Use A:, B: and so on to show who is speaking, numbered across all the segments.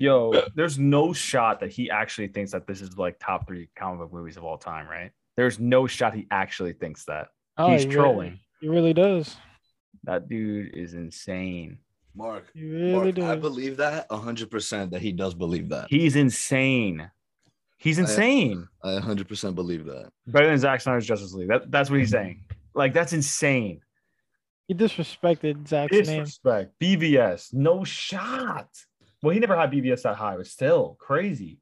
A: Yo, there's no shot that he actually thinks that this is like top three comic book movies of all time, right? There's no shot he actually thinks that.
B: Oh,
A: He's
B: he really-
A: trolling.
B: he really does.
A: That dude is insane.
C: Mark,
B: He really
C: Mark I believe that 100% that he does believe that.
A: He's insane. He's insane.
C: I 100% believe that.
A: Better than Zack Snyder's Justice League. That, that's what he's saying. Like that's insane.
B: He disrespected Zack's name.
A: Disrespect. BVS. No shot. Well, he never had BVS that high, but still crazy.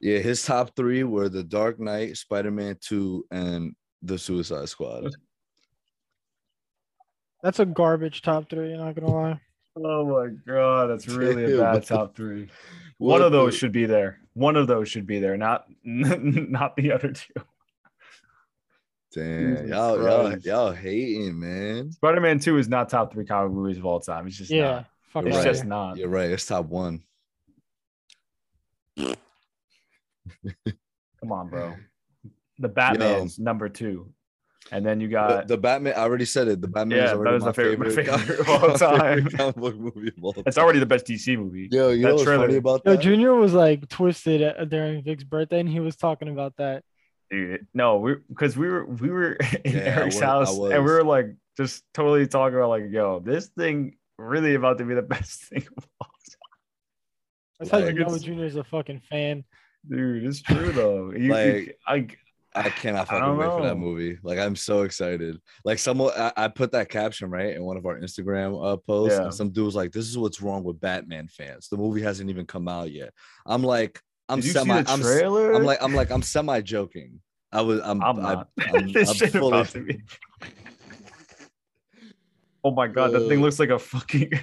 C: Yeah, his top three were The Dark Knight, Spider Man 2, and The Suicide Squad.
B: That's a garbage top three. You're not gonna lie.
A: Oh my god, that's really a bad top three.
C: What
A: One of those
C: the-
A: should be there. One of those should be there, not not the other two.
C: Damn, y'all, y'all, y'all hating, man.
A: Spider-Man 2 is not top three comic movies of all time. It's just
B: Yeah,
A: not.
B: Fuck
A: It's
C: right.
A: just not.
C: You're right. It's top one.
A: Come on, bro. The Batman's number two. And then you got
C: the Batman, I already said it. The Batman
A: Yeah,
C: is
A: that
C: already
A: is
C: my
A: my favorite- my
C: favorite,
A: favorite of all
C: my favorite
A: time.
C: comic book movie of all time.
A: it's already the best DC movie.
C: Yo, you
A: that
C: know what's
A: trailer-
C: funny about
B: Yo,
C: that?
B: Junior was like twisted at, during Vic's birthday, and he was talking about that.
A: Dude, no, we because we were we were in
C: Yeah,
A: Eric's
C: was-
A: house and we were like just totally talking about like, yo, this thing really about to be the best thing of all
B: That's how
C: Like,
B: you know
A: it's-
B: Junior's a fucking fan.
A: Dude, it's true though. You, you-
C: Like,
A: I,
C: I cannot fucking
A: don't
C: wait for that movie. Like I'm so excited. Like someone I, I put that caption right in one of our Instagram uh, posts,
A: Yeah.
C: and some dude was like, "This is what's wrong with Batman fans. The movie hasn't even come out yet." I'm like, I'm
A: did you
C: semi.
A: see the
C: I'm,
A: trailer?
C: I'm like, I'm like, I'm semi joking. I was, I'm,
A: I'm
C: I, I'm,
A: this
C: I'm
A: shit
C: fully-
A: about to be. Oh my god, that thing looks like a fucking.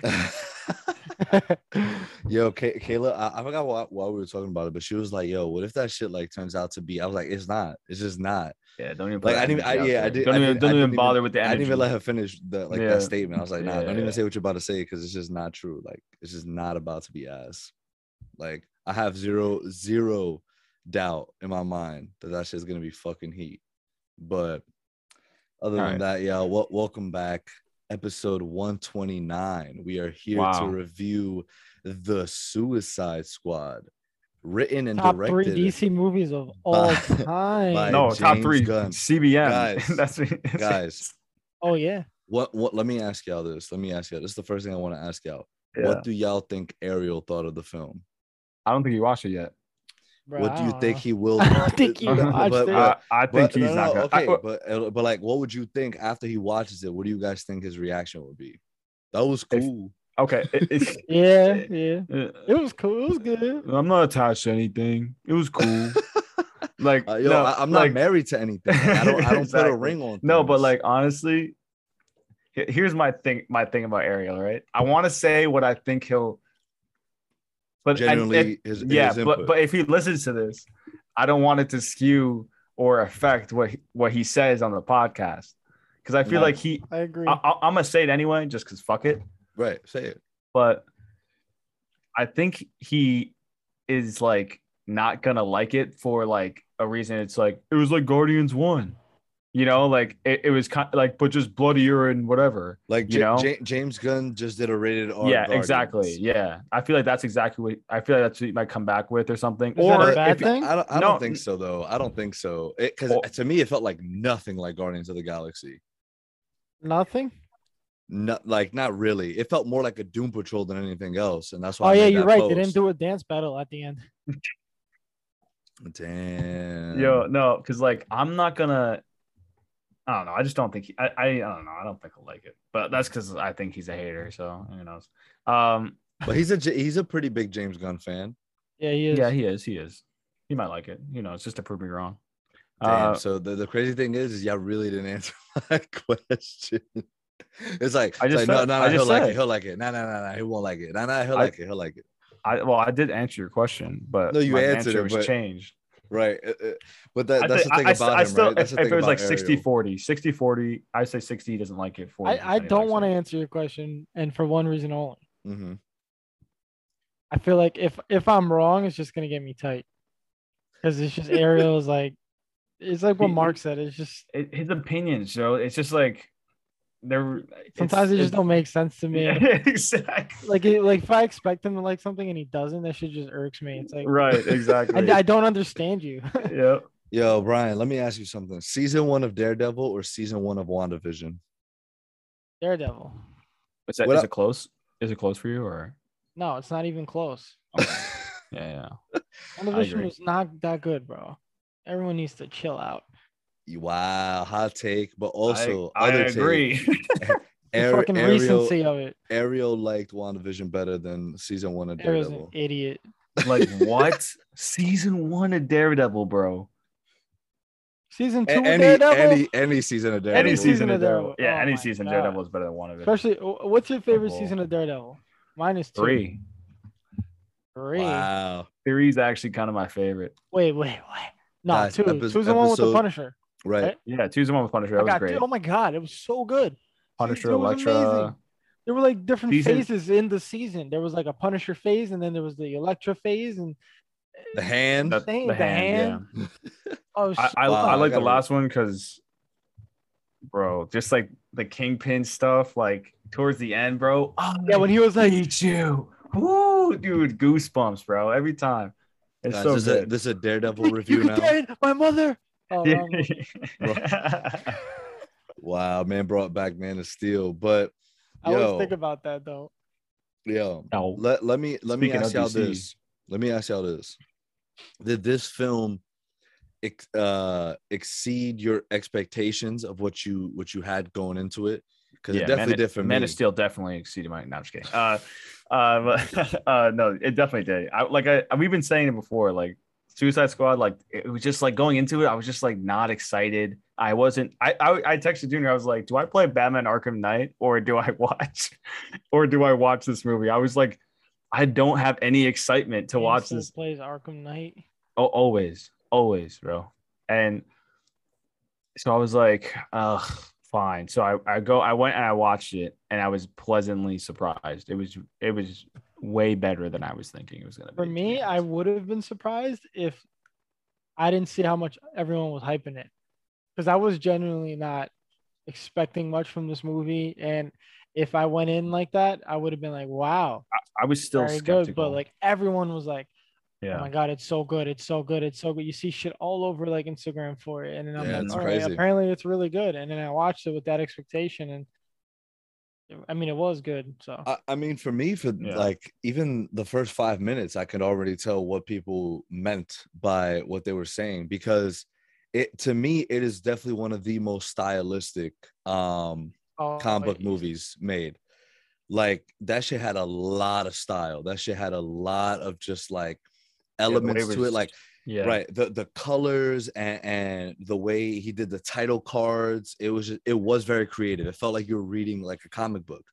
C: yo, Kay- Kayla, I, I forgot why, why we were talking about it, but she was like, "Yo, what if that shit like turns out to be?" I was like, "It's not. It's just not."
A: yeah, don't even.
C: Like, I didn't I- yeah, I did-
A: Don't
C: I
A: even.
C: didn't-
A: Don't even bother
C: even-
A: with the
C: I didn't even let her finish the like
A: Yeah.
C: that statement. I was like, "Nah, don't
A: Yeah.
C: even say what you're about to say because it's just not true. Like, it's just not about to be ass." Like, I have zero zero doubt in my mind that that shit's gonna be fucking heat. But other than
A: Alright.
C: that, yeah, wel- welcome back. Episode 129. We are here to review the Suicide Squad, written and
B: Top three
C: directed.
B: DC movies of all
C: by-
B: time.
C: by-
A: no, top three.
C: Gunn.
A: CBM.
C: Guys,
A: That's what-
C: Guys,
B: Oh yeah.
C: what what let me ask y'all this. Let me ask y'all. This is the first thing I want to ask y'all.
A: Yeah.
C: What do y'all think Ariel thought of the film?
A: I don't think you watched it yet.
B: Bro,
C: what do you think
B: know.
C: he will
B: I don't think he
C: But-
B: watched
C: but-
B: it.
A: I, I think
C: but-
A: he's
C: no,
A: not
C: no,
A: gonna. I-
C: okay, but uh, but like what would you think after he watches it? What do you guys think his reaction would be? That was
A: If-
C: cool.
A: okay, it, it's.
B: Yeah, yeah.
A: uh,
B: It was cool. It was good.
A: I'm not attached to anything. It was cool. like,
C: Uh, yo,
A: no,
C: I, am not
A: like,
C: married to anything. Like, I don't I don't put a ring on.
A: No, but like honestly, here's my thing. My thing about Ariel, right? I want to say what I think he'll. But and
C: genuinely,
A: if-
C: his,
A: yeah,
C: his
A: but
C: input.
A: but if he listens to this, I don't want it to skew or affect what what he says on the podcast because I feel
C: No.
A: like he.
B: I agree.
A: I, I, I'm gonna say it anyway, just because fuck it.
C: right, say it.
A: But I think he is like not gonna like it for like a reason. It's like it was like Guardians one, you know, like it, it was kind of like but just bloodier and whatever.
C: Like
A: You
C: Ja-
A: know?
C: Ja- James Gunn just did a rated R.
A: yeah,
C: Guardians.
A: exactly. Yeah, I feel like that's exactly what I feel like that's what he might come back with or something.
B: Is
A: or
B: a bad
A: if he-
B: thing?
C: I don't, I
A: No,
C: don't think so though. I don't think so. Because
A: Well-
C: to me, it felt like nothing like Guardians of the Galaxy.
B: Nothing.
C: Not like not really. It felt more like a Doom Patrol than anything else, and that's why.
B: Oh
C: I
B: yeah, you're
C: that
B: right. They didn't do a dance battle at the end.
C: Damn.
A: Yo, no, because like I'm not gonna. I don't know. I just don't think he, I, I. I don't know. I don't think he'll like it, but that's because I think he's a hater. So who knows? Um.
C: but he's a J- he's a pretty big James Gunn fan.
B: Yeah, he is.
A: Yeah, he is. He is. He might like it. You know, it's just to prove me wrong.
C: Damn.
A: Uh,
C: so the, the crazy thing is, is y'all really didn't answer my question. It's like,
A: I just
C: like,
A: said-
C: no, no, no, he'll like it.
A: said.
C: He'll like it. No, no, no, no, he won't like it. No, no, he'll
A: I-
C: like it. He'll like it.
A: I well, I did answer your question, but
C: No, you
A: my
C: answered
A: answer
C: it,
A: was
C: but-
A: changed.
C: Right. uh, uh, But that, that's
A: thi-
C: the thing
A: I, I,
C: about
A: I
C: him,
A: still,
C: right? That's
A: if,
C: the
A: if it was like
C: about
A: 60
C: Ariel.
A: 40, 60 40, I say 60 doesn't like it. 40
B: I, I don't want to answer your question, and for one reason only.
C: mm-hmm.
B: I feel like if if I'm wrong, it's just gonna get me tight. Because it's just Ariel is like, it's like what Mark said. It's just
A: it, his opinions, Joe. It's just like they're
B: Sometimes it just don't make sense to me.
A: Yeah, exactly.
B: Like, it, like if I expect him to like something and he doesn't, that shit just irks me. It's like
A: Right, exactly.
B: I, I don't understand you.
A: yeah.
C: Yo, Brian, let me ask you something. Season one of Daredevil or season one of WandaVision?
B: Daredevil.
A: Is that
C: What
A: is
C: up-
A: it close? Is it close for you or?
B: No, it's not even close.
A: Okay. Yeah, yeah.
B: WandaVision
A: agree.
B: was not that good, bro. Everyone needs to chill out.
C: Wow, hot take. But also,
A: I, I
C: other take,
A: agree.
B: The
C: Ari-
B: fucking
C: Ariel,
B: recency of it.
C: Ariel liked WandaVision better than season one of
B: There was an
C: Daredevil.
B: idiot.
A: like what? Season one of Daredevil, bro.
B: Season two
C: A-
B: of
C: any,
B: Daredevil.
C: any any season of Daredevil.
A: Any
B: season
A: season
B: of
A: of Daredevil.
B: Daredevil.
A: Yeah,
B: Oh
A: any season
B: God.
A: Daredevil is better than one of it.
B: Especially, uh, what's your favorite
A: Well,
B: season of Daredevil? Mine is two.
A: Three.
B: Three.
C: Wow.
A: Three is actually kind of my favorite.
B: Wait, wait, wait. No,
C: Guys,
B: two.
C: epi-
B: Two's the one with the Punisher.
C: Right.
B: Right?
A: Yeah, two's the one with Punisher.
B: I
A: was
B: got,
A: great.
B: oh my god, it was so good.
A: Punisher,
B: two was
A: Elektra.
B: amazing. There were like different
A: Season-
B: phases in the season. There was like a Punisher phase, and then there was the Elektra phase, and
C: The hand.
A: The,
B: Thing,
A: the
B: the
A: hand,
B: hand.
A: yeah.
B: oh,
A: I, I,
C: Wow,
A: I
C: I
A: like the
C: gotta-
A: last one because, bro, just like the Kingpin stuff, like towards the end, bro. Oh,
B: yeah, when he was like,
A: hate you. Woo, dude, goosebumps, bro. Every time. It's
C: Guys,
A: so
C: this, is a,
A: good.
C: this is a Daredevil review
B: could
C: now.
B: get my mother. Oh,
A: Yeah.
C: Wow, man brought back Man of Steel. But
B: I
C: yo,
B: always think about that though.
C: yo,
A: no,
C: let, let me let me ask
A: of
C: y'all
A: DC.
C: this. Let me ask y'all this. Did this film ex- uh exceed your expectations of what you what you had going into it? Because
A: yeah,
C: it definitely
A: Man,
C: did for
A: Man
C: me.
A: of Steel definitely exceeded my. No, I'm just kidding. Uh, uh, but, uh, no, it definitely did. I like I we've been saying it before. Like Suicide Squad, like it was just like going into it. I was just like not excited. I wasn't. I I, I texted Junior. I was like, do I play Batman Arkham Knight or do I watch, or do I watch this movie? I was like, I don't have any excitement to
B: Man
A: watch this.
B: Plays Arkham Knight.
A: Oh, always, always, bro. And so I was like, ugh, fine. So I, I go, I went and I watched it, and I was pleasantly surprised. It was, it was way better than I was thinking it was gonna be.
B: For me, I would have been surprised if I didn't see how much everyone was hyping it, because I was genuinely not expecting much from this movie, and if I went in like that, I would have been like, "Wow,
A: I was still
B: very
A: skeptical.
B: good." But like everyone was like, oh
A: yeah,
B: "Oh my god, it's so good! It's so good! It's so good!" You see shit all over like Instagram for it, and then I'm
C: Yeah,
B: like,
C: it's
B: "All right,
C: crazy.
B: apparently it's really good." And then I watched it with that expectation, and I mean, it was good. So
C: I, I mean, for me, for
A: Yeah.
C: like even the first five minutes, I could already tell what people meant by what they were saying because it to me, it is definitely one of the most stylistic um
B: oh,
C: comic book movies made. Like that shit had a lot of style. That shit had a lot of just like
A: Yeah,
C: elements to it. Like
A: yeah,
C: right the the colors and, and the way he did the title cards it was just, it was very creative it felt like you were reading like a comic book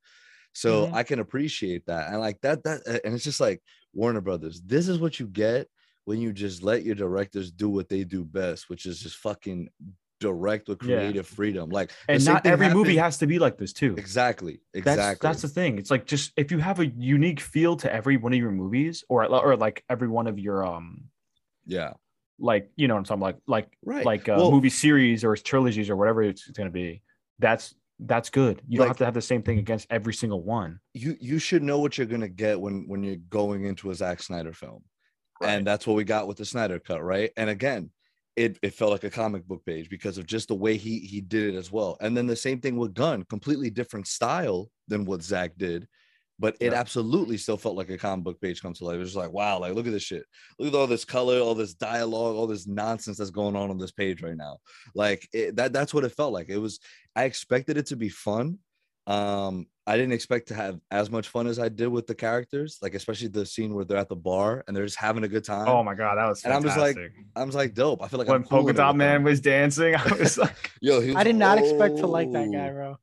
C: so
B: Mhm.
C: i can appreciate that and like that that and it's just like warner brothers this is what you get when you just let your directors do what they do best which is just fucking direct with
A: Yeah.
C: creative freedom like
A: and not every movie has to be like this too.
C: exactly
A: That's
C: exactly
A: that's the thing. It's like just if you have a unique feel to every one of your movies, or or like every one of your um
C: yeah
A: like you know what I'm talking like like
C: right
A: like a
C: Well-
A: movie series or trilogies or whatever it's going to be. That's that's good. You don't have to have the same thing against every single one.
C: you you should know what you're gonna get when when you're going into a Zack Snyder film, and that's what we got with the Snyder cut, right? And again, it it felt like a comic book page because of just the way he he did it as well. And then the same thing with Gunn, completely different style than what Zack did, but it
A: Yeah.
C: absolutely still felt like a comic book page come to life. It was just like, wow, like look at this shit, look at all this color, all this dialogue, all this nonsense that's going on on this page right now. Like it, that that's what it felt like. It was. I expected it to be fun. Um, I didn't expect to have as much fun as I did with the characters, like especially the scene where they're at the bar and they're just having a good time.
A: Oh my god, that was
C: And I'm just like,
A: fantastic.
C: I was like, dope. I feel like
A: when
C: I'm cool
A: Polka Dot Man was dancing, I was like,
C: Yo, he was,
B: I did not expect to like that
C: oh.
B: guy, bro.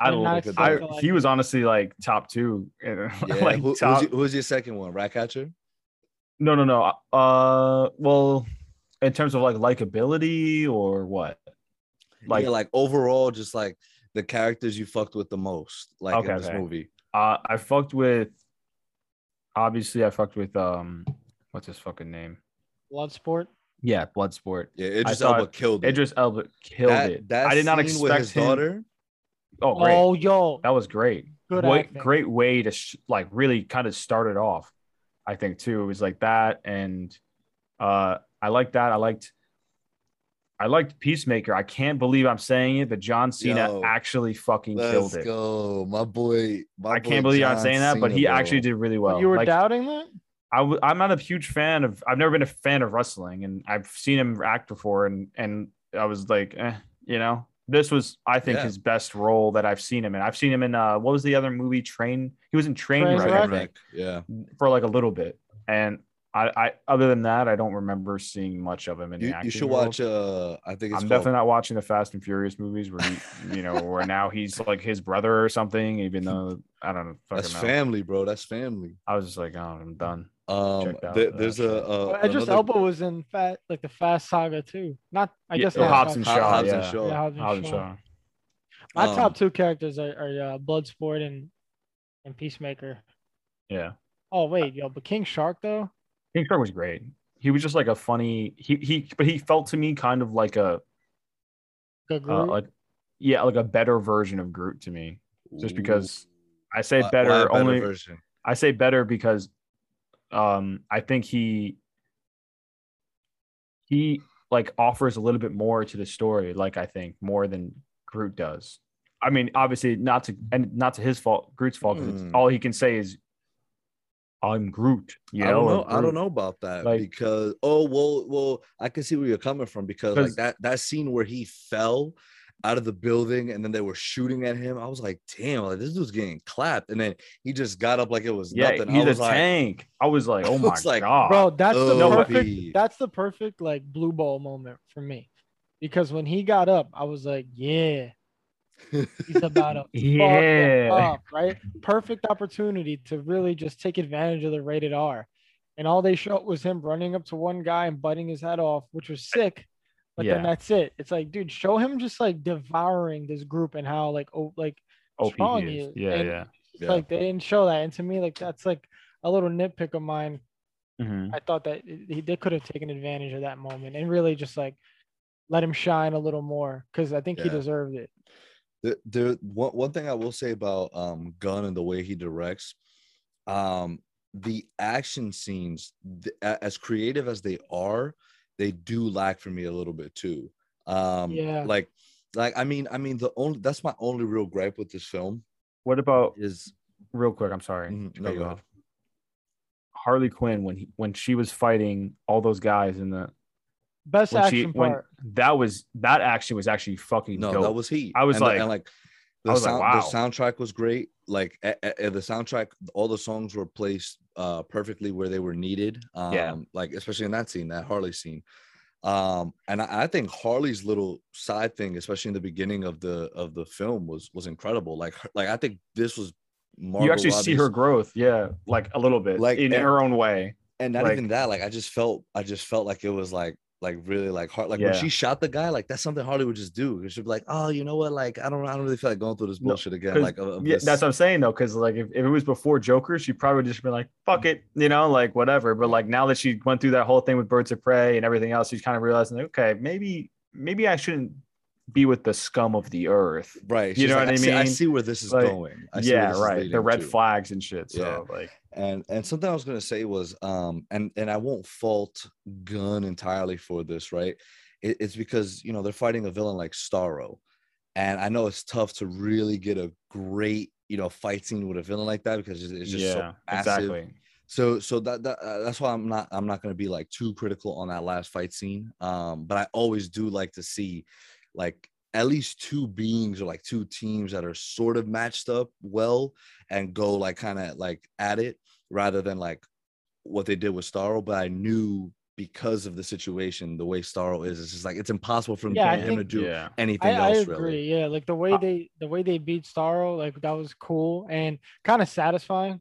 A: I,
B: did not
A: love
B: expect
A: I
B: like
A: he was honestly like top two.
C: Yeah,
A: like
C: who,
A: top,
C: who's, your, who's your second one? Ratcatcher?
A: no, no, no. Uh, well, in terms of like likability or what?
C: Like,
A: Like,
C: yeah, like overall, just like the characters you fucked with the most, like
A: Okay,
C: in this
A: okay.
C: movie.
A: uh, I fucked with. Obviously, I fucked with um, what's his fucking name?
B: Bloodsport.
A: Yeah, Bloodsport.
C: Yeah, Idris
A: thought
C: Elba killed it.
A: Idris Elba killed
C: that,
A: it.
C: that
A: I did not
C: scene with
A: expect
C: his
A: him.
C: daughter.
A: Oh, great.
B: Oh, yo,
A: that was great.
B: good
A: Way,
B: acting.
A: great way to sh- like really kind of start it off. I think too. It was like that, and uh, I liked that. I liked, I liked Peacemaker. I can't believe I'm saying it, but John Cena
C: Yo,
A: actually fucking
C: Let's
A: killed it.
C: go, my boy. My
A: I can't believe I'm
C: John
A: saying that, but he
C: bro.
A: actually did really well.
B: you were
A: Like,
B: doubting that?
A: I w- I'm not a huge fan of. I've never been a fan of wrestling, and I've seen him act before, and and I was like, eh, you know, this was I think
C: Yeah.
A: his best role that I've seen him in. I've seen him in uh, what was the other movie? Train. He was in Train, I
B: Trainwreck?
A: think,
C: Yeah.
A: for like a little bit, and I, I other than that, I don't remember seeing much of him in the
C: You,
A: acting.
C: you should
A: world.
C: watch. Uh, I think it's
A: I'm
C: called-
A: definitely not watching the Fast and Furious movies where he, you know, where now he's like his brother or something. Even though I don't know,
C: That's
A: fucking know.
C: family, bro. That's family.
A: I was just like, oh, I'm done.
C: Um,
A: Checked
C: there- there's
A: shit.
C: a, a
B: Well, Idris
C: another-
B: Elba was in Fat, like the Fast Saga too. Not, I
A: Yeah,
B: guess not
A: Hobbs and Shaw.
C: Hobbs
A: yeah.
C: and Shaw.
B: Yeah, Hobbs and
A: Hobbs and
B: Shaw.
A: Shaw.
B: My
C: Um,
B: top two characters are, are uh, Bloodsport and and Peacemaker.
A: Yeah.
B: Oh wait, yo, but King Shark though.
A: King Shark was great. He was just like a funny. He he, but he felt to me kind of like a,
B: Good
A: uh,
B: Groot.
A: like yeah, like a better version of Groot to me. Just because I say
C: Why- why
A: better only.
C: version.
A: I say better because, um, I think he he like offers a little bit more to the story. Like I think more than Groot does. I mean, obviously not to and not to his fault, Groot's fault. 'cause it's-
C: Hmm.
A: all he can say is, "I'm Groot." You
C: I don't
A: know,
C: know. I don't know about that
A: Like-
C: because oh well, well, I can see where you're coming from because like
A: 'Cause-
C: that that scene where he fell out of the building and then they were shooting at him. I was like, damn, like this dude's getting clapped, and then he just got up like it was
A: Yeah,
C: nothing. I
A: he's a
C: was like,
A: tank. I was like, oh my
C: was like,
A: god,
B: Bro, that's the perfect.
C: B.
B: That's the perfect like blue ball moment for me, because when he got up, I was like, yeah, he's about to fuck
A: yeah,
B: up, right? Perfect opportunity to really just take advantage of the rated R. And all they showed was him running up to one guy and butting his head off, which was sick. But then that's it. It's like, dude, show him just like devouring this group and how like oh like
A: OP
B: strong
A: he
B: he
A: is.
B: is.
A: Yeah, yeah.
B: it's
C: Yeah.
B: like they didn't show that. And to me, like that's like a little nitpick of mine.
A: Mhm.
B: I thought that he, they could have taken advantage of that moment and really just like let him shine a little more because I think he deserved it.
C: There, there one, one thing I will say about um Gunn and the way he directs, um, the action scenes, th- a- as creative as they are, they do lack for me a little bit too. Um,
B: Yeah.
C: like, like I mean, I mean, the only that's my only real gripe with this film
A: What about
C: is
A: real quick? I'm sorry.
C: Mhm, no, go ahead.
A: Harley Quinn when he when she was fighting all those guys in the
B: Best
A: when she
B: action
A: when
B: part.
A: that was that action was actually fucking
C: no,
A: dope.
C: that was he.
A: I was
C: And the-
A: like-
C: and like the,
A: I was like, wow.
C: the soundtrack was great. Like a- a- a- the soundtrack, all the songs were placed uh perfectly where they were needed. Um,
A: Yeah.
C: like especially in that scene, that Harley scene. Um, and I, I think Harley's little side thing, especially in the beginning of the of the film, was was incredible. Like her- like I think this was Margot
A: you actually see her growth, yeah, like a little bit,
C: Like,
A: in
C: and-
A: her own way.
C: and not
A: like-
C: even that. Like I just felt I just felt like it was like like really like hard like when she shot the guy like that's something Harley would just do. She'd be like, oh, you know what? Like I don't I don't really feel like going through this
A: No,
C: bullshit again.
A: 'Cause-
C: Like of
A: yeah,
C: this-
A: that's what I'm saying though, because like if, if it was before Joker, she probably would just be like, "Fuck mm. it," you know, like whatever. But like now that she went through that whole thing with Birds of Prey and everything else, she's kind of realizing, like, okay, maybe maybe I shouldn't be with the scum of the earth.
C: right.
A: you
C: she's
A: know
C: like,
A: what I
C: see, I
A: mean?
C: see where this is
A: Like,
C: going. I see where
A: yeah, right. The red
C: to.
A: flags and shit. So like,
C: and and something I was gonna say was um and and I won't fault Gunn entirely for this, right? It, it's because you know they're fighting a villain like Starro, and I know it's tough to really get a great you know fight scene with a villain like that because it's, just so massive.
A: exactly.
C: So so that, that uh, that's why I'm not I'm not gonna be like too critical on that last fight scene. Um, but I always do like to see like at least two beings or like two teams that are sort of matched up well and go like kind of like at it rather than like what they did with Starro. But I knew because of the situation, the way Starro is, it's just like it's impossible for him,
B: Yeah, I
C: him to do
A: Yeah,
C: anything
B: I, I
C: else.
B: agree.
C: Really.
B: Yeah, like the way
A: Uh,
B: they the way they beat Starro, like that was cool and kind of satisfying.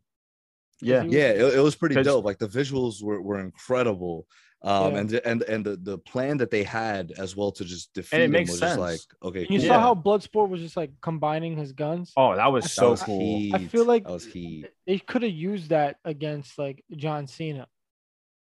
A: yeah.
C: yeah it, it was pretty dope like the visuals were, were incredible um
B: Yeah.
C: and and and the, the plan that they had as well to just defeat and
A: it
C: him
A: makes
C: was just
A: sense.
C: like okay
B: And you saw
A: Yeah.
B: how Bloodsport was just like combining his guns.
A: Oh, that was
B: I
C: that
A: so
C: was
A: cool.
C: heat.
B: I feel like
C: that was heat
B: they could have used that against like John Cena,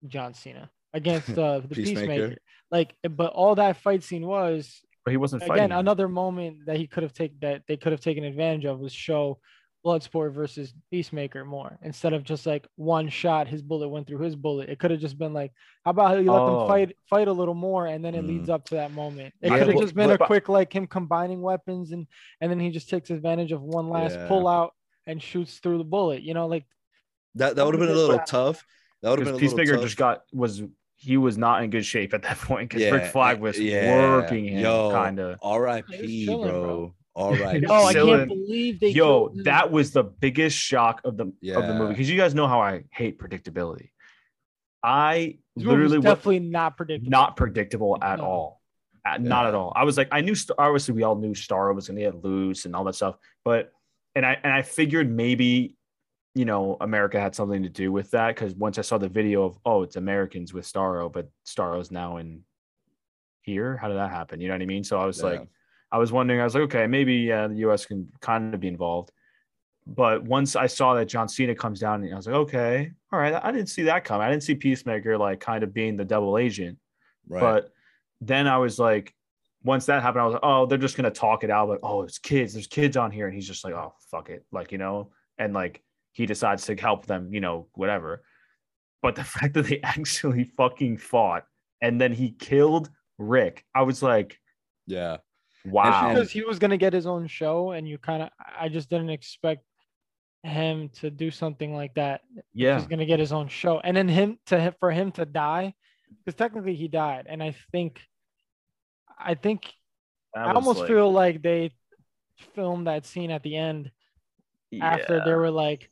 B: John Cena against uh, the
C: Peacemaker.
B: Peacemaker. Like, but all that fight scene was
A: but he wasn't
B: again
A: fighting. him.
B: another moment that he could have taken that they could have taken advantage of was show Bloodsport versus Peacemaker more instead of just like one shot his bullet went through his bullet. It could have just been like, how about you let
A: Oh.
B: them fight fight a little more and then it hmm. leads up to that moment. It
C: Yeah,
B: could have just been a quick like him combining weapons and and then he just takes advantage of one last
C: Yeah.
B: pull out and shoots through the bullet. You know, like
C: That that would have been a little tough. That would have been a little
A: Peacemaker just got was he was not in good shape at that point because
C: Yeah,
A: Rick Flag was
C: yeah,
A: working him kind of.
C: R.I.P.
B: chilling,
C: bro.
B: Bro.
C: R.I.P.
B: oh, I
A: Chilling.
B: can't believe they
A: Yo,
B: killed
A: that was the biggest shock of the of the movie because you guys know how I hate predictability. I
B: This movie was
A: literally was
B: definitely not predictable.
A: not predictable at
B: No.
A: all. At- Not at all. I was like, I knew Star- obviously we all knew Starro was gonna get loose and all that stuff, but and I and I figured maybe you know America had something to do with that because once I saw the video of oh it's Americans with Starro, but Starro's now in here. How did that happen? You know what I mean? So I was
C: Yeah.
A: like, I was wondering. I was like, okay, maybe yeah, the U.S. can kind of be involved. But once I saw that John Cena comes down, and I was like, okay, all right, I didn't see that coming. I didn't see Peacemaker like kind of being the double agent.
C: Right.
A: But then I was like, once that happened, I was like, oh, they're just gonna talk it out. Like, oh, it's kids. There's kids on here, and he's just like, oh, fuck it, like you know, and like he decides to help them, you know, whatever. But the fact that they actually fucking fought, and then he killed Rick, I was like,
C: yeah.
A: Wow.
B: because he was gonna get his own show, and you kind of, I just didn't expect him to do something like that.
A: yeah,
B: He's gonna get his own show, and then him to for him to die, because technically he died, and I think, I think I almost
A: like-
B: feel like they filmed that scene at the end after
A: yeah.
B: they were like,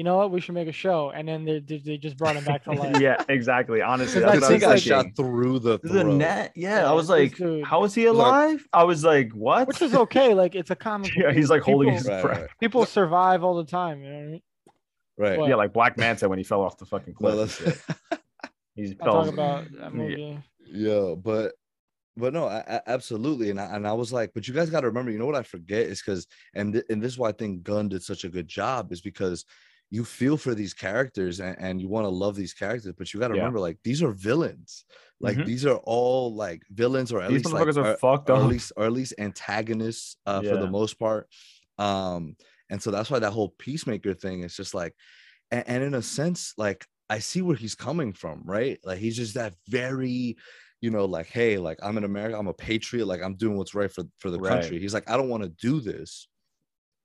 B: you know what, we should make a show, and then they they they just brought him back to life.
A: yeah, exactly. Honestly,
B: Because
A: that's
B: I
A: what I
B: think I
C: got shot through the
A: The net, yeah.
B: Yeah,
A: I was like,
B: dude-
A: how is he
C: was like-
A: alive? I was like, what?
B: Which is okay, like it's a comic.
A: Yeah, he's like holding
B: People-
A: his breath.
C: right.
B: People survive all the time, you know what I mean?
C: Right.
B: What?
A: Yeah, like Black Manta when he fell off the fucking cliff.
C: No,
A: and
C: that's-
A: shit. He's
B: I'll
A: fell.
B: talk about that
A: Yeah.
B: movie.
C: Yeah, but but no, I, I- absolutely, and I, and I was like, but you guys got to remember, you know what I forget is because, and th- and this is why I think Gunn did such a good job is because you feel for these characters and, and you want to love these characters, but you got to
A: Yeah.
C: remember, like these are villains, like
A: Mhm.
C: these are all like villains or at
A: These
C: least like
A: are
C: or-
A: fucked
C: or at least or at least antagonists uh, for the most part. Um, and so that's why that whole peacemaker thing is just like, and, and in a sense, like I see where he's coming from, right? Like he's just that very, you know, like, hey, like I'm in America, I'm a patriot, like I'm doing what's right for for the
A: Right.
C: country. He's like, I don't want to do this,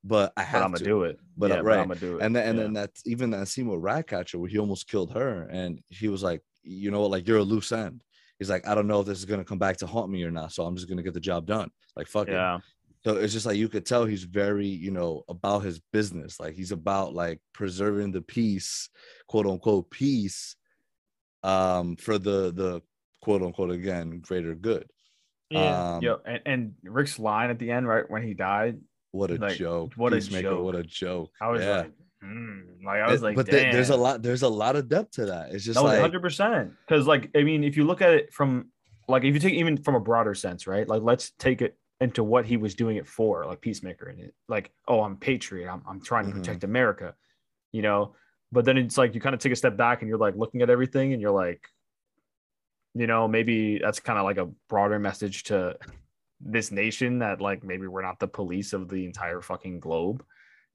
C: but I have But
A: I'm gonna
C: to.
A: do it.
C: But,
A: yeah, but
C: right.
A: I'm gonna do it.
C: And then and
A: Yeah.
C: then that's even that scene with Ratcatcher where he almost killed her, and he was like, you know what, like you're a loose end. He's like, I don't know if this is gonna come back to haunt me or not, so I'm just gonna get the job done. Like fuck it.
A: yeah,
C: So it's just like you could tell he's very, you know, about his business. Like he's about like preserving the peace, quote unquote peace, um, for the the quote unquote again greater good.
B: Yeah.
C: Um,
A: yo, and, and Rick's line at the end, right when he died,
C: what a
A: like,
C: joke!
A: what a
C: Peacemaker,
A: joke.
C: What a joke!
A: I was
C: Yeah.
A: like, hmm, like I was
C: It-
A: like,
C: but there- there's a lot. There's a lot of depth to that. It's just like
A: hundred percent. Because like I mean, if you look at it from like if you take even from a broader sense, right? Like let's take it into what he was doing it for, like Peacemaker and it like, oh, I'm patriot. I'm I'm trying to
C: Mhm.
A: protect America, you know. But then it's like you kind of take a step back and you're like looking at everything and you're like, you know, maybe that's kind of like a broader message to this nation that like maybe we're not the police of the entire fucking globe.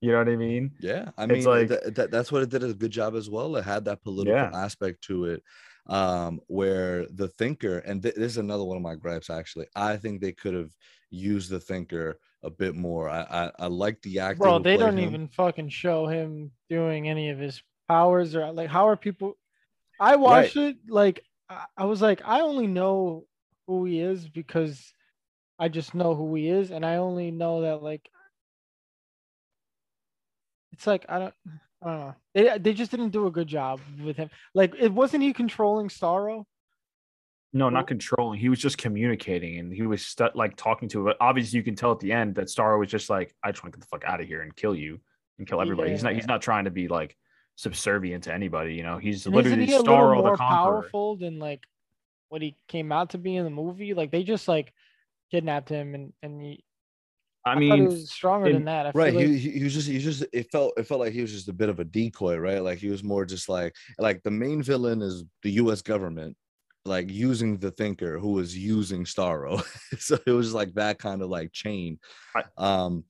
A: You know what I mean?
C: Yeah, I
A: It's
C: mean,
A: like-
C: th- th- that's what it did a good job as well. It had that political
A: Yeah.
C: aspect to it, um, where the thinker, and th- this is another one of my gripes. Actually, I think they could have used the thinker a bit more. I I, I like the actor.
B: Bro,
C: who
B: they don't
C: him.
B: even fucking show him doing any of his powers or like how are people I watched it like I, I was like I only know who he is because I just know who he is and I only know that like it's like I don't I don't know. They they just didn't do a good job with him. Like it wasn't he controlling Starro?
A: No, not controlling. He was just communicating, and he was stu- like talking to. But obviously, you can tell at the end that Starro was just like, "I just want to get the fuck out of here and kill you and kill everybody." He's not. He's not trying to be like subservient to anybody. You know, he's
B: And
A: literally
B: he
A: Starro the
B: more
A: Conqueror.
B: powerful than like what he came out to be in the movie? Like they just like kidnapped him and and he,
A: I
B: I,
A: mean,
B: it was stronger
A: in-
B: than that. I
C: right
B: like-
C: he, he, he was just he was just it felt it felt like he was just a bit of a decoy right like he was more just like like the main villain is the u.s government like using the thinker who was using Starro. so it was like that kind of like chain.
A: I-
C: um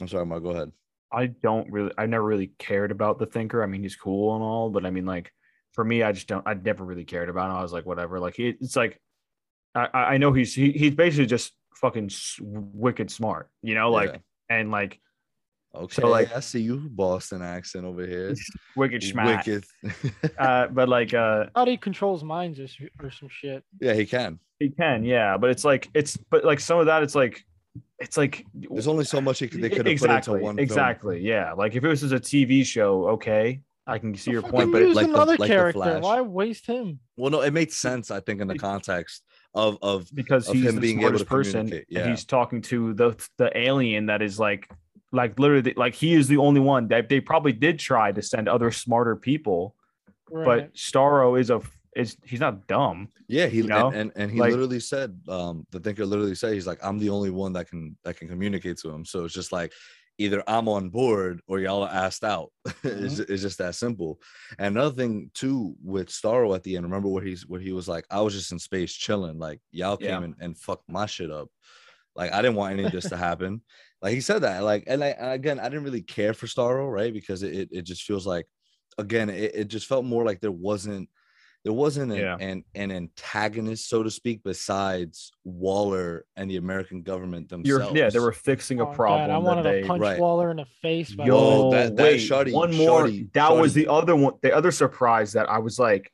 C: I'm sorry, Mark, go ahead.
A: I don't really I never really cared about the thinker. I mean, he's cool and all, but I mean like for me, I just don't I never really cared about him. I was like, whatever. Like he, it's like I, I I know he's he, he's basically just fucking wicked smart, you know, like
C: Yeah.
A: and like
C: Okay, so
A: like-
C: I see you Boston accent over here.
A: wicked schmack.
C: Wicked.
A: Uh, but like uh
B: How he controls minds or, or some shit.
C: yeah, he can.
A: he can, yeah. But it's like it's but like some of that it's like it's like
C: There's only so much he they could have
A: exactly,
C: put into one film.
A: exactly, yeah. Like if it was just a TV show, okay, I can see your point, but
B: use
C: like the-
B: another
C: like the
B: character.
C: Flash.
B: Why waste him?
C: Well, no, it made sense, I think, in the context of of
A: because
C: of
A: he's
C: him
A: the
C: being able
A: smartest
C: to
A: person
C: yeah.
A: he's talking to the the alien that is like like literally like he is the only one that they probably did try to send other smarter people
B: Right.
A: but starro is a is he's not dumb
C: yeah, he
A: you know?
C: and, and and he
A: Like-
C: literally said, um, the thinker literally said he's like, I'm the only one that can that can communicate to him. So it's just like either I'm on board or y'all are asked out. it's, mm-hmm. it's just that simple. And another thing too with Starro at the end, remember where he's where he was like, I was just in space chilling, like y'all came
A: Yeah.
C: and, and fucked my shit up. Like I didn't want any of this to happen. Like he said that. Like, and I, again, I didn't really care for Starro, right? Because it, it, it just feels like again, it, it just felt more like there wasn't there wasn't an,
A: Yeah.
C: an an antagonist, so to speak, besides Waller and the American government
A: You're,
C: themselves.
A: yeah they were fixing a
B: Oh, God,
A: problem
B: I wanted
A: they
B: to punch
C: right.
B: Waller in the face. By
C: Yo,
B: the way.
A: Yo,
C: that- that
A: wait,
C: shawty-
A: one more.
C: shawty-
A: that was the other one. The other surprise that I was like,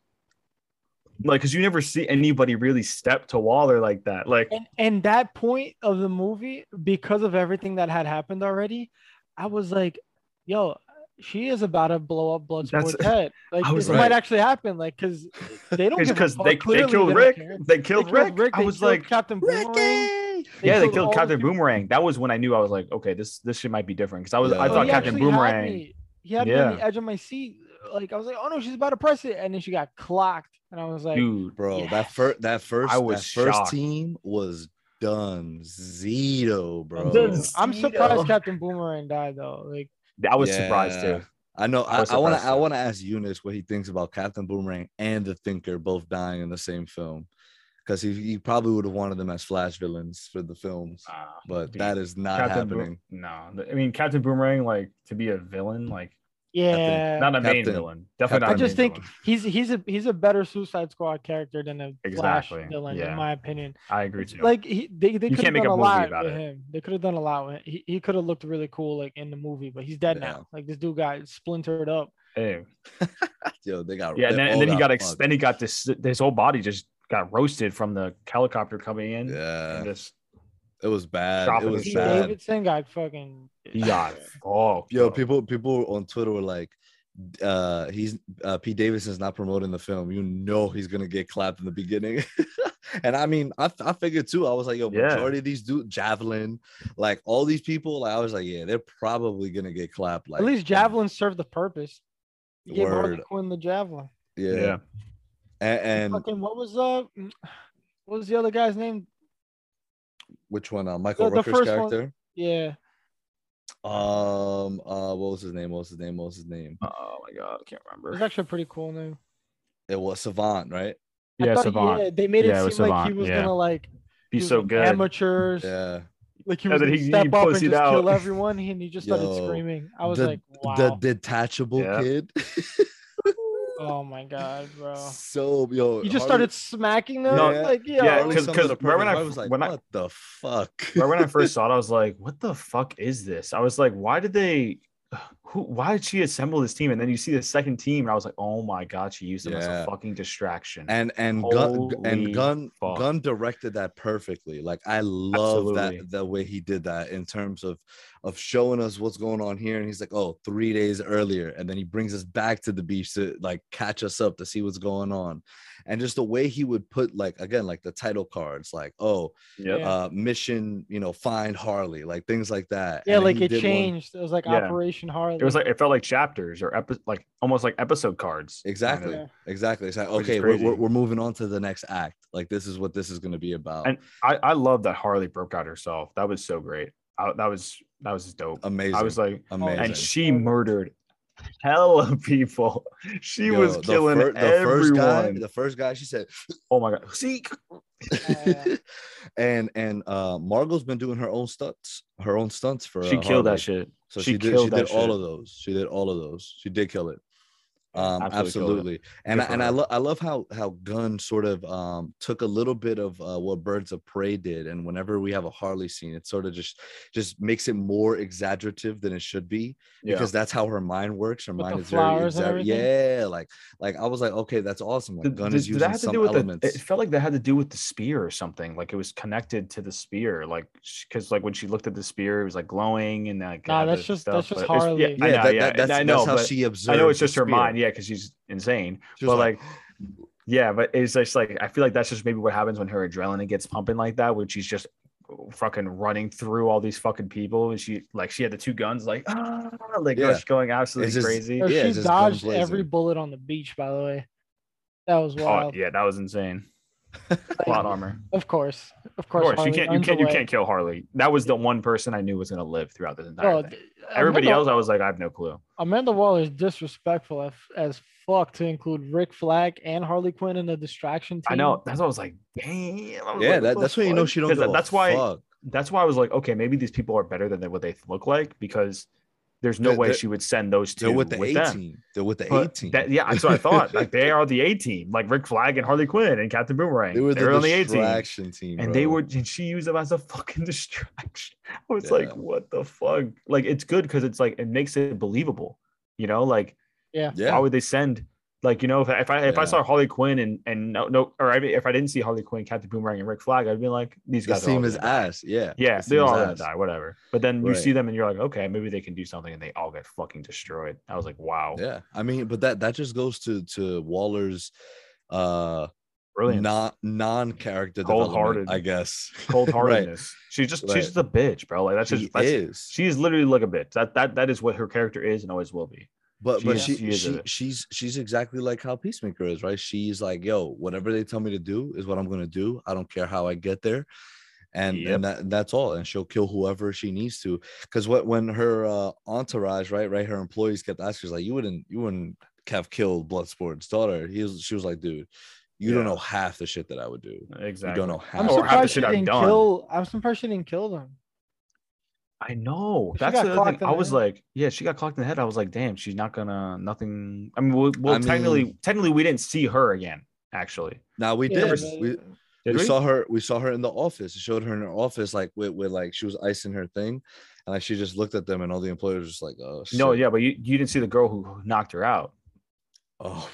A: like, because you never see anybody really step to Waller like that. Like,
B: and and that point of the movie, because of everything that had happened already, I was like, "Yo, she is about to blow up Bloodsport's
A: That's-
B: head. Like
A: I
B: this
C: right.
B: might actually happen. Like because they don't
A: because
B: fuck.
A: they, they
B: Clearly
A: killed
B: don't
A: Rick. They killed, Rick. I
B: They
A: was like,
B: Captain Boomerang.
A: yeah, they
B: killed
A: killed
B: all the
A: Captain
B: people-
A: Boomerang. That was when I knew I was like, okay, this this shit might be different because I was
C: Yeah.
A: I
C: Oh,
A: thought
B: he
A: Captain
B: actually had
A: Boomerang.
B: me. He had me on the edge of my seat. Like I was like, oh no, she's about to press it, and then she got clocked, and I was like,
A: Dude,
C: bro. That first that first
A: I was
C: that first team was done Zito, bro.
A: Done
B: I'm surprised Captain Boomerang died though. Like
A: I was surprised too.
C: I know.
A: I
C: I,
A: was
C: I want to. I want to ask Eunice what he thinks about Captain Boomerang and the Thinker both dying in the same film, because he, he probably would have wanted them as Flash villains for the films,
A: Ah,
C: but
A: dude,
C: that is not
A: Captain Boom-
C: happening.
A: no, I mean Captain Boomerang, like to be a villain, like
B: yeah,
A: not a main
C: Captain-
A: villain. Definitely
B: I
A: not. a
B: just
A: main
B: think
A: villain.
B: he's he's a he's a better Suicide Squad character than a
A: Exactly,
B: Flash villain,
A: yeah.
B: in my opinion.
A: I agree too.
B: Like he, they they could have done
A: a
B: a, lot
A: about
B: with
A: it.
B: him. They could have done a lot with him. he he could have looked really cool like in the movie, but he's dead
C: Yeah.
B: now. Like this dude got splintered up.
A: Hey,
C: Yo, they got
A: yeah, and then, and then he got ex- then he got this this whole body just got roasted from the helicopter coming in.
C: Yeah,
A: and just
C: it was bad.
A: Dropping
C: It was
A: his bad.
B: Davidson got fucking
A: he got fucked.
C: Yo, people people on Twitter were like, uh he's uh Pete Davidson's not promoting the film. You know he's gonna get clapped in the beginning. and I mean, I, I figured too. I was like, yo,
A: Yeah.
C: majority of these dude javelin, like all these people, like I was like, yeah, they're probably gonna get clapped. Like
B: at least javelin served the purpose. He gave Harley
C: Word.
B: Quinn the javelin.
C: Yeah.
A: yeah.
C: And, and
B: Fucking what was uh what was the other guy's name?
C: which one? Uh, Michael
B: the
C: Rooker's
B: first one-
C: character.
B: Yeah.
C: Um uh what was his name? What was his name? What was his name?
A: Oh my god, I can't remember.
B: It was actually a pretty cool name.
C: It was Savant, right?
B: I
A: Yeah,
B: thought-
A: Savant.
B: Yeah, they made
A: Yeah, it
B: it
A: was
B: seem like he was
A: yeah.
B: gonna like be
A: so good.
B: amateurs.
C: Yeah.
B: Like he was
A: that
B: gonna
A: he- he
B: step up and
A: pussied
B: just kill everyone, and he just started
C: Yo,
B: screaming. I was
C: the,
B: like, wow.
C: the detachable
A: Yeah.
C: kid.
B: oh my god, bro.
C: so yo,
B: He just
C: Harley-
B: started smacking them.
A: No,
B: like, yeah,
A: yeah,
C: Harley
A: 'cause-
C: summed it
A: 'cause
C: up
A: right when. I-
C: I was like,
A: when I-
C: what the fuck?
A: right when I first saw it, I was like, "What the fuck is this?" I was like, "Why did they? Who? Why did she assemble this team?" And then you see the second team, and I was like, "Oh my god, she used them as a fucking distraction."
C: and and
A: Gunn
C: and Gunn
A: fuck.
C: Gunn directed that perfectly like i love
A: Absolutely.
C: that the way he did that in terms of of showing us what's going on here and he's like oh three days earlier and then he brings us back to the beach to like catch us up to see what's going on and just the way he would put like again like the title cards like oh
B: Yeah.
C: uh mission you know find harley like things like that
B: yeah,
C: And
B: like it
C: did one-
B: changed. It was like
A: Yeah.
B: Operation Harley.
A: It was like it felt like chapters or epi- like almost like episode cards. kind of.
C: exactly
B: Yeah.
C: exactly it's like
A: Which
C: okay we're, we're, we're moving on to the next act like this is what this is going to be about
A: And I I love that Harley broke out herself. That was so great. I, that was that was dope.
C: amazing
A: I was like,
C: amazing
A: and she murdered hella people. She
C: Yo,
A: was
C: the
A: killing
C: fir- the
A: everyone.
C: first guy. The first guy, she said,
A: oh my god. See,
B: Yeah.
C: and and uh Margot's been doing her own stunts, her own stunts for.
A: she
C: uh,
A: killed that shit.
C: So
A: She
C: she, did.
A: killed
C: She did
A: that
C: all of those. She did all of those. She did kill it. Um,
A: Absolutely
C: absolutely. And I, and I
A: her.
C: love I love how how Gunn sort of um took a little bit of uh, what Birds of Prey did, and whenever we have a Harley scene, it sort of just just makes it more exaggerative than it should be
A: Yeah.
C: because that's how her mind works. Her
B: With
C: mind is very
B: flowers and
C: exa- yeah, like like I was like, okay, that's awesome. Like Gunn
A: did-
C: is
A: did
C: using
A: that have to
C: some
A: do with
C: elements.
A: the? It felt like that had to do with the spear or something. Like it was connected to the spear. Like because like when she looked at the spear, it was like glowing and like.
B: Nah, that's
A: the
B: just- that's just
A: but
B: Harley.
A: Yeah,
C: yeah,
A: I know,
C: that,
A: yeah,
C: that- that's,
A: I know,
C: that's how she observed.
A: I know it's just her mind. Yeah, because she's insane.
C: She
A: but
C: like,
A: like, yeah, but it's just like I feel like that's just maybe what happens when her adrenaline gets pumping like that, when she's just fucking running through all these fucking people, and she like she had the two guns, like ah, like
C: Yeah.
A: just going absolutely
C: just-
A: crazy.
B: Yo,
C: Yeah,
B: she
C: it's just guns
B: dodged every bullet on the beach, by the way. That was
A: Oh
B: wild.
A: yeah, that was insane. Plot armor.
B: Of course. Of course,
A: Of
B: course.
A: course, you can't you can't you can't kill Harley. That was the one person I knew was gonna live throughout this entire
B: Bro,
A: thing.
B: Th-
A: Everybody
B: Amanda,
A: else, I was like, I have no clue.
B: Amanda Waller is disrespectful as, as fuck to include Rick Flag and Harley Quinn in the distraction team.
A: I know. That's why I was like, damn. I was
C: yeah,
A: like,
C: that,
A: what
C: that's
A: the
C: when you know she don't
A: 'Cause
C: give a
A: That's why.
C: fuck.
A: That's why I was like, okay, maybe these people are better than what they look like because there's no
C: They're-
A: way she would send those 2
C: They're with the
A: with
C: A
A: them.
C: team. They're with the A team.
A: that- yeah, that's what I thought. Like they are the A team, like Rick Flag and Harley Quinn and Captain Boomerang.
C: They were
A: They're
C: the
A: on the A team.
C: team.
A: and they were and she used them as a fucking distraction. I was like, what the fuck? Like it's good because it's like it makes it believable, you know. Like
B: Yeah.
C: Yeah.
A: why would they send? Like you know, if I if I, if I saw Harley Quinn and and no no, or I mean, if I didn't see Harley Quinn, Captain Boomerang, and Rick Flag, I'd be like, these guys are all
C: team is ass. Yeah.
A: Yeah,
C: This
A: they all gonna die, whatever. But then you
C: Right.
A: see them and you're like, okay, maybe they can do something, and they all get fucking destroyed. I was like, wow,
C: Yeah. I mean, but that that just goes to to Waller's uh
A: brilliant,
C: non non character development,
A: Cold-hearted.
C: I guess.
A: cold
C: right.
A: heartedness. She's just
C: Right.
A: she's just a bitch, bro. Like that's
C: She
A: just that's,
C: is.
A: she is literally like a bitch. That that that is what her character is and always will be.
C: But
A: She
C: but
A: is-
C: she
A: she
C: she, she's she's exactly like how Peacemaker is, right? She's like, yo, whatever they tell me to do is what I'm gonna do. I don't care how I get there. And,
A: Yep.
C: and that, that's all. And she'll kill whoever she needs to. Because what when her uh, entourage, right, right, her employees kept asking, she's like, you wouldn't, you wouldn't have killed Bloodsport's daughter. He was, she was like, dude, you don't know half the shit that I would do.
A: Exactly.
C: You don't know
B: I'm
C: half.
A: Or half the
B: surprised she
A: I've
B: didn't
A: done.
B: kill. I'm surprised she didn't kill them.
A: I know.
B: She
A: That's the other thing.
B: in
A: I was
B: head.
A: like, yeah, she got clocked in the head. I was like, damn, she's not gonna nothing. I mean, well, well
C: I
A: technically,
C: mean-
A: technically, we didn't see her again. Actually,
C: Now we
B: Yeah,
C: did.
B: but-
C: We,
A: did
C: we,
A: we?
C: saw her we saw her in the office it showed her in her office like with, with like she was icing her thing and like she just looked at them and all the employees were just like oh
A: no, yeah, but you, you didn't see the girl who knocked her out.
C: oh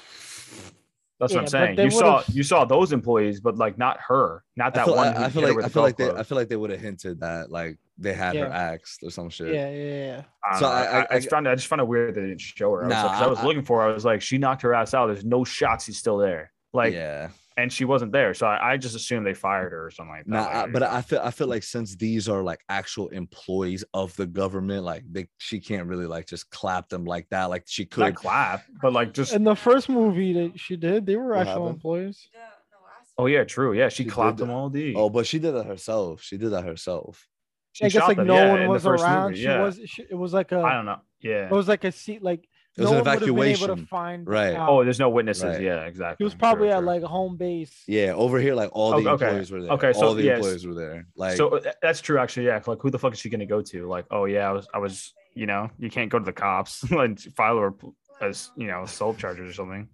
A: That's
B: Yeah,
A: what I'm saying. You saw
B: would've-
A: you saw those employees, but like not her, not
C: I
A: that
C: feel,
A: one.
C: I, I feel
A: hit her
C: like
A: with
C: I feel like they I feel like they would have hinted that like they had her
B: Yeah.
C: axed or some shit.
B: Yeah, yeah, yeah.
A: I,
C: So
A: know.
C: I-
A: I,
C: I-
A: I, just found it, I just found it weird they didn't show her. I was,
C: Nah,
A: I was looking for. her. I was like, she knocked her ass out. There's no shots. She's still there. Like,
C: yeah.
A: and she wasn't there. So I, I just assumed they fired her or something like that.
C: Nah,
A: Like,
C: I, but I feel I feel like since these are like actual employees of the government, like they she can't really like just clap them like that. Like she
A: not
C: could.
A: clap, but like just.
B: In the first movie that she did, they were
C: What
B: actual
C: happened?
B: employees.
A: Oh yeah, true. Yeah, she,
C: She
A: clapped them all D.
C: Oh, but she did that herself. She did that herself.
A: She
B: I guess like
A: them,
B: no
A: yeah,
B: one was around.
A: movie,
B: She was. She, it was like a.
A: I don't know. Yeah.
B: It was like a seat. Like
C: It was
B: no
C: an
B: one would have been able to find.
C: Right.
B: out.
A: Oh, there's no witnesses.
C: Right.
A: Yeah, exactly.
B: he was probably
A: True,
B: at
A: true.
B: like home base.
C: Yeah, over here, like all the
A: Okay, okay.
C: employees were there.
A: Okay, so
C: all the
A: yes.
C: employees were there. Like
A: so uh, that's true actually. Yeah, like who the fuck is she gonna go to? Like, oh yeah, I was, I was, you know, you can't go to the cops and file her as you know assault charges or something,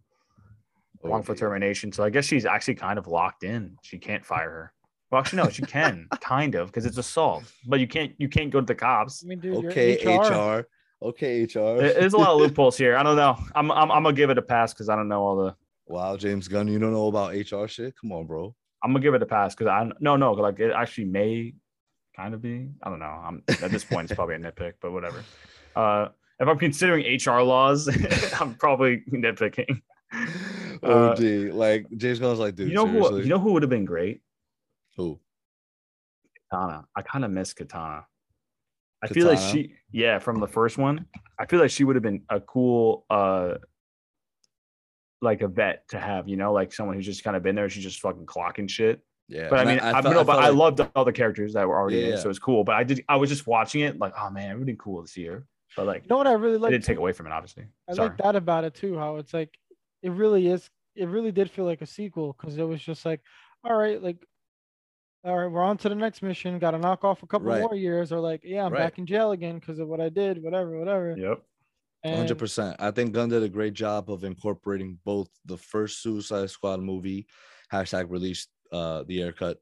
C: oh,
A: wrongful
C: yeah.
A: termination. So I guess she's actually kind of locked in. She can't fire her. Well, actually, no, she can kind of because it's assault, but you can't, you can't go to the cops.
B: I mean, dude,
C: Okay,
B: HR.
C: HR. Okay, HR.
A: There's a lot of loopholes here. I don't know. I'm, I'm, I'm gonna give it a pass because I don't know all the.
C: wow, James Gunn, you don't know about HR shit? Come on, bro.
A: I'm gonna give it a pass because I no no like it actually may kind of be. I don't know. I'm at this point it's probably a nitpick, but whatever. Uh, if I'm considering HR laws, I'm probably nitpicking. Uh,
C: OG, like James Gunn's like, dude,
A: you know
C: seriously?
A: who? You know who would have been great?
C: Who?
A: Katana. I kind of miss Katana. I feel like she, yeah, from the first one. I feel like she would have been a cool, uh, like a vet to have. You know, like someone who's just kind of been there. She's just fucking clocking shit.
C: Yeah,
A: But I mean, I,
C: felt-
A: no, but
C: felt
A: I
C: like-
A: loved all the characters that were already in,
C: Yeah.
A: it, so it's cool. But I did, I was just watching it, like, oh man, it would be cool to see her. but like
B: You know what I really
A: it
B: like?
A: didn't take away from it, obviously.
B: I
A: Sorry.
B: like that about it too. How it's like, it really is. It really did feel like a sequel because it was just like, all right, like, all right, we're on to the next mission. Got to knock off a couple
C: Right.
B: more years, or like, yeah, I'm
C: Right.
B: back in jail again because of what I did, whatever, whatever.
A: Yep.
C: Hundred
B: And
C: percent. I think Gunn did a great job of incorporating both the first Suicide Squad movie, hashtag released uh the Ayer cut,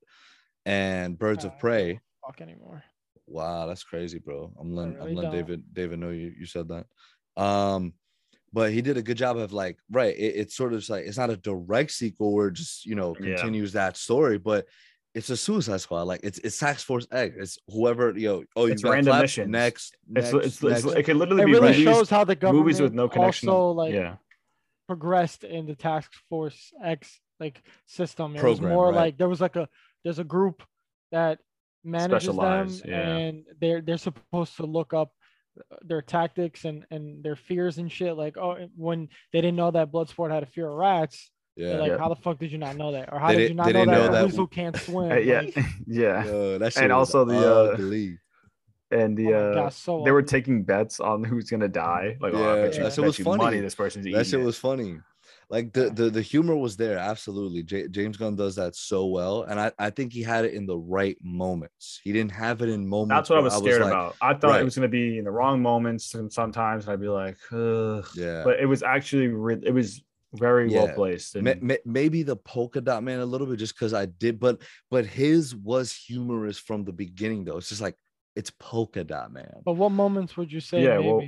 C: and Birds
B: Uh,
C: of Prey.
B: fuck anymore.
C: Wow, that's crazy, bro. I'm letting I'm letting
B: don't.
C: David David know you you said that. Um, but he did a good job of like right. It, it's sort of like it's not a direct sequel where it just you know
A: Yeah.
C: continues that story, but it's a Suicide Squad. Like it's it's Task Force X. It's whoever you know. Oh, you
A: It's
C: got
A: random
C: clapped?
A: missions.
C: Next,
A: It's,
C: next,
A: it's, it's,
C: next.
A: it could literally
B: It
A: be
B: really
A: movies,
B: shows how the government
A: movies with no connection.
B: also like
A: yeah.
B: progressed in the task force X like system. It was more
C: right.
B: like there was like a there's a group that manages them
A: yeah.
B: and they're they're supposed to look up their tactics and and their fears and shit. Like oh when they didn't know that Bloodsport had a fear of rats,
C: yeah.
B: they're like
A: Yeah.
B: how the fuck did you not know that? Or how
C: They
B: did you not
C: they
B: know
C: didn't
B: that,
C: know that-
B: weasel can't swim?
A: Uh, yeah.
B: Like,
A: yeah.
C: Yo,
A: And also the, uh,
C: ugly.
A: And the
B: oh
A: uh
B: God, so
A: they were taking bets on who's gonna die. Like, oh, I
C: Yeah,
A: bet you,
C: that shit
A: bet
C: was
A: you
C: funny.
A: money this person's eating
C: that shit
A: it.
C: was funny. Like the, the the humor was there, absolutely. J- James Gunn does that so well, and I, I think he had it in the right moments. He didn't have it in moments.
A: That's what I was scared
C: like,
A: about. I thought
C: Right.
A: it was gonna be in the wrong moments, and sometimes I'd be like, Ugh.
C: Yeah,
A: but it was actually re- it was very well placed. And
C: Ma- ma- maybe the polka dot man a little bit just because I did, but but his was humorous from the beginning though. It's just like it's polka dot man.
B: But what moments would you say
A: Yeah,
B: maybe?
A: well,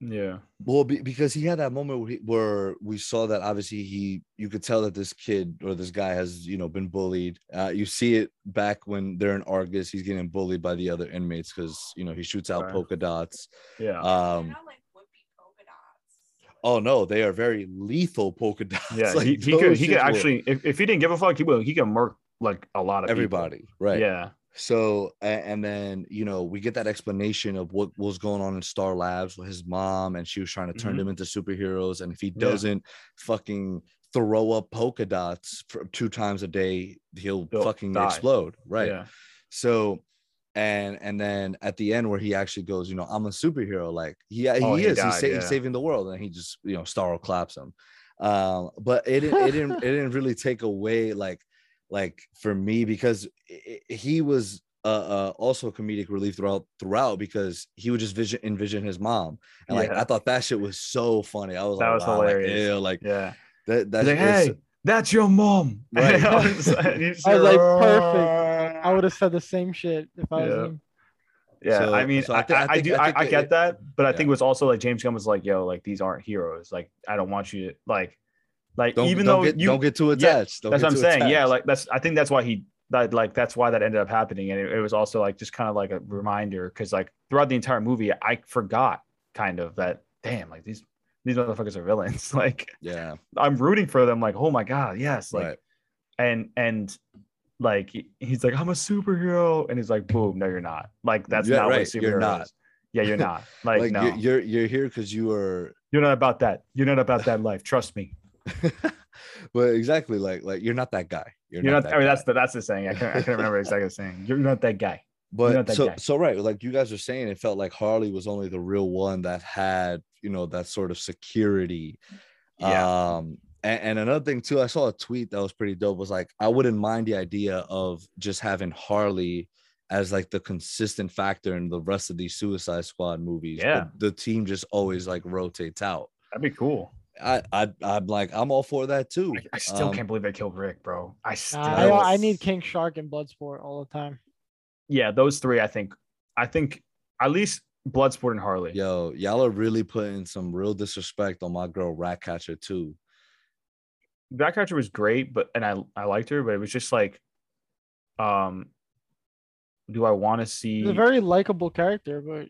A: yeah,
C: Well, be, because he had that moment where, he, where we saw that obviously he, you could tell that this kid or this guy has, you know, been bullied. Uh, you see it back when they're in Argus, he's getting bullied by the other inmates because you know he shoots out
A: Right.
C: polka dots.
A: yeah,
C: Um,
D: They're not like whoopee polka dots.
C: Oh no, they are very lethal polka dots.
A: yeah.
C: Like,
A: he, he could he could actually if, if he didn't give a fuck, he would he could murk like a lot of people.
C: everybody, right?
A: Yeah,
C: So and then you know we get that explanation of what was going on in Star Labs with his mom, and she was trying to turn
A: Mhm.
C: them into superheroes, and if he doesn't fucking throw up polka dots for two times a day, he'll
A: He'll
C: fucking
A: die.
C: explode, right?
A: Yeah,
C: So and and then at the end where he actually goes, you know, I'm a superhero, like he
A: Oh,
C: he
A: he
C: is,
A: died,
C: he's, sa-
A: yeah.
C: he's saving the world, and he just you know Starro claps him. Um, but it didn't it didn't it didn't really take away like like for me because i i- he was uh, uh also comedic relief throughout throughout because he would just vision envision his mom and like I thought that shit was so funny. I was
A: That
C: like,
A: was
C: wow, like,
A: hilarious.
C: ew, like
A: yeah.
C: that that's
A: like, hey, that's your mom.
C: Right.
A: Like,
B: I was like, perfect. I would have said the same shit if I was
A: Yeah.
B: him.
A: Yeah,
C: So-
A: I mean,
C: so I
A: I,
C: thi- I
A: I, I
C: think-
A: do,
C: I
A: I,
C: think
A: I,
C: it-
A: get that, but I think it was also like James Gunn was like, "Yo, like these aren't heroes. Like, I don't want you to like, like
C: don't,
A: even
C: don't
A: though
C: get,
A: you,
C: don't get too
A: yeah,
C: attached. Don't
A: that's what I'm
C: too
A: saying. Yeah, like that's, I think that's why he that like that's why that ended up happening, and it, it was also like just kind of like a reminder because like throughout the entire movie, I forgot kind of that. Damn, like these these motherfuckers are villains. like,
C: yeah,
A: I'm rooting for them. Like, oh my god, yes. Like,
C: right.
A: and and like he's like i'm a superhero and he's like boom no you're not like that's
C: Yeah,
A: not what a
C: right,
A: superhero
C: you're not.
A: is. yeah you're not like,
C: Like,
A: no
C: you're, you're here because you are
A: you're not about that you're not about that life trust me
C: well exactly like like you're not that guy. You're,
A: you're,
C: not,
A: not,
C: that
A: i mean
C: guy.
A: that's the that's the saying i can't, I can't remember exactly the saying you're not that guy not
C: but
A: that
C: so
A: guy.
C: so right like you guys are saying it felt like harley was only the real one that had you know that sort of security
A: yeah
C: um and, and another thing too i saw a tweet that was pretty dope was like i wouldn't mind the idea of just having harley as like the consistent factor in the rest of these suicide squad movies
A: Yeah.
C: the, the team just always like rotates out
A: that'd be cool
C: i i i'm like i'm all for that too
A: i, I still
C: Um,
A: can't believe they killed rick bro i still
B: Nah, I, I need King Shark and Bloodsport all the time.
A: yeah those three i think i think at least bloodsport and harley
C: Yo, y'all are really putting some real disrespect on my girl Ratcatcher too.
A: Ratcatcher was great, but and I I liked her, but it was just like, um, do I want to see?
B: He's a very likable character, but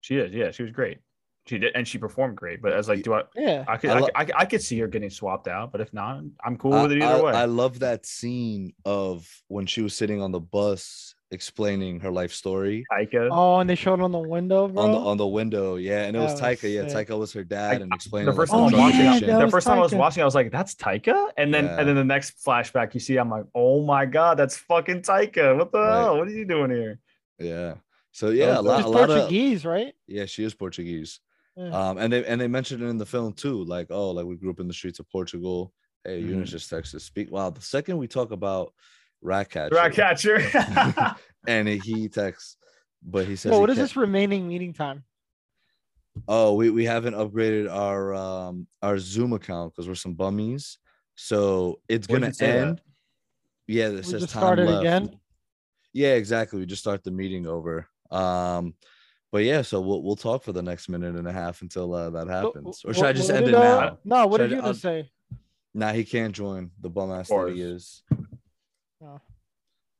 A: she is, yeah, she was great. She did, and she performed great. But I was like, do I?
B: yeah,
A: I could,
C: I
A: I,
C: lo-
A: could- I, I could see her getting swapped out, but if not, I'm cool
C: I,
A: with it
C: I-
A: either way.
C: I love that scene of when she was sitting on the bus explaining her life story
A: Taika,
B: Oh, and they showed on the window, bro.
C: on the on the window. Yeah, and it was
B: That was
C: Taika. Yeah,
B: sick.
C: Taika was her dad
A: I-
C: and explaining
A: the first
C: the
A: time I was
B: Oh,
A: watching,
B: yeah,
A: it,
C: addiction.
B: that
A: the
B: was
A: first time I was watching, I was like, "That's Taika," and then
C: Yeah.
A: and then the next flashback, you see, I'm like, "Oh my god, that's fucking Taika! What the
C: Right.
A: hell? What are you doing here?"
C: Yeah. So yeah, a lot, a lot of
B: Portuguese, right?
C: yeah, she is Portuguese.
B: Yeah.
C: Um, and they and they mentioned it in the film too, like oh, like we grew up in the streets of Portugal. Hey,
A: Mhm.
C: Eunice just texted speak. Wow, the second we talk about Ratcatcher,
A: Rat catcher.
C: and he texts, but he says,
B: Yo,
C: he
B: what is this remaining meeting time?
C: Oh, we, we haven't upgraded our um our Zoom account because we're some bummies. So it's
A: Where'd
C: gonna
A: it say that?
C: end. Yeah, this
B: We
C: says
B: just
C: time
B: started
C: left.
B: again.
C: Yeah, exactly. We just start the meeting over. Um, but yeah, so we'll we'll talk for the next minute and a half until uh, that happens. Or should I just end
B: did,
C: it
B: uh,
C: now?
B: No, what
C: Should
B: did
C: I-
B: you gonna
C: I'll-
B: say?
C: Nah, he can't join the bum ass that
A: course.
C: he is.
B: Oh.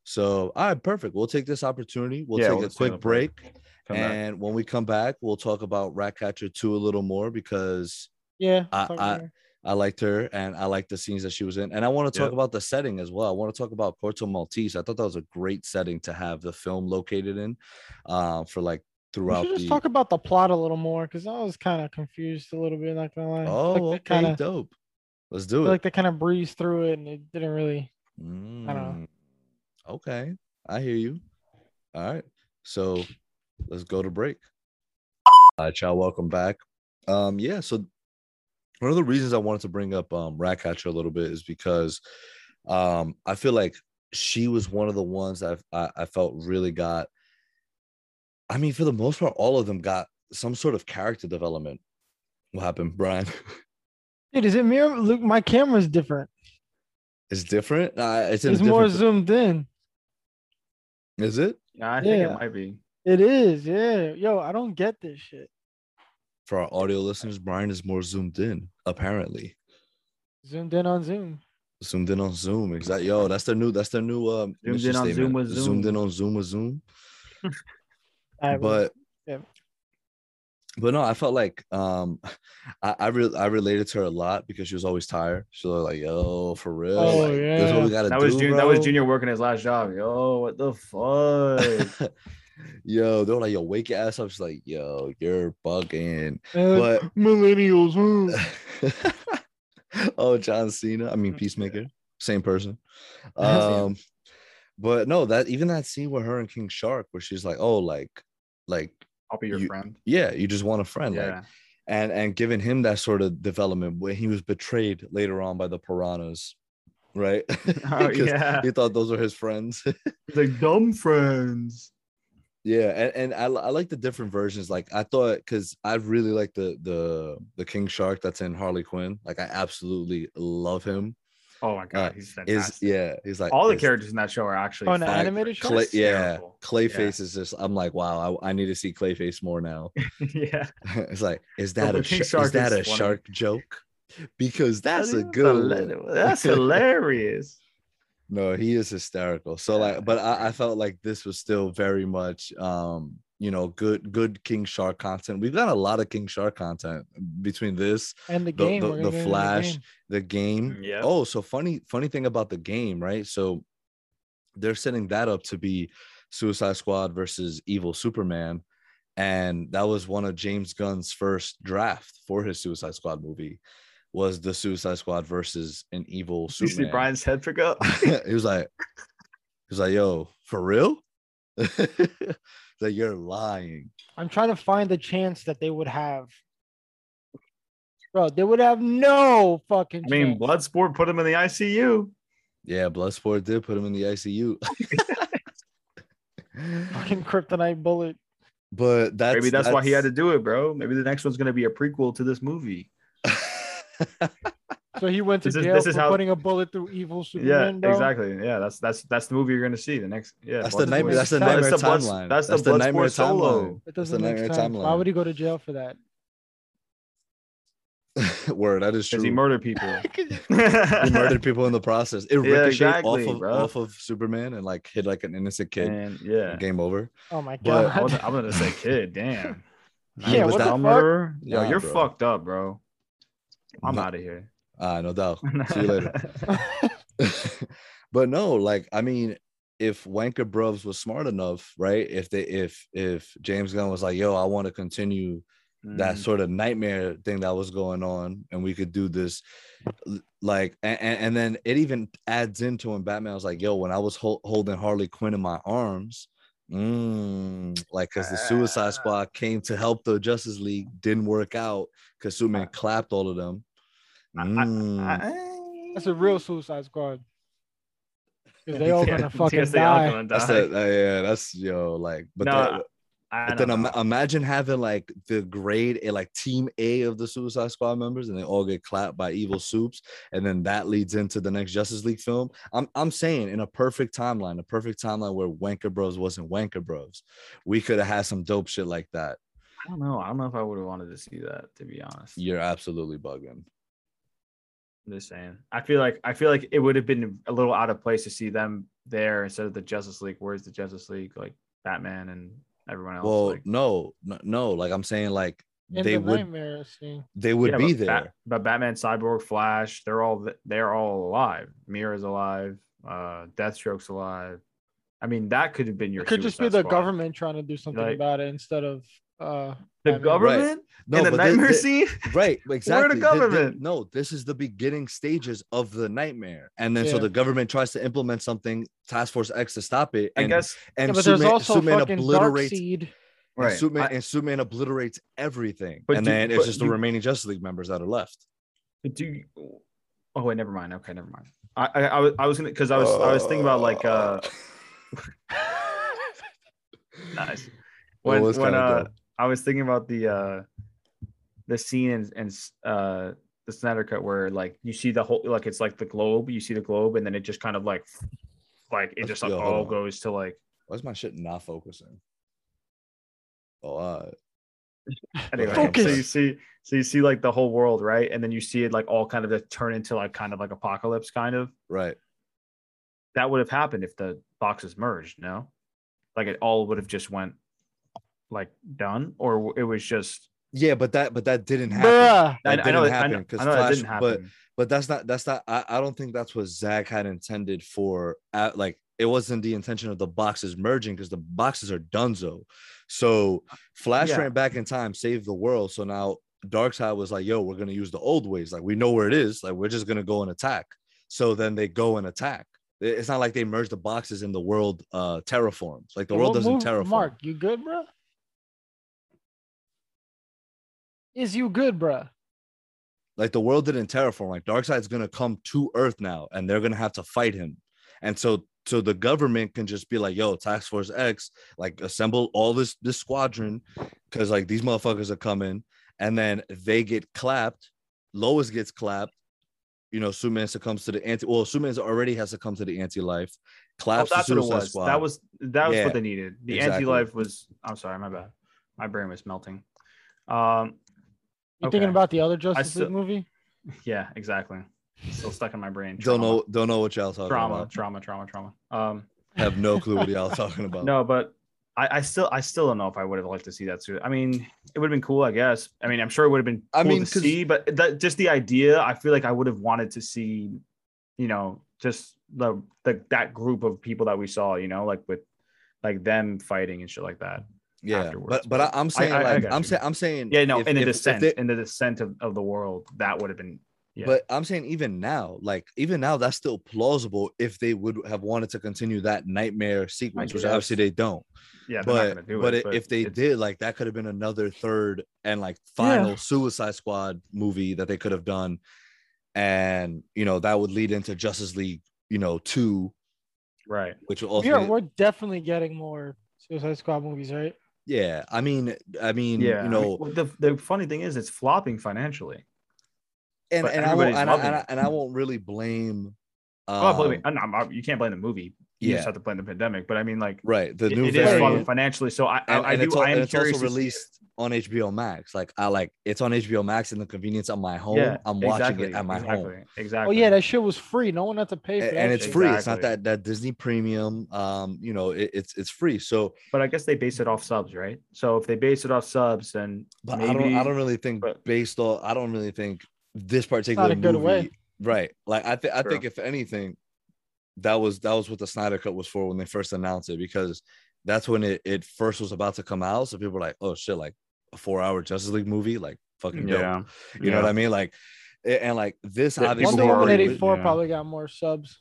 C: So all right, perfect. We'll take this opportunity. We'll
A: Yeah,
C: take
A: we'll
C: a quick
A: break.
C: break.
A: Come back.
C: and when we come back, we'll talk about Ratcatcher 2 a little more because
B: Yeah.
C: I- I- I liked her and I liked the scenes that she was in. And I want to talk
A: Yep.
C: about the setting as well. I want to talk about Corto Maltese. I thought that was a great setting to have the film located in uh, for like
B: we
C: throughout
B: should just
C: the.
B: talk about the plot a little more because I was kind of confused a little bit. Not gonna lie.
C: oh,
B: like
C: okay,
B: kind of
C: dope. Let's do it.
B: like they kind of breezed through it and it didn't really.
C: Mm,
B: know.
C: Okay, I hear you. All right, so let's go to break. All right, y'all, welcome back. Um, yeah, so one of the reasons I wanted to bring up um Ratcatcher a little bit is because um I feel like she was one of the ones that I, I felt really got. I mean, for the most part, all of them got some sort of character development. What happened, Brian?
B: Dude, is it mirror? Look, my camera's different.
C: It's different. Uh, it's in a
B: It's more
C: different-
B: zoomed in.
C: Is it?
A: yeah, I think
B: Yeah.
A: it might be.
B: It is. Yeah. Yo, I don't get this shit.
C: For our audio listeners, Brian is more zoomed in, apparently.
B: Zoomed in on Zoom.
C: Zoomed in on Zoom. Exactly. Yo, that's their new. That's their new. Um,
A: Zoomed in on Zoom
C: statement.
A: with
C: Zoomed in on Zoom with Zoom.
B: I
C: But
B: yeah.
C: But no, I felt like um, I I, re- I related to her a lot because she was always tired. She was like, "Yo, for real,
B: Oh,
C: like, this is what we gotta
A: That
C: do."
A: was Junior. That was. Junior working his last job. Yo, what the fuck?
C: yo, they were like, "Yo, wake your ass up." She's like, "Yo, you're bugging."
B: Uh,
C: But
B: millennials. huh?
C: oh, John Cena. I mean, Peacemaker, same person. Um, but no, that even that scene with her and King Shark, where she's like, "Oh, like, like,
A: I'll be your
C: You-
A: friend.
C: yeah, you just want a friend." Like,
A: Yeah.
C: and and giving him that sort of development when he was betrayed later on by the piranhas, right?
A: Oh, yeah.
C: he thought those were his friends.
A: Like dumb friends.
C: yeah, and, and I, I like the different versions. Like I thought, because I really like the the the King Shark that's in Harley Quinn. Like I absolutely love him.
A: Oh my god,
C: Uh,
A: he's
C: Is yeah, he's like
A: All the characters in that show are actually
B: Oh, an animated show?
C: Clay, yeah,
A: Hysterical.
C: Clayface is just. I'm like, wow, I, I need to see Clayface more now.
A: yeah.
C: it's like, is
A: Bro,
C: that a
A: but King
C: sh- is
A: Shark
C: that
A: is
C: a
A: funny.
C: shark joke? Because that's a good.
A: hila- That's hilarious.
C: No, he is hysterical. So like, but I, I felt like this was still very much um, you know, good good King Shark content. We've got a lot of King Shark content between this,
B: And the
C: The-
B: game.
C: the-
B: we're
C: the
B: gonna get into
C: Flash, the game.
A: Mm, yeah.
C: Oh, so funny, funny thing about the game, right? So they're setting that up to be Suicide Squad versus Evil Superman. And that was one of James Gunn's first draft for his Suicide Squad movie, was the Suicide Squad versus an evil
A: You see Brian's head pick up.
C: he was like, he was like, yo, for real? like you're lying.
B: I'm trying to find the chance that they would have. Bro, they would have no fucking
A: I mean,
B: chance.
A: Bloodsport put him in the ICU.
C: Yeah, Bloodsport did put him in the ICU.
B: fucking kryptonite bullet.
C: but that's
A: Maybe that's, why he had to do it, bro. Maybe the next one's gonna be a prequel to this movie.
B: So he went to
A: This is-
B: jail
A: this is
B: for
A: how-
B: putting a bullet through evil
A: Yeah,
B: Superman. bro.
A: exactly. Yeah, that's that's that's the movie you're gonna see. The next, yeah,
C: That's the
A: Bloodsport.
C: nightmare. That's the
B: That's
C: nightmare
A: the Blood-
C: timeline.
A: that's the
C: That's the nightmare
A: solo.
C: timeline.
B: It
C: That's the
B: doesn't make
C: nightmare
B: sense. Why would he go to jail for that?
C: Word, that is
A: because
C: true.
A: he murdered people.
C: He murdered people in the process. It
A: Yeah,
C: ricocheted
A: exactly,
C: off of
A: bro.
C: off of Superman and like hit like an innocent kid.
A: And yeah,
C: Game over.
B: oh my
C: But-
B: god.
A: I wasn't. I'm gonna say kid. Damn.
B: Yeah,
C: was
B: what the
C: that-
B: fuck?
A: murderer? Yo,
C: Nah,
A: you're
C: bro.
A: fucked up, bro. I'm
C: No-
A: out of here.
C: Ah, no doubt. See you later. but no, like I mean, if Wanker Bruvs was smart enough, right? If they if if James Gunn was like, yo, I want to continue that
A: Mm.
C: sort of nightmare thing that was going on, and we could do this, like, and, and then it even adds into when Batman was like, yo, when I was hol- holding Harley Quinn in my arms, Mm, like because the Suicide
A: Ah.
C: Squad came to help the Justice League, didn't work out because Superman
A: Ah.
C: clapped all of them.
A: I- I-
C: Mm.
A: I-
B: That's a real Suicide Squad. Because they all
A: Yeah,
B: gonna fucking
A: yes,
B: die.
A: gonna
C: that's
A: die.
C: uh, yeah, that's yo like. But
A: No,
C: that-
A: I
C: But then
A: don't
C: ima-
A: know.
C: imagine having like the grade A, like team A of the Suicide Squad members, and they all get clapped by evil soups, and then that leads into the next Justice League film. I'm I'm saying in a perfect timeline, a perfect timeline where Wanker Bros wasn't Wanker Bros, we could have had some dope shit like that.
A: I don't know. I don't know if I would have wanted to see that, to be honest.
C: You're absolutely bugging.
A: I'm just saying. I feel like I feel like it would have been a little out of place to see them there instead of the Justice League. Where's the Justice League? Like Batman and everyone else.
C: Well,
A: like,
C: no, no, no, like I'm saying, like they
B: the
C: would they would
A: yeah,
C: be
A: but
C: there.
A: Bat- but Batman, Cyborg, Flash, they're all they're all alive. Mira's alive. Uh, Deathstroke's alive. I mean, that could have been your.
B: It could just be the
A: Squad.
B: government trying to do something
A: Like-
B: about it instead of uh
A: The
B: Batman.
A: government
C: No,
A: in the nightmare
C: thi-
A: scene.
C: right exactly Thi- thi-
A: government?
C: no this is the beginning stages of the nightmare and then so the government tries to implement something task force x to stop it
A: I
C: and,
A: guess
C: and
B: Yeah, but
C: superman,
B: there's also
C: superman
B: fucking
C: obliterates
B: Darkseid.
C: and superman,
A: I-
C: and superman obliterates everything
A: But
C: and
A: do-
C: then it's
A: but
C: just the
A: you-
C: remaining justice league members that are left But
A: do. you- Oh wait, never mind. Okay, never mind. I I, I was I was gonna because I was I was thinking about like uh nice
C: Well,
A: when
C: it's
A: when
C: kinda
A: uh
C: dope.
A: I was thinking about the uh the scene and and uh the Snyder cut where like you see the whole like it's like the globe you see the globe and then it just kind of like like it
C: Let's-
A: just like
C: yo,
A: all
C: on.
A: goes to like
C: why's my shit not focusing oh all right.
A: anyway
B: Focus.
A: so you see so you see like the whole world right and then you see it like all kind of just turn into like kind of like apocalypse kind of
C: right
A: that would have happened if the boxes merged no like it all would have just went like done or it was just
C: yeah but that but that didn't happen
B: Bruh.
C: That
A: I,
C: didn't
A: I know,
C: happen 'cause
A: I know that
C: Flash-
A: didn't
C: but-
A: happen
C: but that's not that's not I, I don't think that's what Zack had intended for uh, like it wasn't the intention of the boxes merging because the boxes are donezo. So Flash
A: Yeah.
C: ran back in time, saved the world. So now Darkseid was like, yo, we're gonna use the old ways. Like we know where it is, like we're just gonna go and attack. So then they go and attack. It's not like they merge the boxes in the world uh terraforms. Like the world doesn't
B: move-
C: terraform.
B: Mark, you good, bruh? Is you good, bruh?
C: like the world didn't terraform like darkseid's gonna come to earth now and they're gonna have to fight him and so so the government can just be like yo task force x like assemble all this this squadron because like these motherfuckers are coming and then they get clapped lois gets clapped you know superman succumbs to the anti well superman already has succumbed to the anti-life
A: Oh,
C: claps
A: that's
C: the
A: what it was.
C: Squad.
A: That was that was
C: Yeah,
A: what they needed. The
C: exactly.
A: anti-life was. I'm sorry, my bad. My brain was melting. Um,
B: You
A: Okay.
B: thinking about the other Justice
A: still-
B: League movie?
A: yeah, exactly. Still stuck in my brain.
C: don't know don't know what y'all talking
A: Trauma,
C: about
A: trauma, trauma, trauma. Um,
C: have no clue what y'all talking about
A: no, but I, I still, I still don't know if I would have liked to see that. Too. I mean, it would have been cool, I guess. I mean, I'm sure it would have been.
C: I
A: Cool
C: mean,
A: to
C: 'cause-
A: see, but that, just the idea, I feel like I would have wanted to see, you know, just the, the that group of people that we saw, you know, like with like them fighting and shit like that.
C: Yeah
A: afterwards,
C: but but I, i'm saying
A: I- I
C: like
A: got
C: i'm saying i'm saying
A: Yeah, no,
C: if-
A: in the
C: if- if
A: descent,
C: they-
A: in the descent of, of the world, that would have been. Yeah.
C: But I'm saying even now, like even now, that's still plausible if they would have wanted to continue that nightmare sequence, which obviously they don't.
A: yeah, they're not
C: But
A: gonna do
C: but
A: it,
C: it, if they did, like that could have been another third and like final Suicide Squad movie that they could have done, and you know that would lead into Justice League, you know, two,
A: right?
C: which will also
B: yeah, we're definitely getting more Suicide Squad movies, right?
C: Yeah. I mean, I mean,
A: Yeah,
C: you know,
A: the the funny thing is, it's flopping financially.
C: and and I, won't, and, I, and, I, and I won't really blame.
A: I'm not
C: um,
A: blaming, I'm not- you can't blame the movie. You
C: yeah.
A: just have to blame the pandemic. But I mean, like,
C: right. The new
A: it,
C: new
A: it is
C: variant.
A: flopping financially. So I,
C: and,
A: I, I
C: and
A: do.
C: it's,
A: I am
C: it's
A: curious
C: also
A: to see it.
C: released on HBO Max. Like I like it's on HBO Max in the convenience of my home.
A: Yeah,
C: I'm watching
A: exactly,
C: it at my
A: exactly,
C: home.
A: Exactly.
B: Oh yeah, that shit was free. No one had to pay for
C: A-
B: that.
C: And it's
B: shit.
C: free. It's not that that Disney premium. Um, you know, it, it's it's free. So
A: but I guess they base it off subs, right? So if they base it off subs, then
C: but
A: maybe
C: I don't I don't really think
A: but-
C: based on I don't really think this
B: not
C: particular
B: a good
C: movie
B: way.
C: right. Like I think I think if anything, that was that was what the Snyder cut was for when they first announced it, because that's when it, it first was about to come out. So people were like, oh shit, like a four hour Justice League movie, like fucking dope.
A: yeah,
C: You know what I mean? Like, and like this obviously,
A: people
B: Wonder
A: were
B: Woman eighty four
A: yeah.
B: probably got more subs.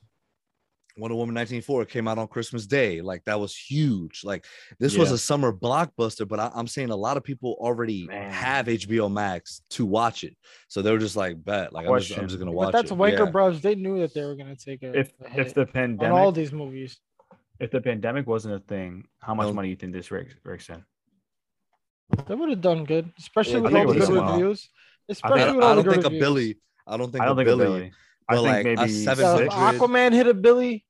C: Wonder Woman 1984 came out on Christmas Day. Like that was huge. Like this was a summer blockbuster, but I, am saying a lot of people already
A: Man.
C: have HBO Max to watch it. So they were just like, bet, like I'm just, I'm just gonna
B: But
C: watch
B: that's
C: it.
B: Wanker
C: Yeah.
B: Bros. They knew that they were gonna take a,
A: If
B: a
A: if
B: hit
A: the
B: on all these movies.
A: if the pandemic wasn't a thing, how much
C: No.
A: money you think this rakes, rakes in?
B: They would have done good, especially
C: Yeah,
B: with all the good
A: would've done well.
B: reviews.
C: I,
B: Especially
C: don't-
B: with all
C: I
B: the
C: don't
B: good
C: think a
B: reviews.
C: Billy. I don't think
A: I don't
C: a
A: think
C: Billy.
A: a Billy. I
C: but
A: think
C: like a
A: maybe
C: seven
B: So if
C: six-
A: six.
B: Aquaman hit a Billy,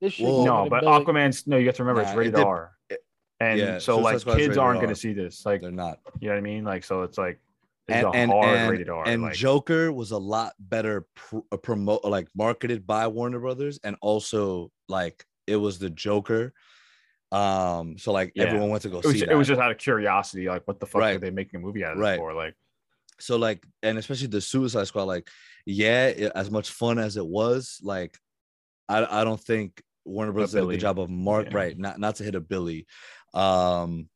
B: this shit
C: Whoa.
A: No, but
B: Billy.
A: Aquaman's no. You have to remember
C: Nah,
A: it's
C: it did-
A: R,
C: it-
A: and
C: yeah,
A: so
C: Suicide
A: like kids aren't going to see this. Like
C: They're not.
A: you know what I mean? Like so, it's like it's
C: and
A: a
C: and,
A: hard
C: and,
A: rated R.
C: and
A: like,
C: Joker was a lot better pr- uh, promote like marketed by Warner Brothers and also like it was the Joker. Um, so like
A: Yeah.
C: everyone went to go
A: it was,
C: see
A: it
C: that.
A: was just out of curiosity. Like, what the fuck are they making a movie out of
C: Right.
A: for? Like,
C: so like and especially the Suicide Squad. Like, yeah, it- as much fun as it was, like I I don't think Warner Brothers did a good job of mark
A: Yeah.
C: right, not not to hit a Billy. Um,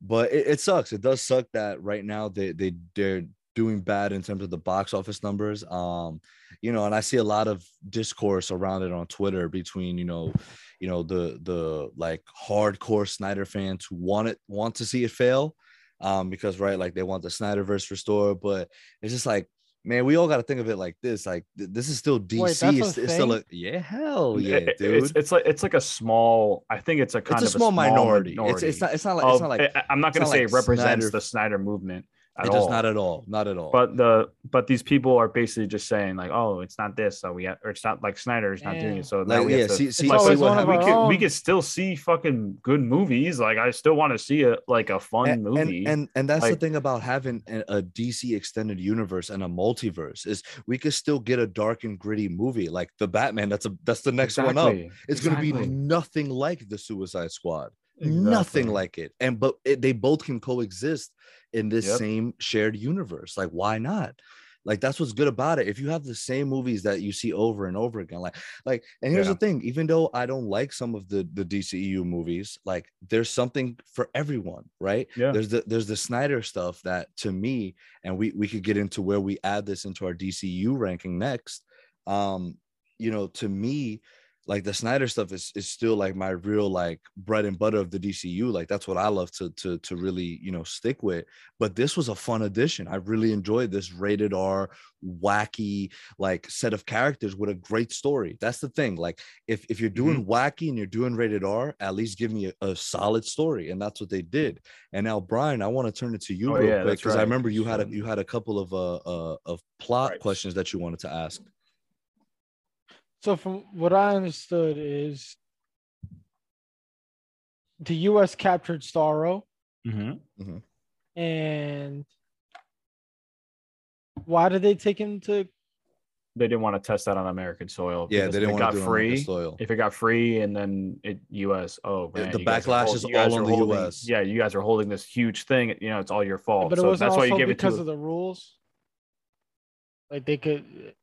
C: but it, it sucks. It does suck that right now they they they're doing bad in terms of the box office numbers. Um, you know, and I see a lot of discourse around it on Twitter between you know, you know the the like hardcore Snyder fans who want it want to see it fail, um, because right like they want the Snyderverse restored, but it's just like. Man, we all got to think of it like this. Like th- this is still DC.
B: Wait, that's
C: it's,
B: a
C: it's still a yeah, hell yeah,
A: it- it-
C: dude.
A: It's, it's like it's like a small. I think it's a kind
C: it's a
A: of
C: small, minority. It's,
A: minority
C: it's not. It's not like. It's not like.
A: I- I'm not going to
C: not
A: say
C: like
A: it represents
C: Snyder-
A: the Snyder movement at
C: it
A: all.
C: does not at all. Not at all.
A: but the but these people are basically just saying like, oh, it's not this, so we have, or it's not like Snyder's not doing it, so now
C: like,
A: we
C: yeah,
A: have to.
C: see, see,
A: Like,
C: see what
A: we
C: happened.
A: could we
B: own.
A: could still see fucking good movies. Like I still want to see a like a fun
C: and,
A: movie.
C: and and and that's the thing about having a, a DC extended universe and a multiverse is we could still get a dark and gritty movie like the Batman. That's a that's the next one up.
A: Exactly,
C: It's gonna be nothing like the Suicide Squad. Nothing like it. And but it, they both can coexist in this
A: Yep.
C: same shared universe. Like why not? Like that's what's good about it. If you have the same movies that you see over and over again, like like, and here's
A: Yeah.
C: the thing: even though I don't like some of the the DCEU movies, like there's something for everyone, right?
A: Yeah.
C: There's the there's the Snyder stuff that to me, and we we could get into where we add this into our DCU ranking next. Um, you know, to me, like the Snyder stuff is is still like my real like bread and butter of the DCU. Like that's what I love to to to really you know stick with. But this was a fun addition. I really enjoyed this rated R wacky like set of characters with a great story. That's the thing. Like if if you're doing wacky and you're doing rated R, at least give me a, a solid story, and that's what they did. And now Brian, I want to turn it to you
A: Oh,
C: real
A: yeah,
C: quick because I remember you had a you had a couple of uh, uh of plot
A: Right.
C: questions that you wanted to ask.
B: So from what I understood is the U.S. captured Starro,
A: Mhm.
B: and why did they take him to?
A: They didn't want to test that on American soil.
C: Yeah, they
A: if
C: didn't
A: it
C: want
A: got
C: to do it on American
A: free.
C: soil.
A: If it got free and then it U.S. Oh
C: The-
A: man,
C: the
A: you guys are
C: backlash
A: hold-
C: is all
A: are
C: on the
A: holding-
C: US.
A: Yeah, you guys are holding this huge thing. You know, it's all your fault.
B: But it
A: so
B: was
A: that's why you
B: also
A: give it
B: because
A: to.
B: of the rules. Like they could,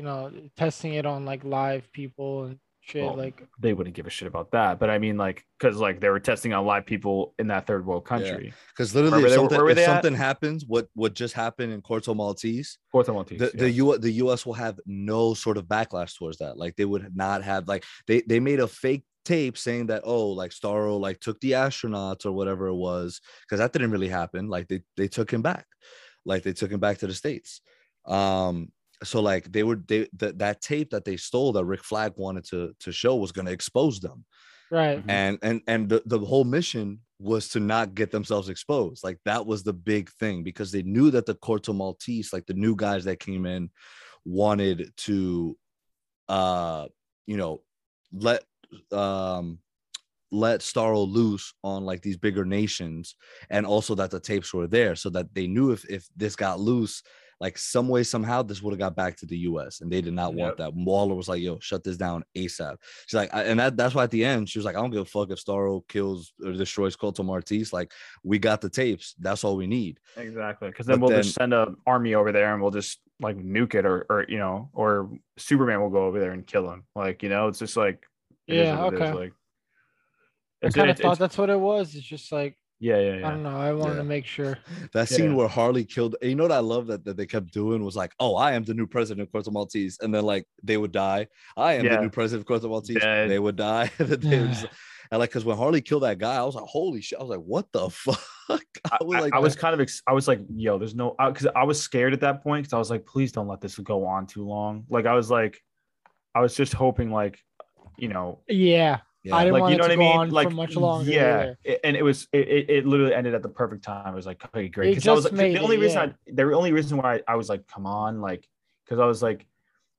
B: you know, testing it on like live people and shit.
A: Well,
B: like
A: they wouldn't give a shit about that. But I mean, like, because like they were testing on live people in that third world country.
C: Because literally,
A: Where
C: if something,
A: where were
C: if something happens, what what just happened in Corto Maltese,
A: Corto Maltese.
C: the, the
A: yes.
C: U the US will have no sort of backlash towards that. Like they would not have like they they made a fake tape saying that oh like Starro like took the astronauts or whatever it was because that didn't really happen. Like they they took him back, like they took him back to the states. Um, so like they were they that that tape that they stole that Rick Flag wanted to to show was going to expose them
B: right.
A: Mhm.
C: and and and the, the whole mission was to not get themselves exposed like that was the big thing because they knew that the corto maltese like the new guys that came in wanted to uh you know let um let Starro loose on like these bigger nations and also that the tapes were there so that they knew if if this got loose like some way somehow this would have got back to the US and they did not want that Waller was like yo shut this down ASAP she's like I- and that, that's why at the end she was like I don't give a fuck if Starro kills or destroys Corto Maltese like we got the tapes that's all we need
A: Exactly, because then
C: But
A: we'll just send an army over there and we'll just like nuke it, or or you know, or Superman will go over there and kill him. Like you know, it's just like it is
B: Yeah,
A: what it is,
B: okay.
A: Like
B: I
A: it's,
B: kind of thought that's what it was. It's just like
A: Yeah, yeah, yeah.
B: I don't know. I wanted
C: Yeah.
B: to make sure.
C: That scene
A: Yeah.
C: where Harley killed, you know what I love that, that they kept doing was like, oh, I am the new president of Corto Maltese. And then like they would die. I am
A: Yeah.
C: the new president of Corto Maltese.
A: Dead.
C: They would die. and they would just- and like, cause when Harley killed that guy, I was like, holy shit. I was like, what the fuck? I
A: I,
C: was
A: I-
C: like,
A: I was kind of, ex- I was like, yo, there's no, because I was scared at that point because I was like, please don't let this go on too long. Like, I was like, I was just hoping, like, you know,
B: Yeah,
C: yeah.
B: I didn't
A: like
B: want
A: you
B: it
A: know
B: to
A: what I
B: go
A: mean?
B: on for
A: like
B: much longer
A: Yeah, it- and it was it, it, it literally ended at the perfect time. It was like, okay, great. Because I was
B: just
A: like, the-
B: made
A: the only
B: it,
A: reason
B: yeah.
A: I, the only reason why I, I was like, come on, like, because I was like,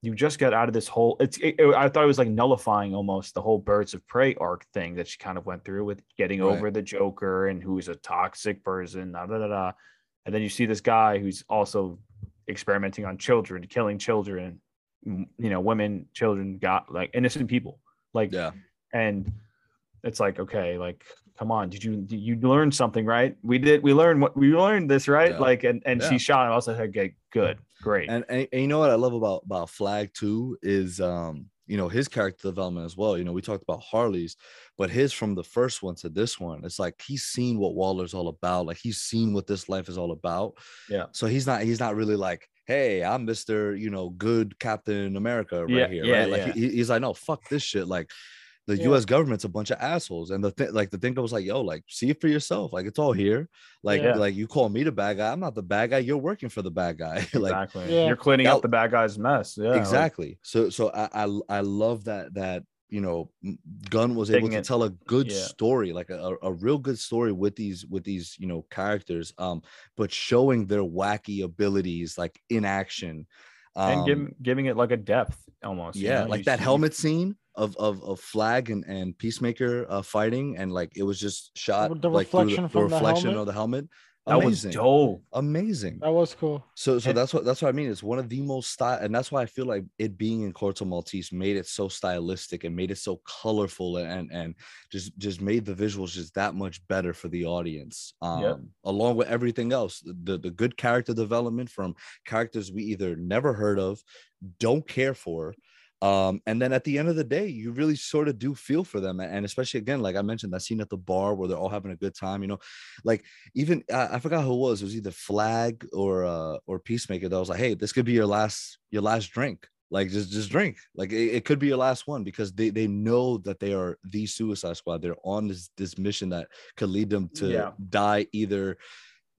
A: you just got out of this whole. It's it, it- I thought it was like nullifying almost the whole Birds of Prey arc thing that she kind of went through with getting
C: Right.
A: over the Joker and who's a toxic person, da, da, da, da. and then you see this guy who's also experimenting on children, killing children, you know, women, children, got like innocent people, like
C: yeah.
A: And it's like okay like come on did you did you learn something right we did we learned what we learned this right
C: Yeah.
A: like and and
C: Yeah.
A: she shot him i was like okay good great
C: And, and and you know what I love about about Flag too is um you know his character development as well. You know we talked about Harley's, but his from the first one to this one, it's like he's seen what Waller's all about. Like he's seen what this life is all about.
A: Yeah.
C: So he's not he's not really like, hey, I'm Mister you know good Captain America right
A: Yeah,
C: here,
A: yeah,
C: right? Like
A: yeah.
C: he, he's like, no, fuck this shit. Like the
B: Yeah.
C: U.S. government's a bunch of assholes, and the thing like the thing was like, yo, like see it for yourself. Like it's all here. Like
A: Yeah.
C: like you call me the bad guy. I'm not the bad guy. You're working for the bad guy. like
A: exactly
B: Yeah.
A: you're cleaning
C: Yeah.
A: up the bad guy's mess yeah like,
C: exactly so so I, I i love that that you know m- gunn was able to
A: it-
C: tell a good
A: yeah.
C: story like a, a a real good story with these with these you know characters um but showing their wacky abilities like in action um,
A: and giving giving it like a depth almost you
C: yeah
A: know?
C: like
A: You
C: that
A: see-
C: helmet scene of of of flag and and peacemaker uh fighting and like it was just shot
B: The
C: like
B: reflection
C: the,
B: from the
C: reflection
B: helmet?
C: of the helmet
A: that was
C: amazing
A: dope
C: amazing
B: that was cool.
C: so, so
A: And-
C: that's what that's what I mean. It's one of the most style, and that's why I feel like it being in Corto Maltese made it so stylistic and made it so colorful and and just just made the visuals just that much better for the audience. Um,
A: Yep.
C: along with everything else, the the good character development from characters we either never heard of, don't care for. Um, and then at the end of the day, you really sort of do feel for them, and especially again, like I mentioned, that scene at the bar where they're all having a good time. You know, like even I, I forgot who it was. It was either Flag or uh or Peacemaker that was like, "Hey, this could be your last your last drink. Like just just drink. Like it, it could be your last one because they they know that they are the Suicide Squad. They're on this this mission that could lead them to
A: Yeah.
C: die either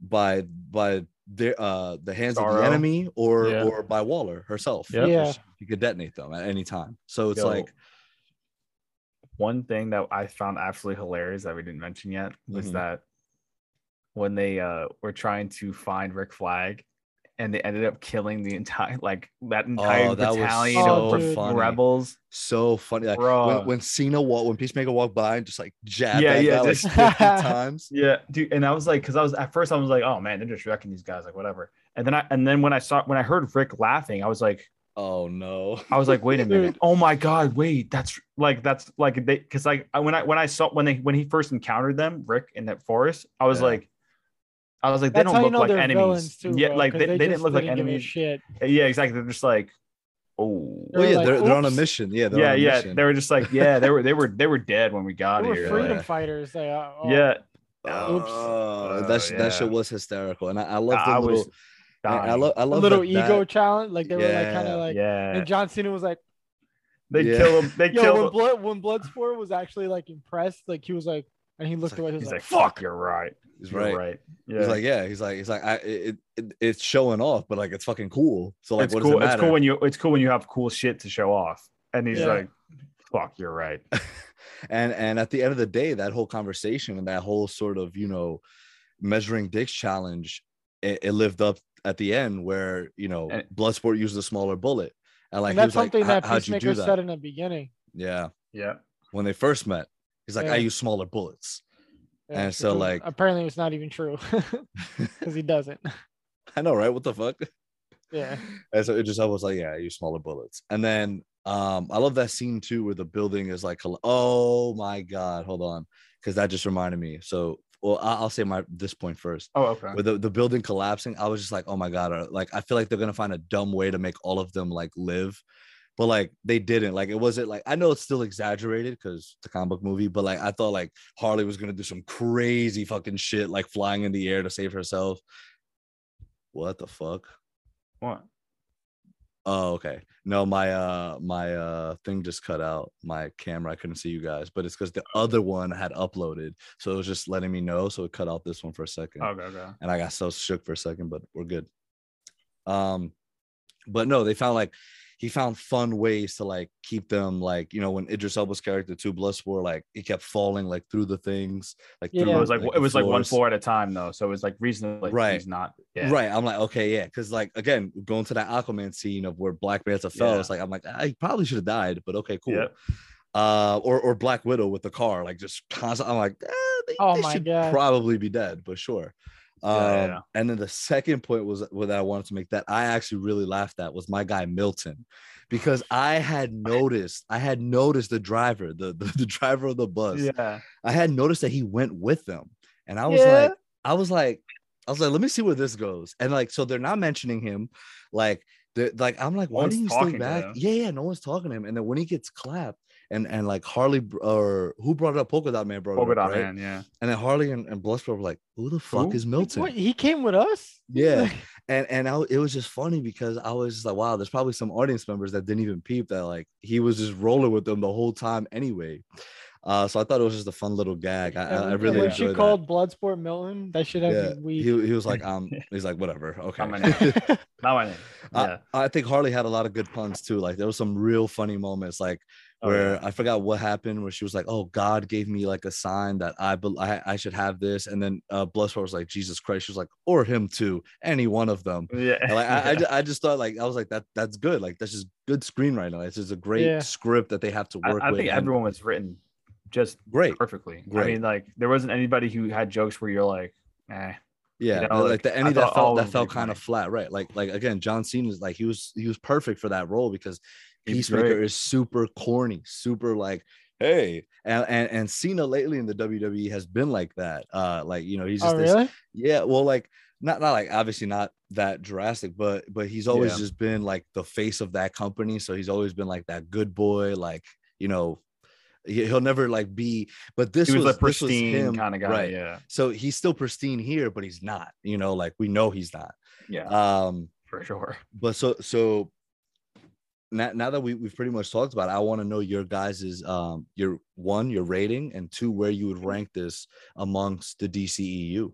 C: by by their uh the hands of the enemy or
A: Yeah.
C: or by Waller herself.
A: Yep.
B: Yeah.
C: She could detonate them at any time. So it's
A: Yo,
C: like
A: one thing that I found absolutely hilarious that we didn't mention yet was
C: Mhm.
A: that when they uh were trying to find Rick Flag and they ended up killing the entire like that entire
C: Oh, that was
A: battalion
B: so
A: of
C: funny.
A: rebels.
C: so funny. Like
A: Bro.
C: when, when Cena walked when Peacemaker walked by and just like jabbed
A: Yeah,
C: that
A: yeah,
C: guy like 50 times.
A: Yeah, dude, and I was like, because I was at first I was like, oh man, they're just wrecking these guys, like whatever. And then I and then when I saw when I heard Rick laughing, I was like,
C: Oh no.
A: I was like, wait a minute, oh my god, wait, that's like that's like they because like when I when I saw when they when he first encountered them, Rick in that forest, I was
C: Yeah.
A: like, I was like, they
B: That's
A: don't
B: how you
A: look
B: know
A: like enemies.
B: too.
A: yeah,
B: bro,
A: like
B: 'cause
A: they, they, didn't look like
B: give a
A: enemies.
B: Shit.
A: Yeah, exactly. They're just like, oh,
C: Well,
B: They're
C: yeah,
B: like,
C: they're, they're on a mission. Yeah, they're
A: yeah,
C: on a
A: yeah.
C: mission.
A: They were just like, yeah, they were they were they were dead when we got
B: They were
A: here.
B: freedom
C: yeah.
B: fighters. They, uh, oh,
A: Yeah,
B: Oops.
C: Oh, that, sh-
A: Oh,
C: that shit was hysterical, and I, I love the
A: I
C: little.
A: was
C: I, I love. I
B: a
C: love
B: little
C: that-
B: ego
C: that-
B: challenge. Like they were like kind of like.
A: yeah,
B: And John Cena was like,
A: they
C: Yeah.
A: kill him. They
B: "Yo,
A: kill
B: when
A: him.
B: Blood when Bloodsport was actually like impressed, like he was like, and he looked
C: like-
B: away. He was
A: He's
B: like,
A: like, fuck, you're right.
C: He's right.
A: right. Yeah.
C: He's like, yeah. He's like, he's like, I, it, it, it's showing off, but like, it's fucking cool. So like,
A: it's
C: what
A: cool.
C: does it
A: It's cool when you it's cool when you have cool shit to show off. And he's
B: Yeah.
A: like, fuck, you're right.
C: and and at the end of the day, that whole conversation and that whole sort of you know measuring dicks challenge, it, it lived up at the end where you know
A: And-
C: Bloodsport used a smaller bullet, and like
B: and that's
C: was like,
B: something that
C: how'd
B: Peacemaker
C: that?
B: said in the beginning.
C: Yeah,
A: Yeah.
C: when they first met, he's like, I use smaller bullets.
B: Yeah,
C: And so, like-
B: apparently it's not even true because he doesn't.
C: I know, right? What the fuck?
B: Yeah,
C: And so it just I was like, yeah, I use smaller bullets. And then um I love that scene too where the building is like oh my god, hold on. Cause that just reminded me. So well, I- I'll say my this point first.
A: Oh, okay.
C: With the, the building collapsing, I was just like, oh my god, uh, like I feel like they're gonna find a dumb way to make all of them like live. But like they didn't. Like it wasn't like I know it's still exaggerated because it's a comic book movie, but like I thought like Harley was gonna do some crazy fucking shit, like flying in the air to save herself. What the fuck?
A: What?
C: Oh, okay. No, my uh my uh thing just cut out. My camera, I couldn't see you guys, but it's because the other one had uploaded. So it was just letting me know. So it cut out this one for a second.
A: Okay, okay.
C: And I got so shook for a second, but we're good. Um, but no, they found like he found fun ways to like keep them like you know when Idris Elba's character two Bloodsport like he kept falling like through the things like
B: Yeah.
C: through,
A: It was like,
C: the
A: it was like one
C: floors.
A: floor at a time though, so it was like reasonably like,
C: Right.
A: He's not yeah.
C: Right. I'm like, okay, yeah. Cause like again, going to that Aquaman scene of where Black Manta fell,
A: Yeah.
C: it's like I'm like, I probably should have died, but okay, cool.
A: Yep.
C: Uh or or Black Widow with the car, like just constant. I'm like, eh, they,
B: Oh
C: they
B: my
C: should
B: God.
C: probably be dead, but sure. Um,
A: Yeah, yeah, yeah.
C: and then the second point was what I wanted to make that I actually really laughed at was my guy Milton, because I had noticed, I had noticed the driver, the, the, the driver of the bus.
A: Yeah.
C: I had noticed that he went with them. And I was
B: Yeah.
C: like, I was like, I was like, let me see where this goes. And like, so they're not mentioning him. Like, they're like, I'm like,
A: No
C: why didn't you stay back? Yeah, yeah, no one's talking to him. And then when he gets clapped, and and like Harley or who brought it up? Polka Dot Man brought
A: Polka
C: it up,
A: dot
C: right?
A: man, yeah.
C: And then Harley and, and Bloodsport were like, who the fuck
A: Who?
C: is Milton?
B: What, he came with us?
C: Yeah. and and I, it was just funny because I was just like, wow, there's probably some audience members that didn't even peep that like he was just rolling with them the whole time anyway. Uh, so I thought it was just a fun little gag. I, I, I really
B: when she
C: that.
B: called Bloodsport Milton, that should have
C: Yeah,
B: been weak.
C: he, he was like, um, he's like, whatever, okay.
A: my name. Not my name. Yeah.
C: I, I think Harley had a lot of good puns too. Like there was some real funny moments, like where
A: yeah.
C: I forgot what happened, where she was like, "Oh, God gave me like a sign that I bel I, I should have this," and then uh, Bloodsport was like, "Jesus Christ," she was like, "Or him too, any one of them."
A: Yeah.
C: And, like I, I,
A: yeah.
C: ju- I just thought like I was like that that's good. Like that's just good screenwriting. It's just a great
B: Yeah.
C: script that they have to work
A: I
C: with.
A: think
C: and-
A: everyone was written just
C: great.
A: perfectly. I mean, like there wasn't anybody who had jokes where you're like, eh.
C: Yeah,
A: know,
C: like,
A: like,
C: the
A: I
C: any that felt that felt kind of flat, right? Like like again, John Cena is like he was he was perfect for that role because
A: was
C: Peacemaker
A: great.
C: is super corny, super like hey, and, and and Cena lately in the WWE has been like that. Uh, like you know he's just
B: oh,
C: this
B: really?
C: yeah, well like not not like obviously not that drastic, but but he's always
A: Yeah.
C: just been like the face of that company, so he's always been like that good boy, like you know. he- He'll never like be, but this
A: He was,
C: was,
A: a
C: this was
A: pristine
C: him,
A: kind of guy.
C: right?
A: Yeah.
C: So he's still pristine here, but he's not. You know, like we know he's not.
A: Yeah.
C: Um,
A: for sure.
C: but so so now, now that we, we've pretty much talked about it, I want to know your guys's um your one, your rating, and two, where you would rank this amongst the DCEU.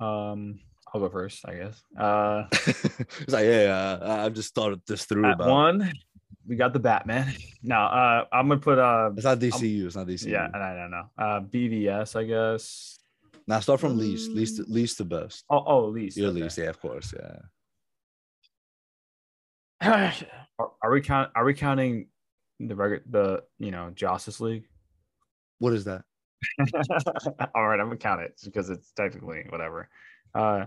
A: Um, I'll go first, I guess. Uh,
C: it's like, yeah, uh, I've just thought this through about
A: one, we got the Batman. Now, uh, I'm gonna put uh,
C: it's not DCU, it's not DCU.
A: yeah, I don't know. Uh, BVS, I guess.
C: Now start from least, least least to best.
A: Oh, oh, least.
C: Your
A: okay.
C: least, yeah, of course, yeah.
A: Are, are we count? Are we counting the regular, the you know Justice League?
C: What is that?
A: All right, I'm gonna count it because it's technically whatever. Uh,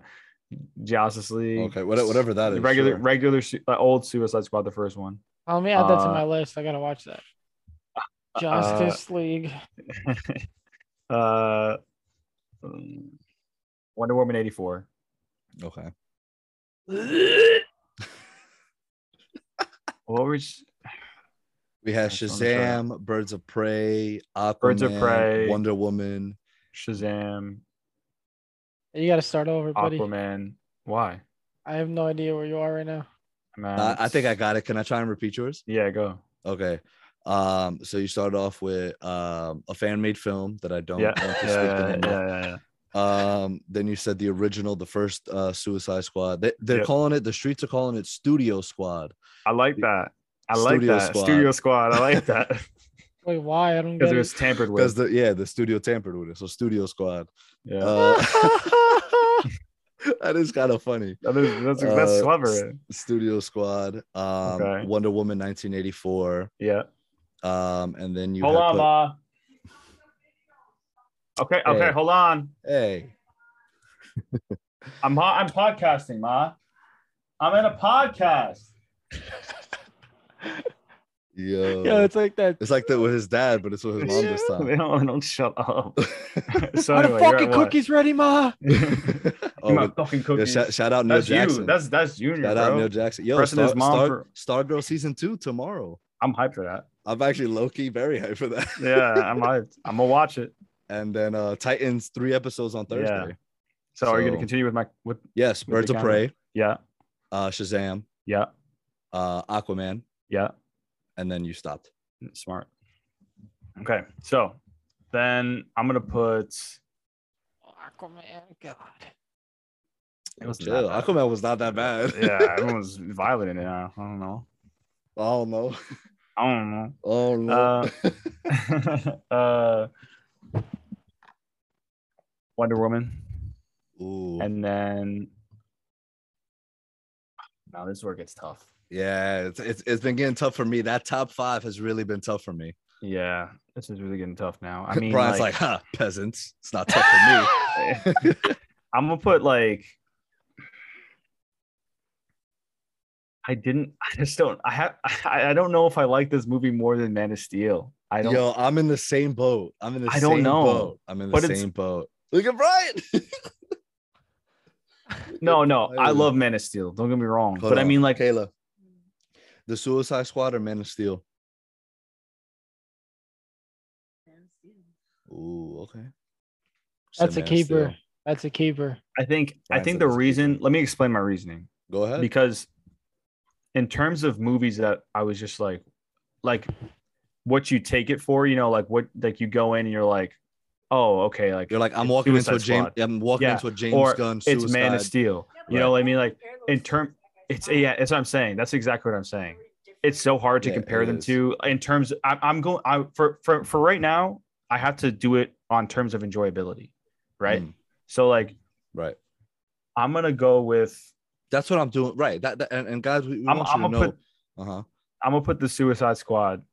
A: Justice League.
C: Okay, what- whatever that is.
A: Regular,
C: sure.
A: regular, su- uh, old Suicide Squad, the first one.
B: Oh, let me add that to
A: Uh,
B: my list. I gotta watch that. Justice League.
A: uh, um, Wonder Woman eighty four.
C: Okay.
A: What were s-
C: We had
A: That's what I'm trying-
C: Shazam, Birds of Prey, Aquaman,
A: Birds of Prey.
C: Wonder Woman.
A: Shazam,
B: You gotta start over, buddy.
A: Aquaman? Why?
B: I have no idea where you are right now.
A: Man,
C: Uh, I think I got it. Can I try and repeat yours?
A: Yeah, go.
C: Okay. Um, so you started off with um a fan made film that I don't
A: Yeah,
C: want to
A: yeah,
C: skip
A: yeah, yeah, yeah, yeah.
C: Um, then you said the original, the first uh Suicide Squad. They, they're
A: Yep.
C: calling it the streets are calling it Studio Squad.
A: I like that. I like
C: Studio
A: that.
C: Squad.
A: Studio Squad. I like that
B: Wait, why? I don't
A: because it
B: it.
A: was tampered
C: Because
A: with.
C: the yeah, the studio tampered with it. So Studio Squad.
A: Yeah,
C: Uh, that is kind of funny.
A: that is, that's that's
C: uh,
A: clever.
C: Studio Squad. Um
A: Okay.
C: Wonder Woman 1984.
A: Yeah.
C: Um, and then you
A: hold on,
C: put-
A: ma. Okay, okay,
C: Hey.
A: hold on.
C: Hey,
A: I'm I'm podcasting, ma. I'm in a podcast.
C: yo.
B: Yeah, it's like that.
C: It's like that with his dad, but it's with his mom this
A: they
C: time.
A: don't, they don't shut up. so
B: Are the
A: anyway, you're
B: fucking
A: at what?
B: cookies ready, ma?
C: Oh,
A: my
C: with-
A: fucking
C: yeah,
A: cookies.
C: shout, shout out Neil
A: that's
C: Jackson.
A: you. That's that's Junior,
C: shout
A: bro.
C: out Neil Jackson. Yo,
A: Pressing
C: Star,
A: his mom
C: Star,
A: for-
C: Stargirl season two tomorrow.
A: I'm hyped for that.
C: I'm actually low key very hyped for that.
A: Yeah, I'm hyped. I'm gonna watch it.
C: And then uh Titans three episodes on Thursday.
A: Yeah. So, are you gonna continue with my with
C: Yes,
A: With
C: Birds of. Prey,
A: yeah,
C: uh Shazam,
A: yeah,
C: uh Aquaman,
A: yeah.
C: and then you stopped.
A: Smart. Okay, so then I'm gonna put.
B: Aquaman, God.
A: It wasn't
C: Chill.
A: that bad.
C: Aquaman was not that bad.
A: Yeah, everyone's violent in it. I don't know.
C: oh no.
A: I don't know.
C: Oh no.
A: Uh, uh, Wonder Woman,
C: Ooh.
A: and then. Now this work gets tough.
C: yeah, it's, it's it's been getting tough for me. That top five has really been tough for me.
A: Yeah, this is really getting tough now. I mean,
C: Brian's like,
A: like,
C: huh, peasants. It's not tough for me.
A: I'm gonna put like. I didn't. I just don't. I have. I, I don't know if I like this movie more than Man of Steel. I don't.
C: Yo, I'm in the same boat. I'm in the
A: I don't know.
C: boat. I'm in the
A: But
C: same boat. Look at Brian.
A: no, no. I love Man of Steel. Don't get me wrong.
C: Hold
A: but I mean, like,
C: Kayla, the Suicide Squad or Man of Steel? Ooh, okay.
B: That's
C: Said
B: a keeper.
C: Steel.
B: That's a keeper.
A: I think. I think the
C: it's a
A: reason. Let me explain my reasoning.
C: Go ahead.
A: because in terms of movies that I was just like like what you take it for, you know, like what like you go in and you're like, oh, okay, like
C: You're like, I'm walking into a James.
A: Squad.
C: I'm walking
A: Yeah,
C: into a James
A: or
C: Gunn.
A: it's Man of Steel. You know what I mean? Like in term it's yeah, that's what I'm saying. That's exactly what I'm saying. It's so hard to
C: Yeah,
A: compare them
C: is.
A: to in terms I'm, I'm going I for, for for right now, I have to do it on terms of enjoyability, right?
C: Mm,
A: So like
C: right.
A: I'm gonna go with
C: That's what I'm doing. Right. That, that and, and guys, we, we
A: I'm,
C: want
A: I'm
C: you to
A: gonna
C: know.
A: put
C: uh huh.
A: I'm gonna put the Suicide Squad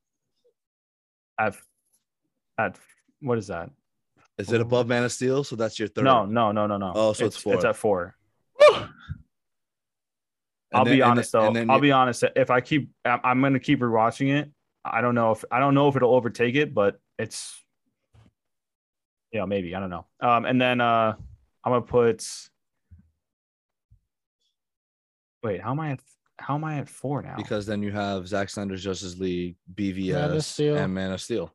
A: at at what is that?
C: Is it above Man of Steel? So that's your third.
A: No, no, no, no, no.
C: Oh, so it's
A: It's
C: four.
A: at four. I'll
C: then-
A: be honest
C: then-
A: though.
C: and
A: I'll
C: you-
A: be honest. If I keep, I'm, I'm gonna keep rewatching it. I don't know if I don't know if it'll overtake it, but it's, yeah, maybe I don't know. Um, and then uh, I'm gonna put. Wait, how am I at? How am I at four now?
C: because then you have Zack Snyder's Justice League, BVS,
B: Man
C: and Man of Steel.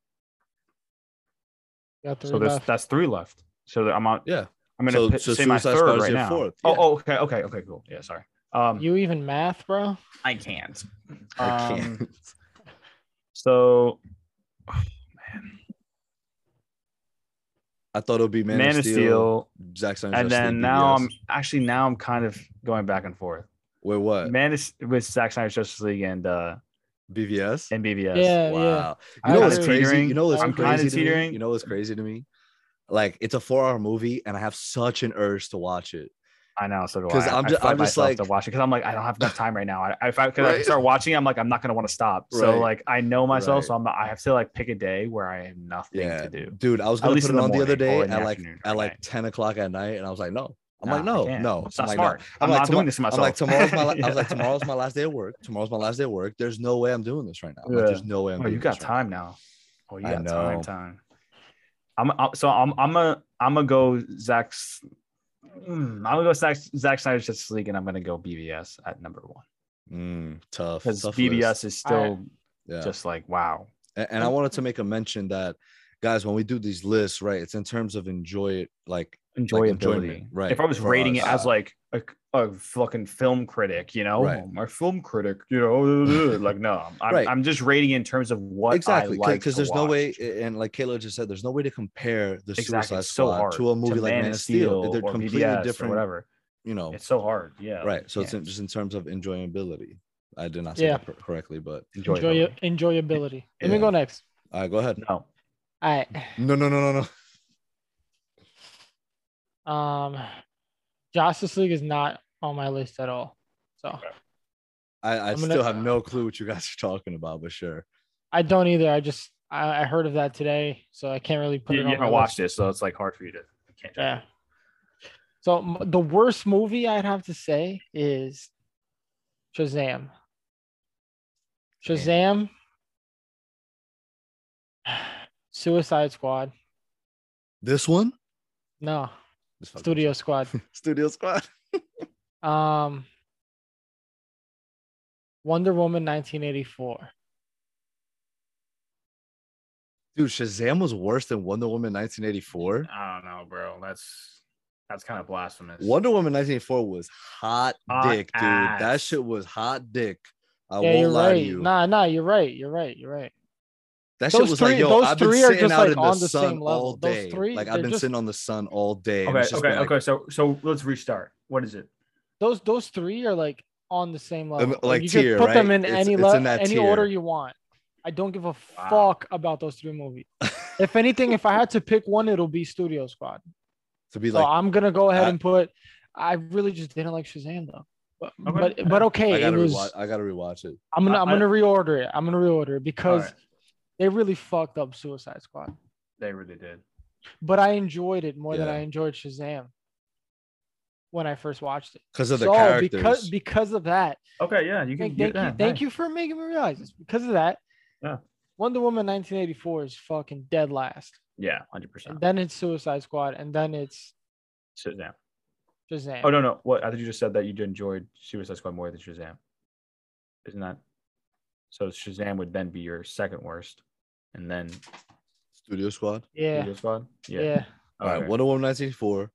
B: Got three
A: so there's
B: left.
A: that's three left. So I'm on.
C: Yeah.
A: I'm gonna
C: So-
A: pi-
C: so
A: say my third right now.
C: fourth,
A: Oh,
C: yeah.
A: oh, okay, okay, okay, cool. Yeah, sorry. Um,
B: You even math, bro?
A: I can't.
C: I
A: Um,
C: can't.
A: So, oh, man,
C: I thought it would be Man,
A: Man, of Steel,
C: Zack Snyder's
A: and then
C: League,
A: now I'm actually now I'm kind of going back and forth.
C: Wait, what?
A: Man is with Zack Snyder's Justice League and uh
C: BVS.
A: and BVS.
B: Yeah, yeah.
C: Wow.
A: I'm
C: You know what's crazy?
A: teetering.
C: You know what's
B: I'm
C: crazy
A: kinda
C: to me? You know what's crazy to me? Like it's a four-hour movie, and I have such an urge to watch it.
A: I know. So do
C: I'm
A: I
C: ju-
A: fight
C: I'm just like-
A: to watch it because I'm like I don't have enough time right now. I if I because I
C: Right.
A: start watching, I'm like I'm not gonna want to stop. So like I know myself,
C: Right.
A: so I'm not, I have to like pick a day where I have nothing
C: Yeah,
A: to do.
C: dude. I was gonna
A: least
C: put it
A: the
C: on the other day
A: in
C: at like at like ten o'clock at night, and I was like, no. I'm
A: Nah,
C: like, no, no.
A: It's
C: I'm
A: not
C: like,
A: smart.
C: No.
A: I'm,
C: like,
A: not doing this myself.
C: I'm like, tomorrow's my. La- I was like, tomorrow's my last day at work. Tomorrow's my last day at work. There's no way I'm doing this right now. I'm like, there's no way I'm
A: Oh,
C: doing
A: you got
C: this right
A: time now. Oh, you
C: I
A: got time.
C: know.
A: Time. I'm, I'm so I'm I'm a I'm gonna go Zack's. Mm, I'm gonna go Zack Zack Snyder's Justice League, and I'm gonna go BVS at number one
C: Mm, tough.
A: because
C: tough
A: BVS
C: list.
A: is still
C: Yeah.
A: just like wow.
C: And, and I wanted to make a mention that, guys, when we do these lists, right, it's in terms of enjoy it, like
A: enjoyability.
C: enjoyment, right,
A: If I was
C: for
A: rating it as like a, a fucking film critic, you know,
C: Right.
A: "Oh, my film critic, you know, like no, I'm,
C: Right.
A: I'm just rating in terms of what
C: exactly
A: I like
C: because
A: to
C: there's no way, and like Kayla just said, there's no way to compare the
A: Exactly,
C: Suicide
A: it's so
C: Squad to a movie like Man,
A: of
C: of Steel. They're completely
A: BVS
C: different,
A: whatever.
C: you know.
A: It's so hard. Yeah.
C: right. So it's in, just in terms of enjoyability. I did not say
B: Yeah.
C: that correctly, but
B: Enjoy
A: enjoyability.
B: enjoyability. Let me go next.
C: all right, go ahead.
A: No.
B: All right.
C: No, no, no, no, no.
B: Um, Justice League is not on my list at all. So
C: I, I
B: I'm gonna-
C: still have no clue what you guys are talking about, but sure.
B: I don't either. I just I, I heard of that today, so I can't really put
A: You,
B: it
A: you
B: on
A: haven't watched
B: list.
A: it, so it's like hard for you to. I can't
B: Yeah. So m- the worst movie I'd have to say is Shazam. Shazam, Suicide Squad.
C: This one?
B: No,
C: This fucking-
B: Studio Squad.
C: Studio Squad.
B: Um, Wonder Woman 1984.
C: Dude, Shazam was worse than Wonder Woman 1984.
A: I don't know, bro. That's that's kind of blasphemous.
C: Wonder Woman 1984 was hot,
A: Hot
C: dick, dude. That shit was hot dick. I
B: yeah,
C: won't
B: you're
C: lie
B: right.
C: to you.
B: Nah, nah, you're right. You're right. You're right.
C: That
B: those
C: shit was
B: three-
C: like, yo,
B: those
C: I've been
B: three are
C: sitting
B: just,
C: out
B: like,
C: in the
B: on the
C: sun
B: same
C: all
B: level. Those
C: day.
B: three,
C: like I've been
B: just-
C: sitting on the sun all day.
A: Okay, okay,
C: like,
A: okay. So so let's restart. What is it?
B: Those those three are like on the same level.
C: like
B: you
C: tier,
B: can put them in
C: It's-
B: any
C: it's
B: le-
C: in that
B: any
C: tier.
B: order you want. I don't give a
A: Wow.
B: fuck about those three movies. if anything, if I had to pick one, it'll be Studio Squad.
C: to be
B: So
C: like,
B: I'm gonna go ahead
C: I-
B: and put. I really just didn't like Shazam though. But
A: Okay.
B: but, but okay,
C: I
B: it
C: gotta
B: was.
C: rewatch. I gotta rewatch it.
B: I'm gonna
A: I-
B: I'm gonna reorder it. I'm gonna reorder it because
A: Alright.
B: They really fucked up Suicide Squad.
A: They really did.
B: But I enjoyed it more than I enjoyed Shazam when I first watched it.
C: Because of the
B: so
C: characters.
B: because because of that,
A: Okay, yeah, you can.
B: thank, thank you thank you for making me realize this. Because of that,
A: Yeah.
B: Wonder Woman 1984 is fucking dead last,
A: Yeah, hundred
B: and
A: percent.
B: then it's Suicide Squad, and then it's
A: Shazam.
B: Shazam.
A: Oh no, no. What? I thought you just said that you enjoyed Suicide Squad more than Shazam. Isn't that? So Shazam would then be your second worst, and then
C: Studio Squad.
B: yeah,
A: Studio Squad.
B: yeah,
C: All right,
A: Okay.
C: Wonder Woman 1984.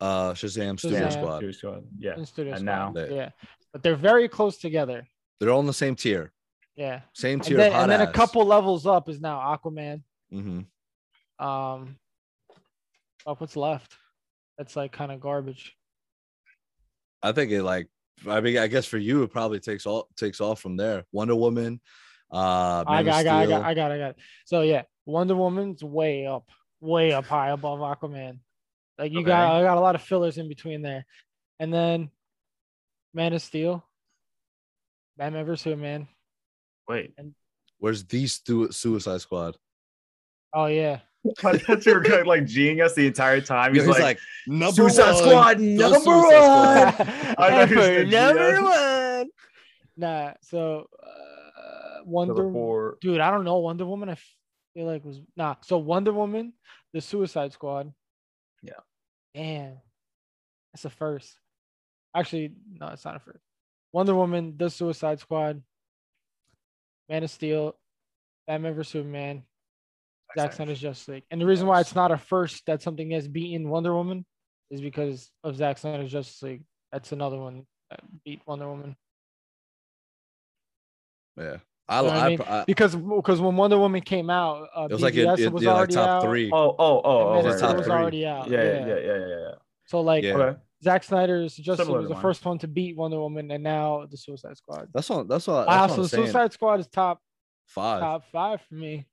C: Uh, Shazam, Studio
B: Shazam.
C: Squad.
A: Studio Squad. Yeah.
B: and Studio
A: And
B: Squad.
A: now-
B: yeah, but they're very close together.
C: They're all in the same tier.
B: Yeah,
C: Same
B: and
C: tier.
B: then, and then a couple levels up is now Aquaman.
C: Mhm.
B: Um, fuck, what's left? That's like kind of garbage.
C: I think it like. I mean, I guess for you, it probably takes all takes off from there. Wonder Woman. Uh,
B: I got, I got, I got, I got, I got. So yeah, Wonder Woman's way up, way up high above Aquaman. Like you got, I got a lot of fillers in between there, and then Man of Steel, Batman vs Superman.
A: Wait.
C: and, Where's these two Suicide Squad?
B: Oh yeah,
A: I thought you kind like G'ing us the entire time.
C: He's,
A: He's, like,
C: like, number
A: Suicide
C: one,
A: Squad number
C: Suicide
A: one.
C: Squad.
A: I thought you
B: Ever
A: said
B: number
A: GS.
B: one. Nah, so uh, Wonder
A: Number four.
B: dude, I don't know. Wonder Woman, I feel like was nah. So Wonder Woman, the Suicide Squad.
A: Yeah.
B: Damn, that's a first. Actually, no, it's not a first. Wonder Woman, the Suicide Squad, Man of Steel, Batman vs Superman, Zack Snyder's Justice League. And the reason why it's not a first that something has beaten Wonder Woman is because of Zack Snyder's Justice League. That's another one that beat Wonder Woman.
C: Yeah, I,
B: You know I
C: I,
B: mean?
C: I,
B: Because because when Wonder Woman came out, uh,
C: it was like in,
B: BVS
C: in,
B: was
C: yeah, like
B: already
C: top
B: out,
C: three.
A: Oh, oh, oh,
B: and
A: oh.
B: Man
C: right,
B: Steel
C: right,
B: was
C: right.
B: already out.
A: Yeah, yeah, yeah, yeah, yeah. yeah.
B: So like
C: Yeah.
A: Okay.
B: Zack Snyder's Justice League
A: Similar
B: was the
A: mine.
B: first one to beat Wonder Woman, and now the Suicide Squad.
C: That's all. That's all. That's
B: Wow, so
C: I'm
B: the
C: saying.
B: Suicide Squad is top
C: Five.
B: top five for me.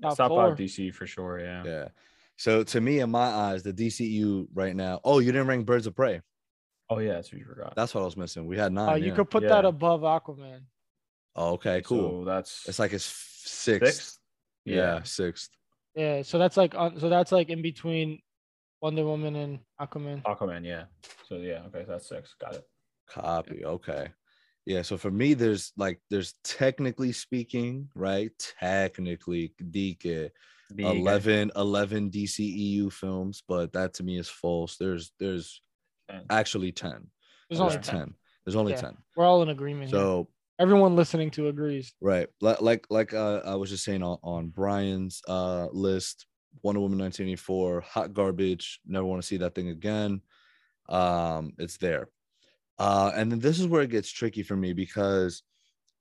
B: Top,
A: Top
B: four.
A: five DC for sure. Yeah.
C: Yeah. So to me, in my eyes, the DCU right now. Oh, you didn't rank Birds of Prey.
A: Oh yeah, that's what you forgot.
C: That's what I was missing. We had nine.
B: Uh, you
C: yeah.
B: could put that above Aquaman.
C: Oh, okay, cool.
A: So that's
C: it's like it's sixth.
A: sixth.
C: Yeah, sixth.
B: Yeah, so that's like on, so that's like in between Wonder Woman and Aquaman.
A: Aquaman. Yeah. So yeah. Okay, so that's six. Got it.
C: Copy. Okay. Yeah. So for me, there's like there's technically speaking, right? Technically, DK,
A: The-
C: 11, 11 DCEU films, but that to me is false. There's there's
A: Ten.
C: actually 10.
B: There's
C: There's
B: only
C: 10.
B: 10.
C: There's only
B: Yeah.
C: 10.
B: We're all in agreement.
C: So
B: everyone listening to agrees.
C: Right. Like like like uh, I was just saying on, on Brian's uh list, Wonder Woman 1984, hot garbage, never want to see that thing again. Um, it's there. Uh, and then this is where it gets tricky for me because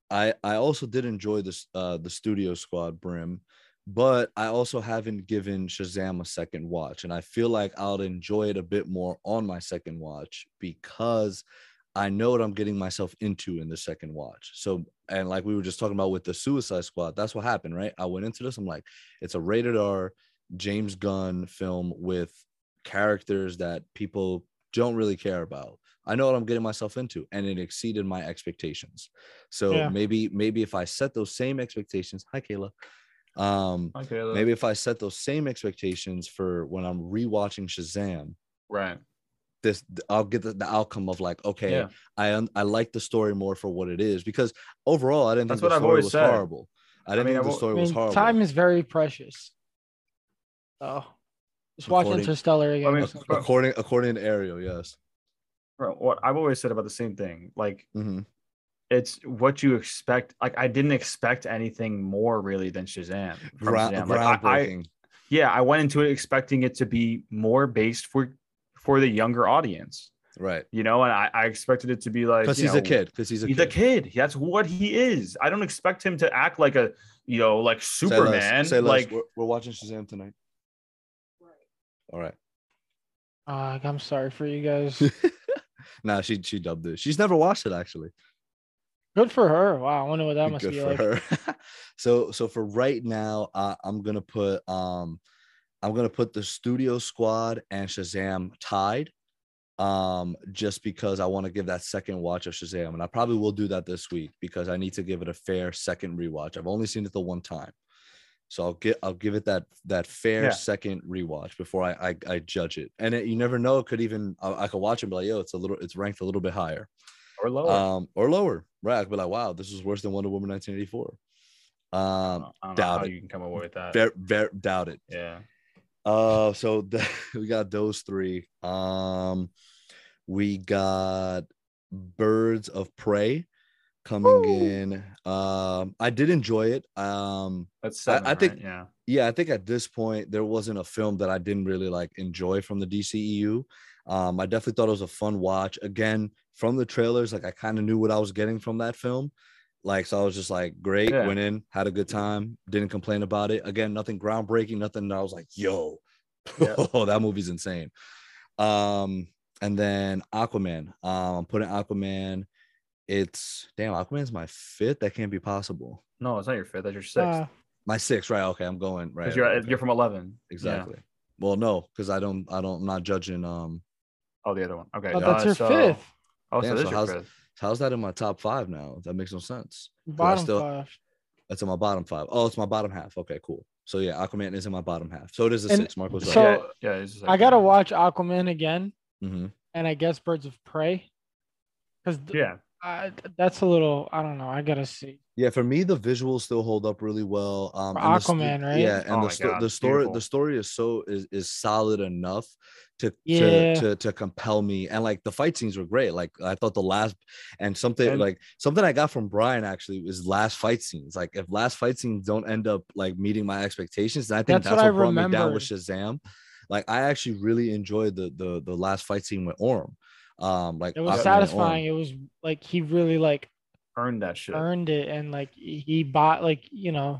C: I I also did enjoy this uh the studio squad brim, but I also haven't given Shazam a second watch, and I feel like I'll enjoy it a bit more on my second watch because I know what I'm getting myself into in the second watch. So, and like we were just talking about with the Suicide Squad, that's what happened, right? I went into this, I'm like, it's a rated R James Gunn film with characters that people don't really care about. I know what I'm getting myself into, and it exceeded my expectations. So
B: Yeah.
C: maybe, maybe if I set those same expectations, hi Kayla. Um,
A: Okay. look.
C: maybe if I set those same expectations for when I'm rewatching Shazam,
A: Right.
C: this I'll get the, the outcome of like, okay,
A: Yeah.
C: I un- I like the story more for what it is because overall I didn't
A: That's
C: think the story was
A: said.
C: horrible. I didn't
A: mean,
C: think
A: I
C: the story
B: I
C: was
B: mean,
C: horrible.
B: time is very precious. Oh, Just watch Interstellar again.
A: I mean,
C: according according to Ariel, yes.
A: Bro, what I've always said about the same thing. Like
C: hmm
A: it's what you expect. Like I didn't expect anything more really than Shazam. From
C: Ground,
A: Shazam. Like, I- I,
C: groundbreaking.
A: yeah, I went into it expecting it to be more based for for the younger audience.
C: right.
A: You know, and I, I expected it to be like
C: Because
A: you
C: he's a kid. Because he's a
A: He's
C: kid.
A: a kid. That's what he is. I don't expect him to act like a you know like
C: Say less.
A: Superman.
C: Say less.
A: like
C: we're, we're watching Shazam tonight. All right.
B: Uh, I'm sorry for you guys.
C: nah, she she dubbed it. She's never watched it actually.
B: Good for her. Wow, I wonder what that must
C: Good
B: be
C: for
B: like.
C: her. so so for right now, uh, I'm gonna put um I'm gonna put the Studio Squad and Shazam tied. Um, just because I want to give that second watch of Shazam, and I probably will do that this week because I need to give it a fair second rewatch. I've only seen it the one time, so I'll get I'll give it that that fair
A: Yeah.
C: second rewatch before I I, I judge it. And it, you never know, it could even I, I could watch it and be like, yo, it's a little it's ranked a little bit higher
A: or lower.
C: um, or lower. Right? I could be like, wow, this is worse than Wonder Woman 1984. Um,
A: I don't know
C: doubt
A: how
C: it.
A: you can come away with that.
C: very, very doubt it.
A: yeah.
C: Uh, so the, we got those three. Um, we got Birds of Prey coming in. Um, I did enjoy it. Um,
A: That's
C: I-
A: seven,
C: I think-
A: right? yeah.
C: yeah, I think at this point there wasn't a film that I didn't really like enjoy from the DCEU. Um, I definitely thought it was a fun watch. Again, from the trailers, like I kind of knew what I was getting from that film. Like, so I was just like, great,
A: Yeah.
C: went in, had a good time, didn't complain about it. Again, nothing groundbreaking, nothing that I was like, yo,
A: Yeah.
C: oh, that movie's insane. Um, and then Aquaman. Um, I'm putting Aquaman. It's damn, Aquaman's my fifth. That can't be possible.
A: No, it's not your fifth. That's your sixth.
B: Uh,
C: My sixth, right? Okay, I'm going right.
A: You're
C: okay.
A: you're from eleven. Yeah.
C: Exactly. Well, no, because I don't, I don't, I'm not judging. Um,
A: Oh, the other one. Okay.
B: oh,
A: uh,
B: that's your
A: so-
B: fifth.
A: Oh,
C: Damn,
A: so
C: so
A: your
C: how's-
A: fifth.
C: how's that in my top five now? That makes no sense.
B: Bottom
C: still-
B: five.
C: That's in my bottom five. Oh, it's my bottom half. Okay, cool. So yeah, Aquaman is in my bottom half. So it is a
B: And
C: six. Marco's
B: so-
C: right.
A: yeah, yeah. It's
B: I gotta watch Aquaman again,
C: Mhm.
B: and I guess Birds of Prey, because
A: Yeah.
B: That's a little. I don't know. I gotta see.
C: Yeah, for me, the visuals still hold up really well. Um,
B: For
C: and the
B: Aquaman, right?
C: Yeah, and
A: Oh
C: the sto-
A: God,
C: the story
A: beautiful.
C: the story is so is is solid enough to,
B: Yeah.
C: to to to compel me. And like the fight scenes were great. Like I thought the last and something
A: And-
C: like something I got from Brian actually was last fight scenes. Like if last fight scenes don't end up like meeting my expectations, then I think
B: That's
C: that's,
B: what
C: what,
B: I
C: brought me down with. Shazam. Like I actually really enjoyed the the the last fight scene with Orm. Um, like
B: It was satisfying. It was like he really like
A: Earned that shit.
B: earned it, and like he he bought like you know,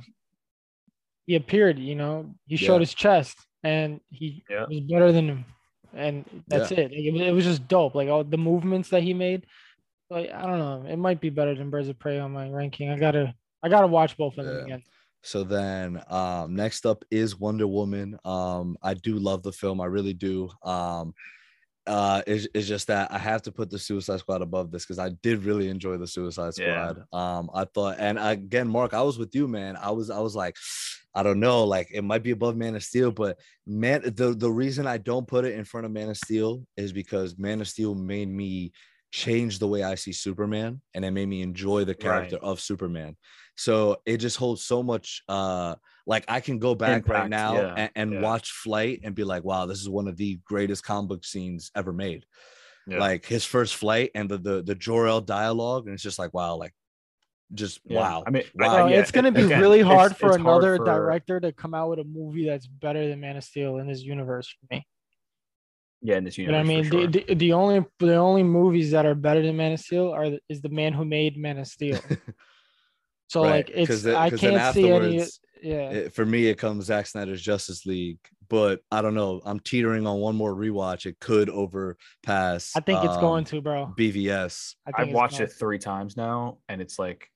B: he appeared. You know, he
C: Yeah.
B: showed his chest, and he
A: Yeah.
B: was better than him, and that's it. Like, it, was, it was just dope. Like all the movements that he made. Like I don't know. It might be better than Birds of Prey on my ranking. I gotta I gotta watch both of them again.
C: So then um next up is Wonder Woman. Um I do love the film, I really do. Um uh it's, it's just that I have to put the Suicide Squad above this because I did really enjoy the Suicide
A: Yeah.
C: Squad. Um I thought and again Mark, I was with you, man. I was I was like I don't know, like it might be above Man of Steel, but man, the the reason I don't put it in front of Man of Steel is because Man of Steel made me change the way I see Superman, and it made me enjoy the character of Superman. So it just holds so much. uh Like I can go back right now
A: yeah,
C: and, and
A: yeah.
C: watch Flight and be like, "Wow, this is one of the greatest comic book scenes ever made."
A: Yeah.
C: Like his first flight and the the the Jor El dialogue, and it's just like, wow, like just
A: Yeah.
C: wow.
A: I mean,
C: Wow.
A: I-
B: Uh,
A: yeah,
B: it's gonna be
A: again,
B: really
A: it's-
B: hard for
A: it's
B: another
A: for-
B: director to come out with a movie that's better than Man of Steel in this universe for me.
A: Yeah, in this
B: You know
A: universe.
B: what I mean?
A: sure.
B: The, the, the only the only movies that are better than Man of Steel are is the man who made Man of Steel. So
C: Right,
B: like it's
C: the-
B: I
C: 'cause then
B: can't see any.
C: Afterwards,
B: Yeah,
C: It- for me, it comes Zack Snyder's Justice League, but I don't know. I'm teetering on one more rewatch. It could overpass.
B: I think it's
C: um,
B: going to, bro.
C: BVS.
B: I think
A: I've watched
B: going
A: it three times now, and it's like,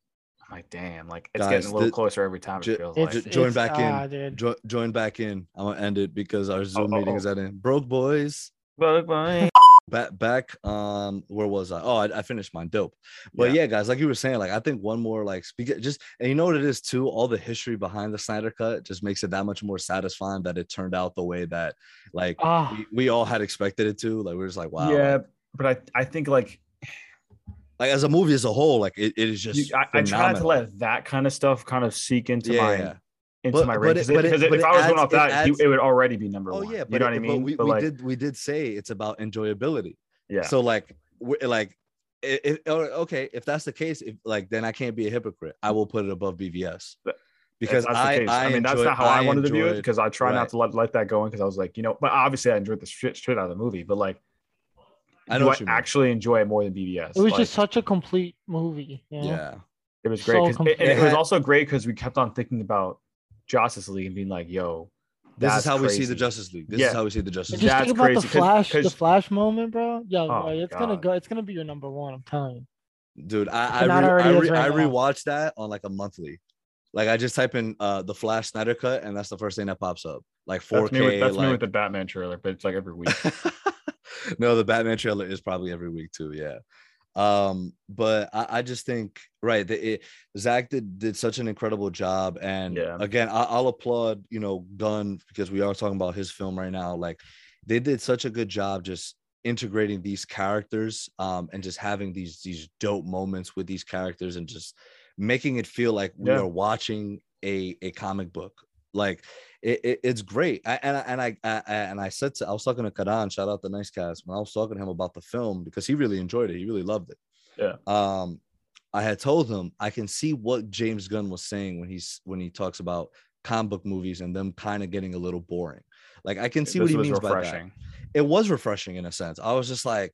A: I'm like, damn, like it's
C: Guys,
A: getting a little
C: the-
A: closer every time. It
C: ju-
A: feels
B: It's,
A: like.
C: Ju- join
B: it's-
C: back in.
B: ah, dude.
C: Jo- join back in. I'm gonna end it because our Zoom
A: oh,
C: meeting
A: oh.
C: is ending. Broke boys.
A: Bye, bye.
C: Back back. Um, where was I? Oh, I, I finished mine. Dope. But
A: Yeah.
C: yeah. guys, like you were saying, like I think one more like speak just and you know what it is too. All the history behind the Snyder cut just makes it that much more satisfying that it turned out the way that like
B: Ah,
C: we, we all had expected it to. Like we are just like, wow.
A: yeah,
C: like-
A: but I, I think like
C: like as a movie as a whole, like it, it is just
A: you, I, I try not to let that kind of stuff kind of seek into
C: yeah,
A: my
C: yeah.
A: Into
C: But-
A: my
C: but it- but it-
A: because
C: but
A: if
C: it
A: I was
C: adds-
A: going off
C: it
A: that, he-
C: adds-
A: it would already be number
C: Oh
A: one.
C: yeah,
A: you
C: but,
A: know what
C: it-
A: I mean.
C: we,
A: But
C: we
A: like,
C: did we did say it's about enjoyability.
A: yeah,
C: So like, like, it, it, oh, okay, if that's the case, if like, then I can't be a hypocrite. I will put it above BVS
A: But-
C: because
A: that's the
C: I,
A: case.
C: I,
A: I, mean, that's not how I, wanted to view it because I try
C: right.
A: not to let, let that go in because I was like, you know, but obviously I enjoyed the shit straight out of the movie, but like,
C: I
A: do
C: what
A: I
C: you mean.
A: actually enjoy it more than BVS.
B: It was
A: Like,
B: just such a complete movie. You know?
C: Yeah,
A: it was
B: so
A: great 'cause-
B: complete.
A: and it,
C: It
A: was also great because we kept on thinking about Justice League and being like, yo,
C: this is
A: that's
C: how we see the. Justice League. This
A: Yeah.
C: is how we see the
B: And
C: Justice
B: just
C: League.
A: That's
B: think about the
A: crazy 'cause-
B: flash, the flash moment, bro. Yeah,
A: Oh,
B: bro, it's gonna go. It's gonna be your number one. I'm telling you.
C: Dude, I I, re-
B: already
C: I, re-
B: right
C: I
B: now.
C: rewatched that on like a monthly. Like I just type in uh the Flash Snyder cut, and that's the first thing that pops up. Like 4K.
A: that's me with, that's
C: like...
A: me with the Batman trailer, but it's like every week.
C: no, the Batman trailer is probably every week too. Yeah. Um, but I, I just think right that it, Zack did did such an incredible job, and
A: Yeah.
C: again, I, I'll applaud you know Gunn because we are talking about his film right now. Like they did such a good job just integrating these characters um and just having these these dope moments with these characters and just making it feel like we are watching a a comic book like it, it- it's great. I, and I, and I, I and I said to I was talking to Karan shout out the nice guys when I was talking to him about the film because he really enjoyed it he really loved it.
A: Yeah.
C: um I had told him I can see what James Gunn was saying when he's when he talks about comic book movies and them kind of getting a little boring. Like I can see what he means by that. it was refreshing in a sense. I was just like,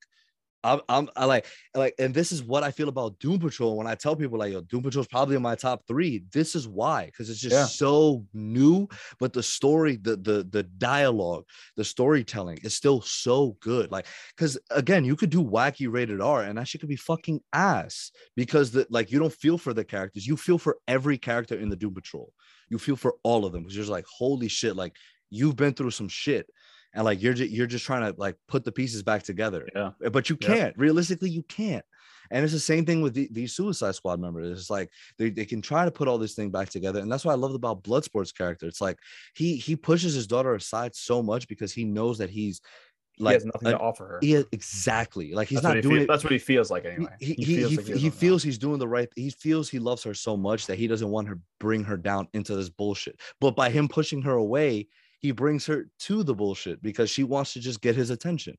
C: I'm, I'm I like like, and this is what I feel about Doom Patrol. When I tell people like, yo, Doom Patrol is probably in my top three. This is why, because it's just
A: Yeah.
C: so new, but the story, the the the dialogue, the storytelling is still so good. Like, because again, you could do wacky rated R, and that shit could be fucking ass because the like you don't feel for the characters, you feel for every character in the Doom Patrol. You feel for all of them because you're just like, holy shit, like you've been through some shit and like you're just you're just trying to like put the pieces back together.
A: Yeah.
C: Eh, but you can't. Realistically you can't. And it's the same thing with the, these suicide squad members. It's like they, they can try to put all this thing back together and that's what i love about bloodsport's character. It's like he he pushes his daughter aside so much because he knows that he's
A: He
C: like
A: has nothing
C: an-
A: to offer her.
C: he is- exactly. Like he's
A: that's,
C: not
A: he
C: doing
A: feel-
C: it
A: that's what he feels like anyway.
C: he, he, he,
A: feels
C: he,
A: like
C: he feels he's doing the right he feels he loves her so much that he doesn't want her bring her down into this bullshit. But by him pushing her away he brings her to the bullshit because she wants to just get his attention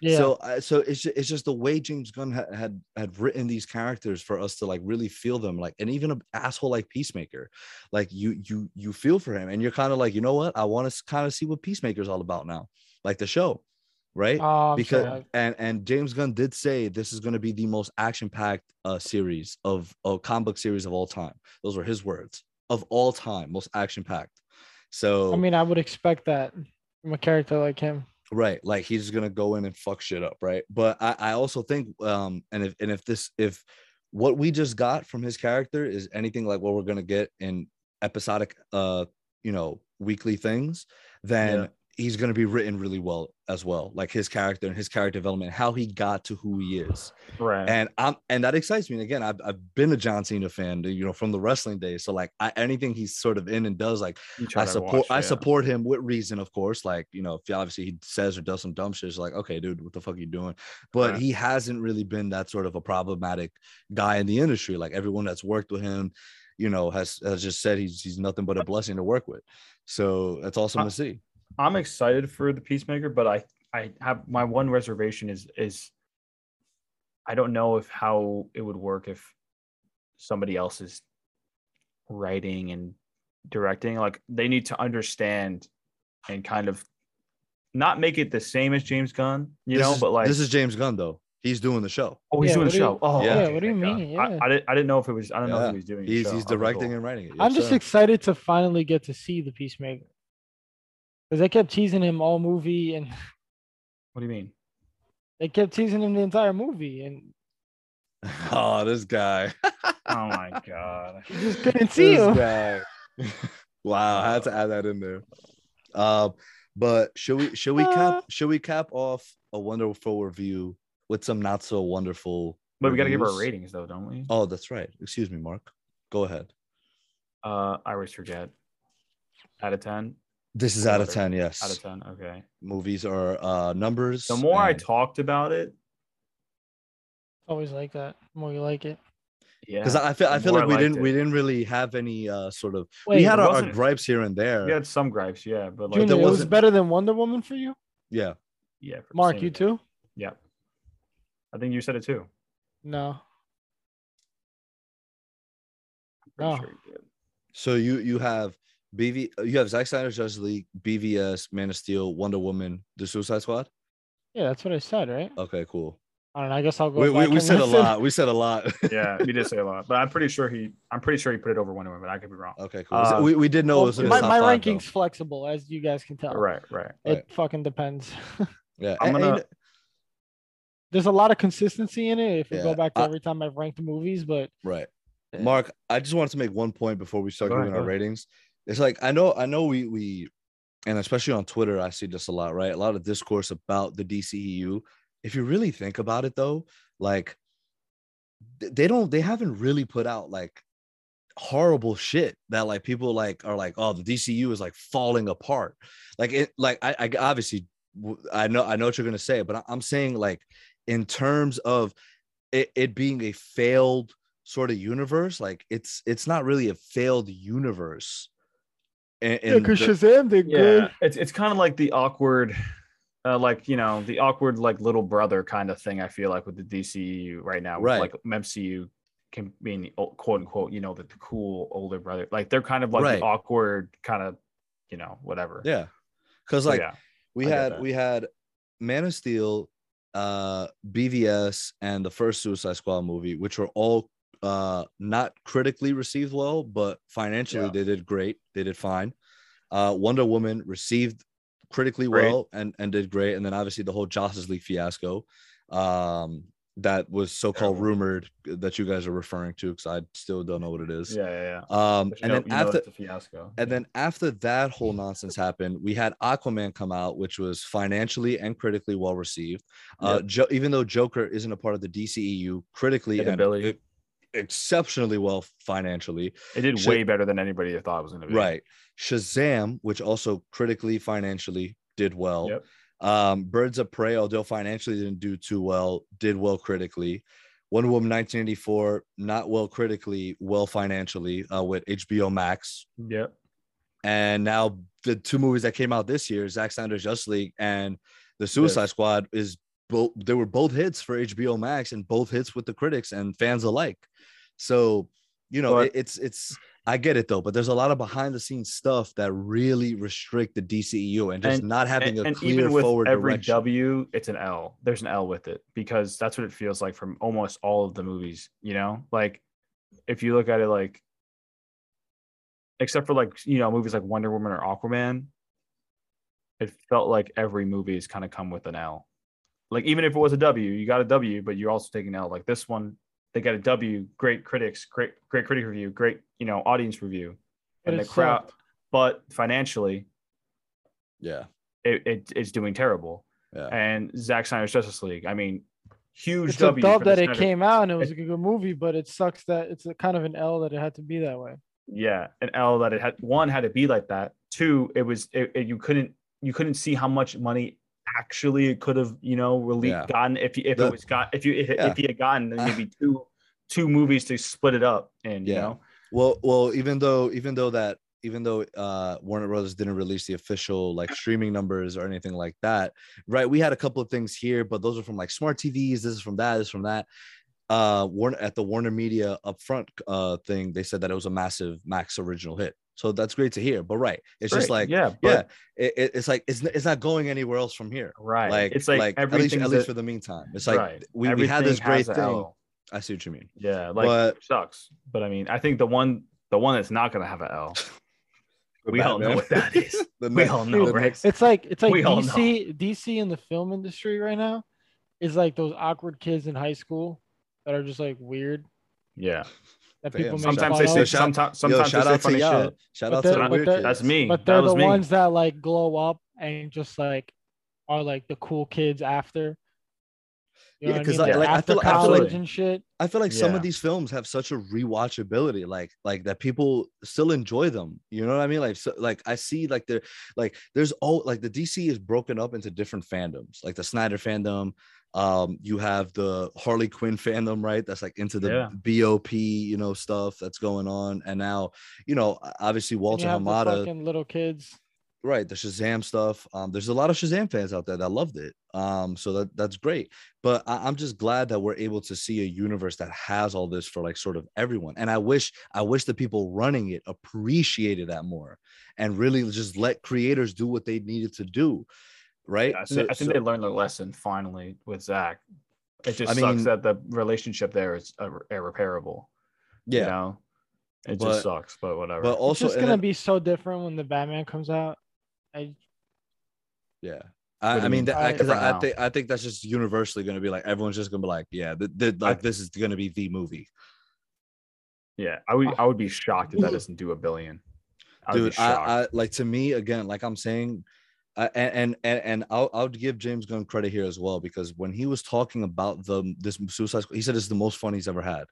B: Yeah.
C: so uh, so it's just, it's just the way James Gunn had, had had written these characters for us to like really feel them like and even an asshole like Peacemaker like you you you feel for him and you're kind of like you know what I want to kind of see what Peacemaker's all about now like the show right
B: Oh,
C: because
B: sorry.
C: and and James Gunn did say this is going to be the most action packed uh series of a comic book series of all time. Those were his words of all time, most action packed. So
B: I mean, I would expect that from a character like him.
C: right, like he's gonna go in and fuck shit up, right? But I I also think um and if and if this if what we just got from his character is anything like what we're gonna get in episodic uh you know weekly things, then
A: Yeah.
C: He's gonna be written really well as well, like his character and his character development, how he got to who he is
A: right.
C: and I'm and that excites me. And again, I've, I've been a John Cena fan, you know, from the wrestling days. So like I, anything he's sort of in and does, like I support,
A: watch,
C: I support him with reason, of course. Like you know, if obviously he says or does some dumb shit, it's like okay, dude, what the fuck are you doing? But
A: Right.
C: he hasn't really been that sort of a problematic guy in the industry. Like everyone that's worked with him, you know, has has just said he's he's nothing but a blessing to work with. So that's awesome
A: Uh,
C: to see.
A: I'm excited for the Peacemaker, but I I have my one reservation is is I don't know if how it would work if somebody else is writing and directing. Like they need to understand and kind of not make it the same as James Gunn, you
C: This
A: know,
C: is-
A: but like
C: this is James Gunn though. He's doing the show.
A: oh he's
B: Yeah,
A: doing the
B: do you-
A: show. Oh
C: Yeah.
A: okay,
B: what do you mean?
A: I,
B: Yeah.
A: I didn't I didn't know if it was I don't know if
C: Yeah.
A: he was doing the
C: He's
A: show.
C: he's
A: Okay, cool.
C: directing and writing it.
B: I'm just
C: sir.
B: excited to finally get to see the Peacemaker. Because they kept teasing him all movie and
A: What do you mean?
B: they kept teasing him the entire movie and
C: Oh, this guy.
A: Oh my god.
B: you just couldn't see
C: This
B: him.
C: guy. wow, I had to add that in there. Um, but should we should we cap should we cap off a wonderful review with some not so wonderful?
A: But we gotta give our ratings though, don't we?
C: Oh, that's right. Excuse me, Mark. Go ahead.
A: Uh I always forget. Out of ten?
C: This is out of ten. Yes,
A: Out of ten. Okay.
C: movies are uh numbers.
A: The more I talked about it,
B: Always like that. The more you like it.
A: Yeah,
C: because I feel I feel
A: more
C: like we didn't
A: it.
C: we didn't really have any uh sort of
B: Wait,
C: we had our, our gripes here and there.
A: we had some gripes, yeah, but like
B: Junior,
C: there
B: it was better than Wonder Woman for you,
C: Yeah.
A: yeah, for
B: Mark. You
A: reason.
B: too?
A: Yeah, I think you said it too.
B: No.
A: I'm pretty
B: No.
A: sure you did.
C: So you you have BV you have Zack Snyder's Justice League, BVS, Man of Steel, Wonder Woman, The Suicide Squad.
B: Yeah, that's what I said, right?
C: Okay, cool.
B: I don't know. I guess I'll go.
C: We, we, we
B: and
C: said a lot. We said a lot.
A: Yeah, we did say a lot, but I'm pretty sure he, I'm pretty sure he put it over Wonder Woman. I could be wrong.
C: Okay, cool.
A: Uh,
C: we, we did know it was
B: my my
C: five, though.
B: ranking's flexible, as you guys can tell.
A: Right, right.
B: It
C: Right.
B: fucking depends.
C: Yeah,
A: I'm gonna-
C: and-
B: There's a lot of consistency in it if we
C: Yeah,
B: go back to
C: I-
B: every time I've ranked movies, but
C: right. Mark, I just wanted to make one point before we start
A: Go
C: giving
A: ahead,
C: our ratings. It's like I know, I know we we, and especially on Twitter, I see this a lot, right? A lot of discourse about the DCEU. If you really think about it, though, like they don't, they haven't really put out like horrible shit that like people like are like, oh, the DCU is like falling apart. Like it, like I, I obviously, I know, I know what you're gonna say, but I'm saying like in terms of it, it being a failed sort of universe like it's it's not really a failed universe and,
B: yeah, because
C: the-
B: Shazam did
A: Yeah,
B: good.
A: it's it's kind of like the awkward, uh, like you know, the awkward like little brother kind of thing. I feel like with the DCU right now, with,
C: Right.
A: Like MCU can mean oh, quote unquote, you know, the, the cool older brother. Like they're kind of like
C: Right.
A: the awkward kind of, you know, whatever.
C: yeah because
A: So,
C: like
A: yeah,
C: we
A: I
C: had we had man of steel uh bvs and the first suicide squad movie which were all uh not critically received well but financially
A: Yeah.
C: they did great they did fine uh wonder woman received critically
A: Great.
C: well and and did great and then obviously the whole justice league fiasco um that was so-called
A: Terrible.
C: rumored that you guys are referring to because i still don't know what it is
A: yeah, yeah. yeah.
C: um and
A: know-
C: then after
A: a fiasco.
C: and then after that whole nonsense happened, we had Aquaman come out, which was financially and critically well received. Uh, jo- even though Joker isn't a part of the DCEU, critically and
A: ability.
C: Exceptionally well financially.
A: it did way better than anybody thought it was going to be.
C: Right. Shazam, which also critically, financially did well.
A: Yep.
C: Um, Birds of Prey, although financially didn't do too well, did well critically. Wonder Woman 1984, not well critically, well financially uh, with HBO Max.
A: Yep.
C: And now the two movies that came out this year, Zack Snyder's Justice League and The Suicide. Squad, is both they were both hits for HBO Max and both hits with the critics and fans alike. So, you know,
A: But-
C: it- it's it's I get it though, but there's a lot of behind the scenes stuff that really restrict the DCEU and just
A: And-
C: not having
A: and,
C: a
A: and
C: clear
A: even with
C: forward
A: every
C: direction.
A: W, it's an L. There's an L with it because that's what it feels like from almost all of the movies. You know, like if you look at it, like except for like you know movies like Wonder Woman or Aquaman, it felt like every movie has kind of come with an L. Like even if it was a W, you got a W, but you're also taking an L. Like this one, they got a W. Great critics, great great critic review, great you know audience review,
B: But
A: and the crowd.
B: sucked.
A: But financially,
C: Yeah.
A: it, it it's doing terrible.
C: Yeah.
A: And Zack Snyder's Justice League. I mean, huge
B: It's a
A: W.
B: dub
A: for the
B: that it
A: Snyder-
B: came out and it was a good movie, but it sucks that it's a kind of an L that it had to be that way.
A: Yeah, an L that it had. One had to be like that. Two, it was it, it- you couldn't you couldn't see how much money actually it could have you know really
C: Yeah.
A: gotten if if
C: The-
A: it was got if you if,
C: Yeah.
A: if he had gotten maybe two two movies to split it up in. You know.
C: Well, well, even though even though that even though uh Warner Brothers didn't release the official like streaming numbers or anything like that, right? We had a couple of things here, but those are from like smart TVs. This is from that. This is from that. Uh, Warner at the Warner Media upfront uh thing, they said that it was a massive Max original hit. So that's great to hear. But right, it's just like
A: yeah,
C: yeah, it, it- it's like it's it's not going anywhere else from here.
A: right.
C: Like
A: it's like,
C: at least at least
A: a-
C: for the meantime. It's like
A: right.
C: we, we had this great
A: has a
C: thing.
A: L.
C: I see what you mean.
A: Yeah, like
C: But-
A: sucks. But I mean, I think the one the one that's not gonna have an L. we all know what that is.
C: The
A: we
C: ne-
A: all know,
C: the
A: right?
B: It's like it's like
A: We all
B: DC DC in the film industry right now is like those awkward kids in high school that are just like weird
A: Yeah.
B: That
C: Damn,
B: people
A: Sometimes they say
B: of.
C: shout-
A: sometimes
C: Yo, shout
A: they say
C: out to
A: funny
C: y'all.
A: shit.
C: Shout
B: But
C: out to
B: they're-
C: the
B: but
C: weird kids.
A: That's me.
B: but they're
A: was
B: the
A: me.
B: ones that like glow up and just like are like the cool kids after. You
C: Yeah,
B: know what
C: 'cause
B: I mean?
C: I-
B: Like,
C: like, I
B: after
C: feel- I feel
B: college
A: like-
B: and shit.
C: I feel like some of these films have such a rewatchability, like like that people still enjoy them. You know what I mean? Like so, like I see like they're like there's all like the DC is broken up into different fandoms, like the Snyder fandom, Um, you have the Harley Quinn fandom, right? That's like into the
A: Yeah.
C: BOP, you know, stuff that's going on. And now, you know, obviously Walter
B: you have the
C: Hamada,
B: little kids.
C: right? The Shazam stuff. Um, there's a lot of Shazam fans out there that loved it. Um, so that that's great. But I, I'm just glad that we're able to see a universe that has all this for like sort of everyone. And I wish, I wish the people running it appreciated that more and really just let creators do what they needed to do. Right.
A: Yeah, I, think, I think
C: So-
A: they learned their lesson finally with Zack. It just
C: I
A: sucks
C: mean-
A: that the relationship there is irreparable.
C: yeah.
A: You know, it
C: But-
A: just sucks, but whatever.
C: But
B: It's
C: also,
B: just gonna
C: then-
B: be so different when the Batman comes out. I
C: Yeah. I, I mean,
A: mean?
C: that, I, 'cause
A: Different
C: I, think I think that's just universally going to be like everyone's just going to be like, yeah, th- th- like this is going to be the movie,
A: yeah, I would. I would be shocked if that doesn't do a billion. I
C: dude. I, I like to me again, like I'm saying, Uh, I, and and and I'll I'll give James Gunn credit here as well because when he was talking about the this Suicide Squad, he said it's the most fun he's ever had.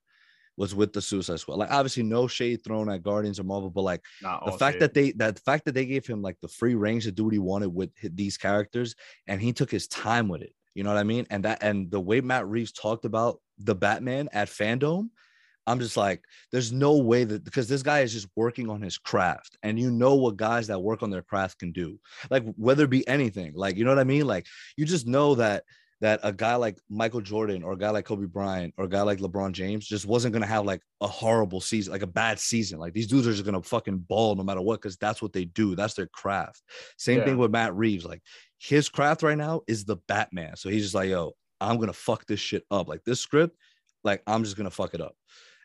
C: Was with the Suicide Squad. Like obviously no shade thrown at Guardians or Marvel, but like
A: Not
C: the fact
A: shade.
C: that they that the fact that they gave him like the free range to do what he wanted with these characters and he took his time with it you know what i mean and that and the way matt reeves talked about the batman at fandom i'm just like there's no way that because this guy is just working on his craft and you know what guys that work on their craft can do like whether it be anything like you know what i mean like you just know that that a guy like Michael Jordan or a guy like Kobe Bryant or a guy like LeBron James just wasn't gonna have like a horrible season, like a bad season. Like these dudes are just gonna fucking ball no matter what, because that's what they do. That's their craft. Same
A: Yeah.
C: thing with Matt Reeves. Like his craft right now is the Batman. So he's just like, yo, I'm gonna fuck this shit up. Like this script, like I'm just gonna fuck it up.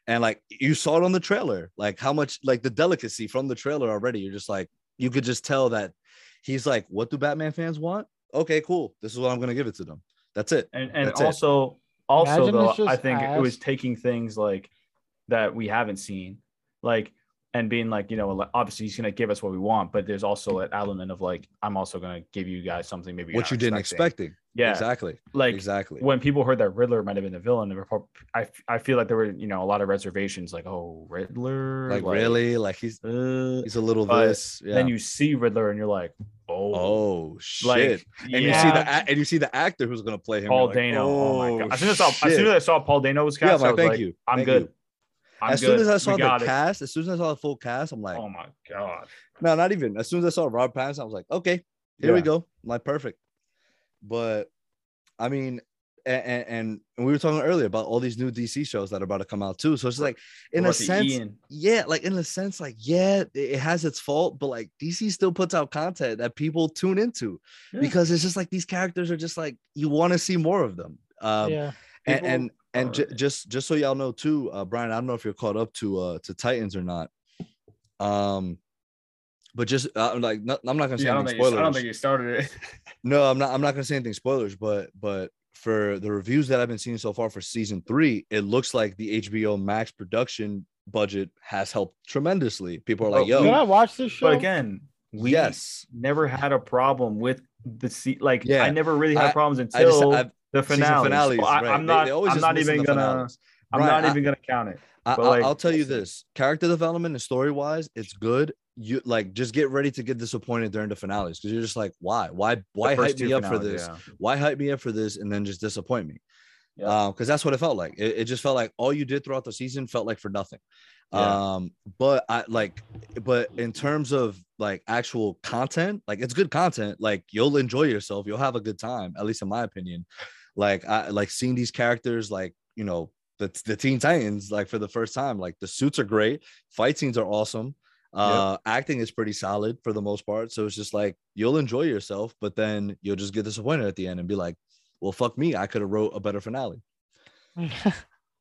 C: And like you saw it on the trailer, like how much like the delicacy from the trailer already. You're just like, you could just tell that he's like, what do Batman fans want? Okay, cool. This is what I'm gonna give it to them. That's it.
A: and and
C: That's it.
A: also also
B: Imagine
A: though I think it was taking things like that we haven't seen, like and being like you know obviously he's gonna give us what we want, but there's also an element of like I'm also gonna give you guys something maybe
C: what you didn't
A: expecting. Yeah,
C: Exactly.
A: like
C: exactly.
A: when people heard that Riddler might have been the villain, were I I feel like there were you know a lot of reservations like oh Riddler
C: like, really? Like he's
A: uh,
C: he's a little this. Yeah.
A: then you see Riddler and you're like oh
C: oh shit.
A: like
C: and you see the and you see the actor who's gonna play him.
A: Paul
C: you're like,
A: Dano oh, my god as soon as I saw as soon as I saw Paul Dano was
C: Yeah,
A: cast I was
C: thank
A: like
C: you.
A: I'm
C: Thank
A: good
C: you.
A: I'm
C: as soon
A: good.
C: as I saw the
A: it.
C: cast, as soon as I saw the full cast, I'm like,
A: oh my god
C: no, not even. As soon as I saw Rob Pattinson, I was like, okay, here we go. I'm like, perfect. But I mean, and, and and we were talking earlier about all these new DC shows that are about to come out too. So it's just like, in
A: What
C: a sense,
A: Ian?
C: yeah, like in a sense, like yeah, it it has its fault, but like DC still puts out content that people tune into
A: Yeah.
C: because it's just like these characters are just like you want to see more of them. Um,
B: yeah.
A: People
C: and, and ju-
A: are-
C: just just so y'all know too, uh, Brian, I don't know if you're caught up to uh to Titans or not. Um, but just uh, like not, I'm not gonna say
A: Yeah, I don't
C: anything
A: think you, I don't think you started it.
C: No, I'm not. I'm not gonna say anything spoilers, but but for the reviews that I've been seeing so far for season three, it looks like the HBO Max production budget has helped tremendously. People are like,
A: But
C: "Yo,
B: Did I watch this show?
A: but again, we
C: yes,
A: never had a problem with the se- like
C: Yeah.
A: I never really had
C: I-
A: problems
C: I just
A: until
C: I've
A: the finale.
C: finales,
A: I, am
C: They-
A: not.
C: they always
A: I'm not even gonna.
C: finales.
A: I'm
C: Brian,
A: not
C: I-
A: even gonna count it.
C: I,
A: But,
C: I'll,
A: like,
C: I'll tell you this: character development and story wise, it's good. You like just get ready to get disappointed during the finales because you're just like, why, why, why hype me up for this?
A: yeah.
C: Why hype me up for this and then just disappoint me?
A: Yeah.
C: Um, because that's what it felt like. It, it just felt like all you did throughout the season felt like for nothing.
A: Yeah.
C: Um, but I like, but in terms of like actual content, like it's good content. Like you'll enjoy yourself, you'll have a good time, at least in my opinion. Like I like seeing these characters, like you know, the the Teen Titans, like for the first time. Like the suits are great, fight scenes are awesome. Uh, acting is pretty solid for the most part. So it's just like you'll enjoy yourself, but then you'll just get disappointed at the end and be like, well, fuck me, I could have wrote a better finale.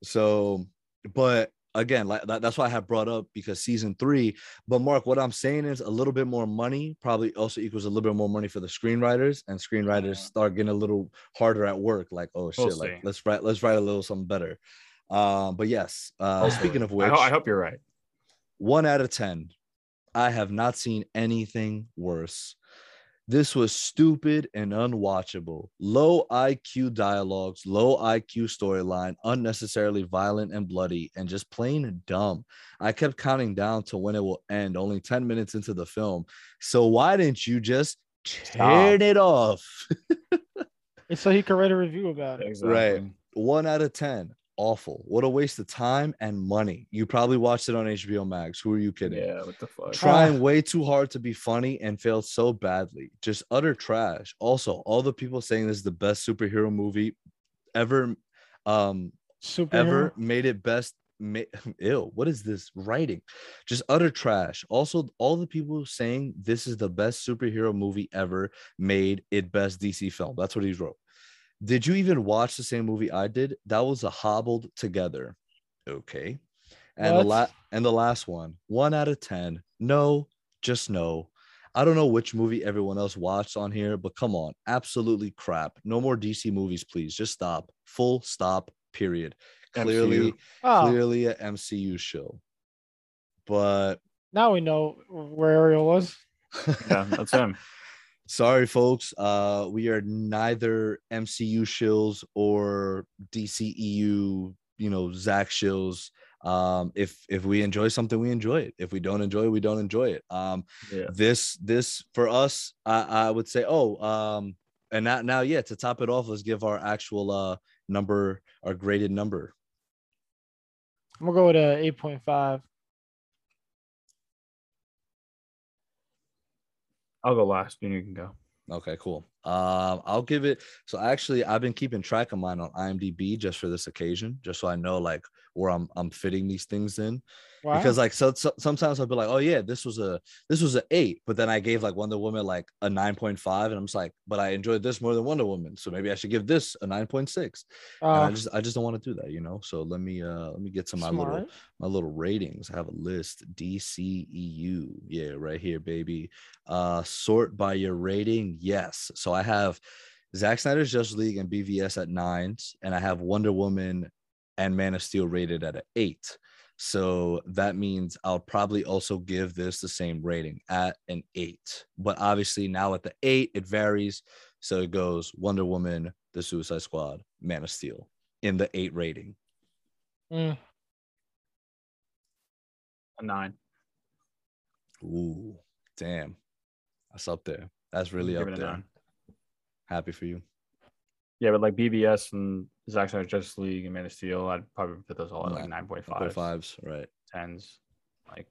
C: So, but again, like that, that's why I have brought up because season three. But Mark, what I'm saying is a little bit more money probably also equals a little bit more money for the screenwriters, and screenwriters start getting a little harder at work. Like, oh shit,
A: We'll
C: like
A: see.
C: let's write let's write a little something better. Um, but yes, uh, speaking of
A: I
C: which,
A: ho- I hope you're right.
C: one out of 10. I have not seen anything worse. This was stupid and unwatchable. Low IQ dialogues, low IQ storyline, unnecessarily violent and bloody, and just plain dumb. I kept counting down to when it will end, only 10 minutes into the film. So why didn't you just turn it off?
B: It's so he could write a review about it.
A: Exactly.
C: One out of ten. Awful. What a waste of time and money. You probably watched it on HBO Max. Who are you kidding?
A: Yeah, what the fuck?
C: Trying way too hard to be funny and failed so badly. Just utter trash. Also, all the people saying this is the best superhero movie ever um
B: Superhero.
C: ever made it best ma- ew what is this writing just utter trash also all the people saying this is the best superhero movie ever made it best dc film that's what he wrote did you even watch the same movie i did that was a hobbled together okay and the
B: What?
C: la- and the last one one out of ten no just no I don't know which movie everyone else watched on here, but come on, absolutely crap. No more DC movies, please. Just stop. Full stop. Period. Clearly,
B: Oh,
C: clearly a MCU show. But
B: now we know where Ariel was.
A: Yeah, that's him.
C: sorry folks uh we are neither mcu shills or dceu you know zack shills. Um if if we enjoy something we enjoy it. If we don't enjoy it we don't enjoy it. Um
A: yeah.
C: this this for us i i would say oh um and now now yeah to top it off let's give our actual uh number our graded number.
B: I'm gonna go with a 8.5
A: I'll go last. You can go.
C: Okay, cool. Um, I'll give it. So actually, I've been keeping track of mine on IMDb just for this occasion, just so I know like where I'm I'm fitting these things in.
B: Wow.
C: Because like so, so sometimes I'll be like, oh yeah, this was a this was an eight, but then I gave like Wonder Woman like a nine point five, and I'm just like, but I enjoyed this more than Wonder Woman, so maybe I should give this a nine point six. And I
B: uh,
C: just I just don't want to do that, you know. So let me uh let me get to my little my little ratings. I have a list. DCEU. Yeah, right here, baby. Uh sort by your rating. Yes. So I have Zack Snyder's Justice League and BVS at nines, and I have Wonder Woman and Man of Steel rated at an eight. So that means I'll probably also give this the same rating at an eight. But obviously now at the eight, it varies. So it goes Wonder Woman, The Suicide Squad, Man of Steel in the eight rating.
B: Mm,
A: A nine.
C: Ooh, damn. That's up there. That's really up there.
A: nine.
C: Happy for you.
A: Yeah, but like BVS and Zack Snyder's Justice League and Man of Steel, I'd probably put those all at like
C: Nine-
A: 9.5,
C: Fives, right?
A: 10s, like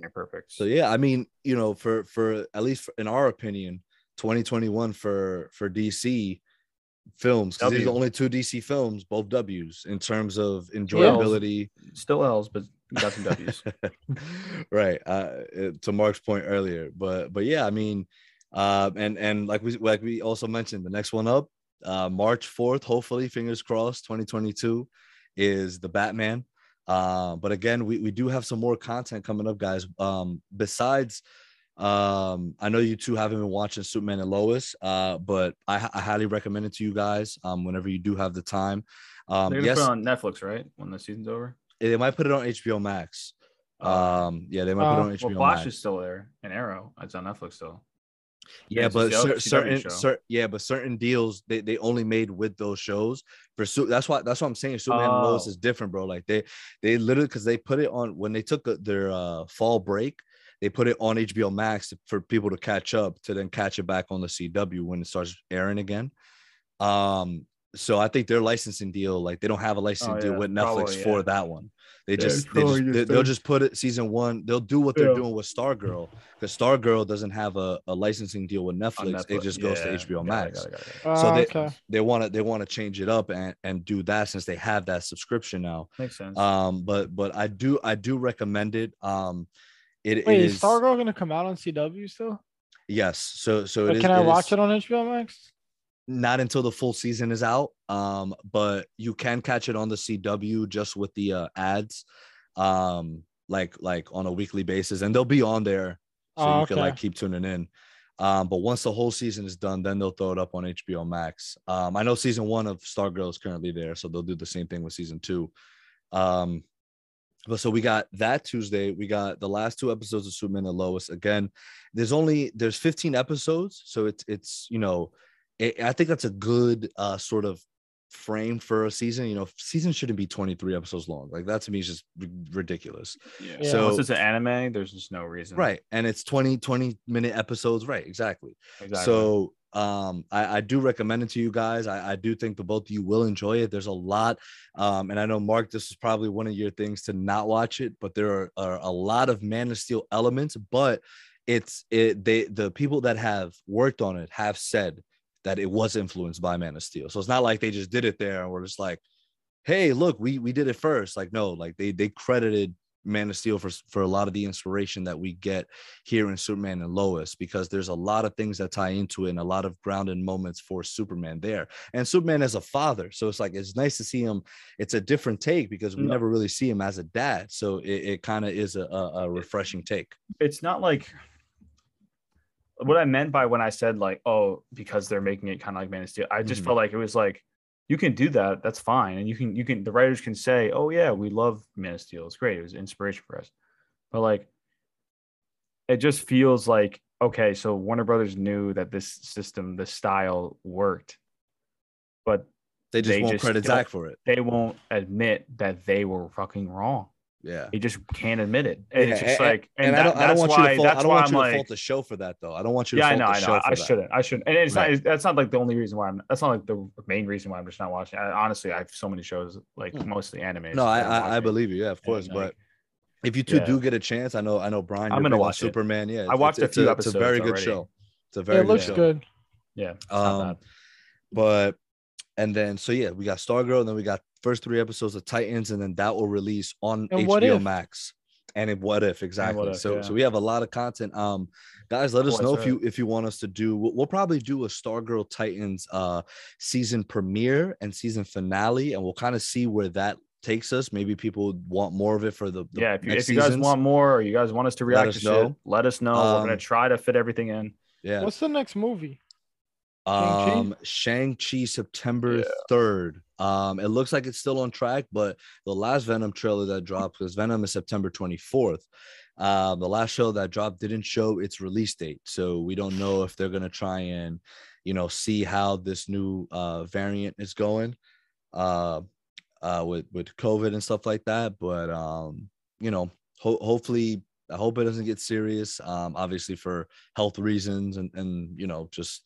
A: near perfect.
C: So yeah, I mean, you know, for for at least in our opinion, 2021 for for DC films because these are the only two DC films, both W's in terms of enjoyability.
A: Still L's, but got some W's.
C: right. Uh, to Mark's point earlier, but but yeah, I mean, uh, and and like we like we also mentioned, the next one up, uh, March 4th, hopefully, fingers crossed, 2022, is the Batman. Uh, but again, we, we do have some more content coming up, guys. Um, besides, um, I know you two haven't been watching Superman and Lois, uh, but I, I highly recommend it to you guys. Um, whenever you do have the time. Um,
A: They're gonna
C: yes,
A: put it on Netflix, right? When the season's over.
C: they might put it on HBO Max.
A: Uh,
C: Um, yeah, they might put it
B: Uh,
C: on
A: well,
C: HBO
A: Flash
C: Max.
A: is still there, and Arrow. It's on Netflix still.
C: Yeah, but cer- certain, cer- yeah, but certain deals they, they only made with those shows for Su- that's why that's what I'm saying. Superman and Lois
A: Oh.
C: is different, bro. Like they they literally because they put it on when they took uh, their uh, fall break, they put it on HBO Max for people to catch up to then catch it back on the CW when it starts airing again. Um, so I think their licensing deal, like they don't have a licensing
A: Oh,
C: deal
A: yeah,
C: with Netflix
A: probably,
C: for
A: yeah.
C: that one. They just, they
A: probably
C: just
A: just
C: they, they'll just put it season one. They'll do what they're
A: Yeah.
C: doing with Stargirl because Stargirl doesn't have a, a licensing deal with
A: On
C: Netflix. It just goes
A: Yeah,
C: to HBO Max.
A: got it, got it, got it.
B: Uh,
C: So they-
B: okay.
C: They want to they want to change it up and and do that since they have that subscription now.
A: Makes sense.
C: Um, but but I do I do recommend it. Um, it, it
B: Wait,
C: is
B: is Stargirl gonna come out on CW still?
C: yes. So so
B: Or
C: it is.
B: can I
C: it
B: watch
C: is-
B: it on HBO Max?
C: Not until the full season is out. Um, but you can catch it on the CW just with the uh, ads, um, like like on a weekly basis, and they'll be on there, so
B: Oh,
C: you can like keep tuning in. Um, but once the whole season is done, then they'll throw it up on HBO Max. Um, I know season one of Stargirl is currently there, so they'll do the same thing with season two. Um, but so we got that Tuesday. We got the last two episodes of Superman and Lois. Again, there's only there's 15 episodes, so it's it's you know, it, I think that's a good uh sort of frame for a season. You know, season shouldn't be 23 episodes long. Like that to me is just r- ridiculous.
A: yeah.
B: Yeah.
C: So
A: Once it's an anime, there's just no reason.
C: right, and it's 20 20 minute episodes. Right, exactly.
A: Exactly.
C: So Um, I, I do recommend it to you guys. I, I do think the both of you will enjoy it. There's a lot, um, and I know Mark, this is probably one of your things to not watch it, but there are, are a lot of Man of Steel elements. But it's it they the people that have worked on it have said that it was influenced by Man of Steel. So it's not like they just did it there and we're just like, hey, look, we we did it first. Like no, like they they credited Man of Steel for for a lot of the inspiration that we get here in Superman and Lois because there's a lot of things that tie into it and a lot of grounded moments for Superman there. And Superman as a father, so it's like it's nice to see him. It's a different take because we
A: No.
C: never really see him as a dad, so it, it kind of is a, a, a refreshing take.
A: it's not like what I meant by when I said like, oh, because they're making it kind of like Man of Steel. I just
C: Mhm.
A: felt like it was like you can do that. That's fine, and you can you can the writers can say, oh yeah, we love Man of Steel. It's great. It was inspiration for us. But like, it just feels like okay. So Warner Brothers knew that this system, this style worked, but
C: They just
A: They
C: won't
A: just
C: credit Zack for it.
A: they won't admit that they were fucking wrong.
C: Yeah.
A: He just can't admit it. And it's just
C: and-
A: like, and,
C: And, I don't, I don't want
A: why,
C: you to fault.
A: that's
C: I don't
A: why
C: want
A: I'm
C: you to
A: like,
C: fault the show for that, though. I don't want you to
A: yeah, I
C: fault
A: know,
C: the
A: I
C: show
A: know.
C: for
A: I
C: that.
A: shouldn't. I shouldn't. And it's
C: Right.
A: not. That's not like the only reason why I'm. That's not like the main reason why I'm just not watching. I, honestly, I have so many shows, like
C: Hmm.
A: mostly anime.
C: No, I, I, I believe you. Yeah, of course.
A: And,
C: But
A: like,
C: if you two
A: yeah.
C: do get a chance, I know, I know, Brian.
A: I'm gonna
C: big on
A: watch it.
C: Superman. Yeah,
A: I watched a
C: it's
A: few
C: It's a
A: episodes
C: very good show. It's a
B: Yeah,
C: very
B: it looks good.
A: Yeah,
C: Um, but and then so yeah, we got Stargirl, and then we got first three episodes of Titans, and then that will release on
B: And
C: HBO
B: If?
C: Max. And in what if exactly?
A: If,
C: so
A: yeah.
C: so we have a lot of content. Um, guys, let us know
A: that's
C: if you if you want us to do. We'll, we'll probably do a Stargirl Titans uh season premiere and season finale, and we'll kind of see where that takes us. Maybe people want more of it for the, the
A: yeah, if you,
C: next
A: if you guys
C: seasons.
A: want more, or you guys want us to
C: Let
A: react
C: us
A: to shit,
C: know.
A: let us know. We're gonna
C: Um,
A: try to fit everything in.
C: yeah.
B: What's the next movie? Shang-Chi?
C: Um, Shang-Chi September
A: Yeah.
C: 3rd. Um, it looks like it's still on track, but the last Venom trailer that dropped because Venom is September 24th. Um, the last show that dropped didn't show its release date, so we don't know if they're gonna try and you know see how this new uh variant is going uh uh with with COVID and stuff like that. But um, you know, ho- hopefully I hope it doesn't get serious. Um, obviously for health reasons and and you know just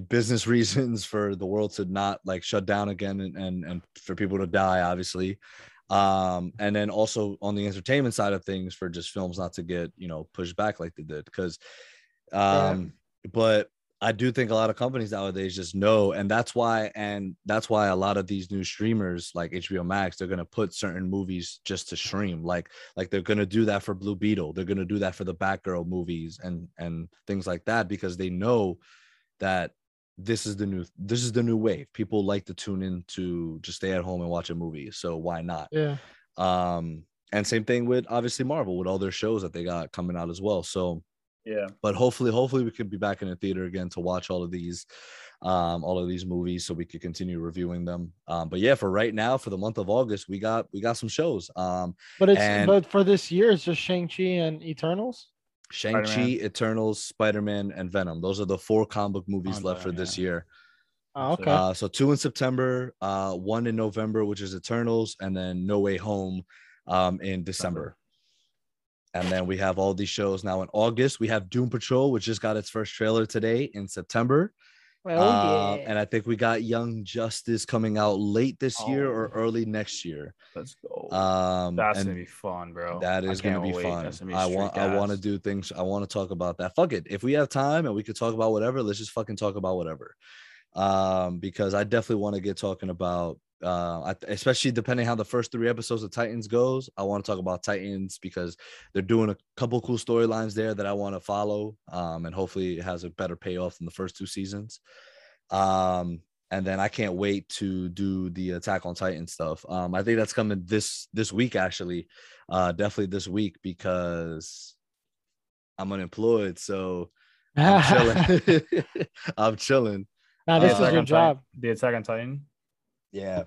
C: business reasons for the world to not like shut down again and and, and for people to die obviously. Um and then also on the entertainment side of things for just films not to get you know pushed back like they did because um but i do think a lot of companies nowadays just know and that's why and that's why a lot of these new streamers like hbo max they're going to put certain movies just to stream like like they're going to do that for blue beetle they're going to do that for the batgirl movies and and things like that because they know that this is the new this is the new wave people like to tune in to just stay at home and watch a movie so why not
B: Yeah.
C: um and same thing with obviously marvel with all their shows that they got coming out as well so
A: Yeah,
C: but hopefully hopefully we could be back in the theater again to watch all of these um all of these movies so we could continue reviewing them um but yeah for right now for the month of august we got we got some shows um
B: But it's
C: And-
B: but for this year, it's just Shang Chi and Eternals.
C: Shang-chi eternals spider-man and venom those are the four comic book movies
A: On
C: left for
A: Venom,
C: this year
B: Oh, okay.
C: Uh, so two in September, uh, one in November, which is Eternals, and then No Way Home um, in December. And then we have all these shows now in August. We have Doom Patrol, which just got its first trailer today in September.
B: Oh
C: Uh,
B: yeah.
C: and I think we got Young Justice coming out late this year or
A: Oh.
C: early next year.
A: let's go.
C: Um,
A: That's gonna be fun, bro.
C: That is going to be
A: wait.
C: fun.
A: Gonna be
C: I
A: straight
C: want I want to do things. I want to talk about that. Fuck it. If we have time and we could talk about whatever, let's just fucking talk about whatever. Um, because I definitely want to get talking about uh I, especially depending how the first three episodes of Titans goes. I want to talk about Titans because they're doing a couple cool storylines there that I want to follow. Um, and hopefully it has a better payoff than the first two seasons. Um, and then I can't wait to do the Attack on Titan stuff. Um, I think that's coming this this week actually uh definitely this week because i'm unemployed so i'm chilling i'm chilling
B: now this
C: Uh,
B: is your
A: on Titan-
B: job.
A: The Attack on Titan.
C: Yeah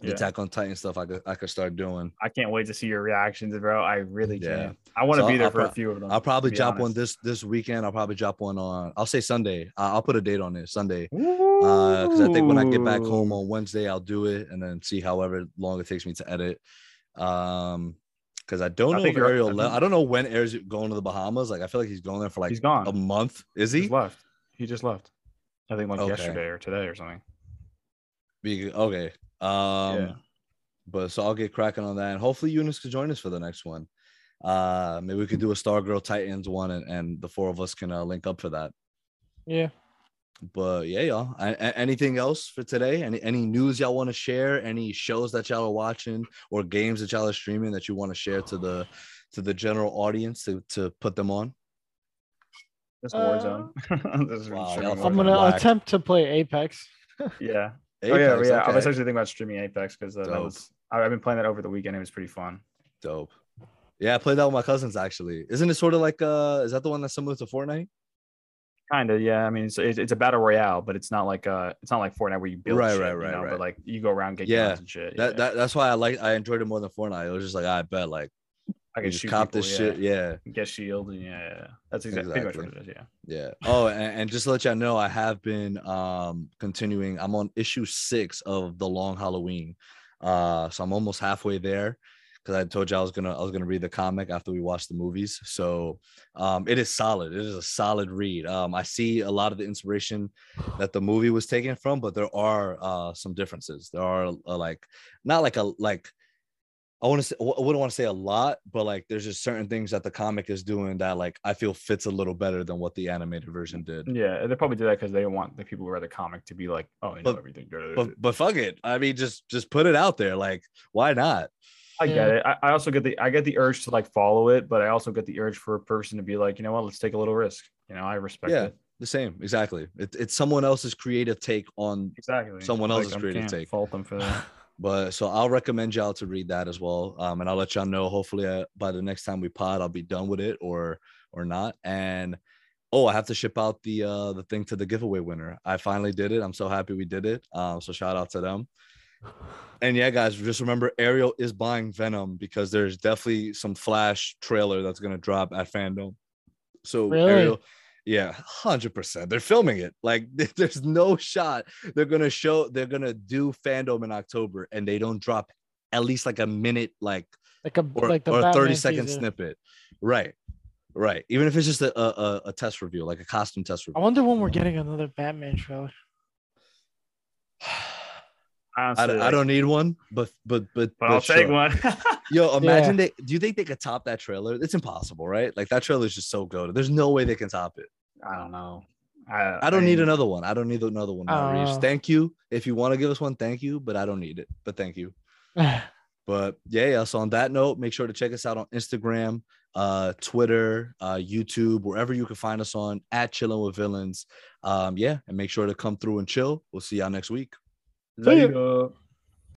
C: the
A: Yeah.
C: attack on titan stuff i could i could start doing
A: I can't wait to see your reactions, bro. I really
C: Yeah.
A: can. I want to
C: So
A: be there
C: I'll
A: for a few of them.
C: i'll probably drop one this this weekend i'll probably drop one on i'll say sunday I- i'll put a date on it sunday uh because i think when i get back home on wednesday i'll do it and then see however long it takes me to edit um because i don't
A: I
C: know if ariel
A: I think-
C: i don't know when air's going to the bahamas like i feel like he's going there for like
A: he's gone.
C: a month is he
A: He's left. He just left. I think like
C: Okay.
A: yesterday or today or something.
C: Be okay. Um
A: Yeah.
C: but so I'll get cracking on that. And hopefully Eunice could join us for the next one. Uh maybe we could do a Stargirl Titans one and, and the four of us can uh, link up for that.
B: Yeah.
C: But yeah, y'all. I, a- anything else for today? Any any news y'all want to share? Any shows that y'all are watching or games that y'all are streaming that you want to share to the to the general audience to, to put them on?
A: That's
B: Uh,
A: Warzone. This is
C: Wow,
B: I'm gonna
C: whack.
B: attempt to play Apex.
A: Yeah. Oh yeah,
C: Apex,
A: yeah. I was actually thinking about streaming Apex because uh, that was I, I've been playing that over the weekend. It was pretty fun.
C: Dope. Yeah, I played that with my cousins actually. Isn't it sort of like uh is that the one that's similar to Fortnite?
A: Kind of, yeah. I mean, it's, it's it's a battle royale, but it's not like uh, it's not like Fortnite where you build
C: Right,
A: shit,
C: right,
A: you
C: right,
A: know,
C: right.
A: But like you go around get
C: Yeah,
A: guns and shit.
C: That
A: yeah.
C: that that's why I like I enjoyed it more than Fortnite. It was just like I bet like
A: I can
C: just cop
A: people,
C: this
A: yeah.
C: shit. Yeah.
A: Get shield and yeah, yeah, that's exactly much what it is. Yeah.
C: Yeah. Oh, and, and just to let y'all know, I have been um continuing. I'm on issue six of the Long Halloween. Uh, so I'm almost halfway there because I told you I was gonna I was gonna read the comic after we watched the movies. So um, it is solid. It is a solid read. Um, I see a lot of the inspiration that the movie was taken from, but there are uh some differences. There are uh, like not like a like. I want to say I wouldn't want to say a lot, but like there's just certain things that the comic is doing that like I feel fits a little better than what the animated version did.
A: Yeah, they probably do that because they want the people who read the comic to be like, oh, you know
C: But-
A: everything.
C: But but fuck it. I mean, just just put it out there. Like, why not?
A: I get
B: Yeah.
A: it. I, I also get the I get the urge to like follow it, but I also get the urge for a person to be like, you know what, let's take a little risk. You know, I respect it.
C: Yeah.
A: it.
C: The same, exactly. It, it's someone else's creative take on.
A: Exactly.
C: Someone else's
A: I
C: creative
A: can't
C: take.
A: Fault them for that.
C: But so I'll recommend y'all to read that as well. Um, and I'll let y'all know. Hopefully, uh, by the next time we pod, I'll be done with it or or not. And oh, I have to ship out the uh the thing to the giveaway winner. I finally did it. I'm so happy we did it. Um, so shout out to them. And yeah, guys, just remember Ariel is buying Venom because there's definitely some Flash trailer that's gonna drop at FanDome. So
B: Really?
C: Ariel, yeah, hundred percent. They're filming it. Like there's no shot they're gonna show. They're gonna do FanDome in October, and they don't drop at least like a minute, like
B: Like a
C: or,
B: like the
C: or a thirty
B: Batman teaser.
C: snippet. Right, right. Even if it's just a, a a- a test review, like a costume test review.
B: I wonder when we're getting another Batman trailer.
C: I,
A: Honestly,
C: I
A: like,
C: don't need one, but but but,
A: but I'll
C: sure.
A: take one.
C: Yo, imagine they. Do you think they could top that trailer? It's impossible, right? Like that trailer is just so good. There's no way they can top it.
A: I don't know. I,
C: I don't need another one. I don't need another one. Now, Reeves.
B: Oh.
C: Thank you. If you want to give us one, thank you. But I don't need it. But thank you. But yeah, yeah. So on that note, make sure to check us out on Instagram, uh, Twitter, uh, YouTube, wherever you can find us on at Chilling with Villains. Um, yeah, and make sure to come through and chill. We'll see y'all next week.
B: See ya.
A: Later.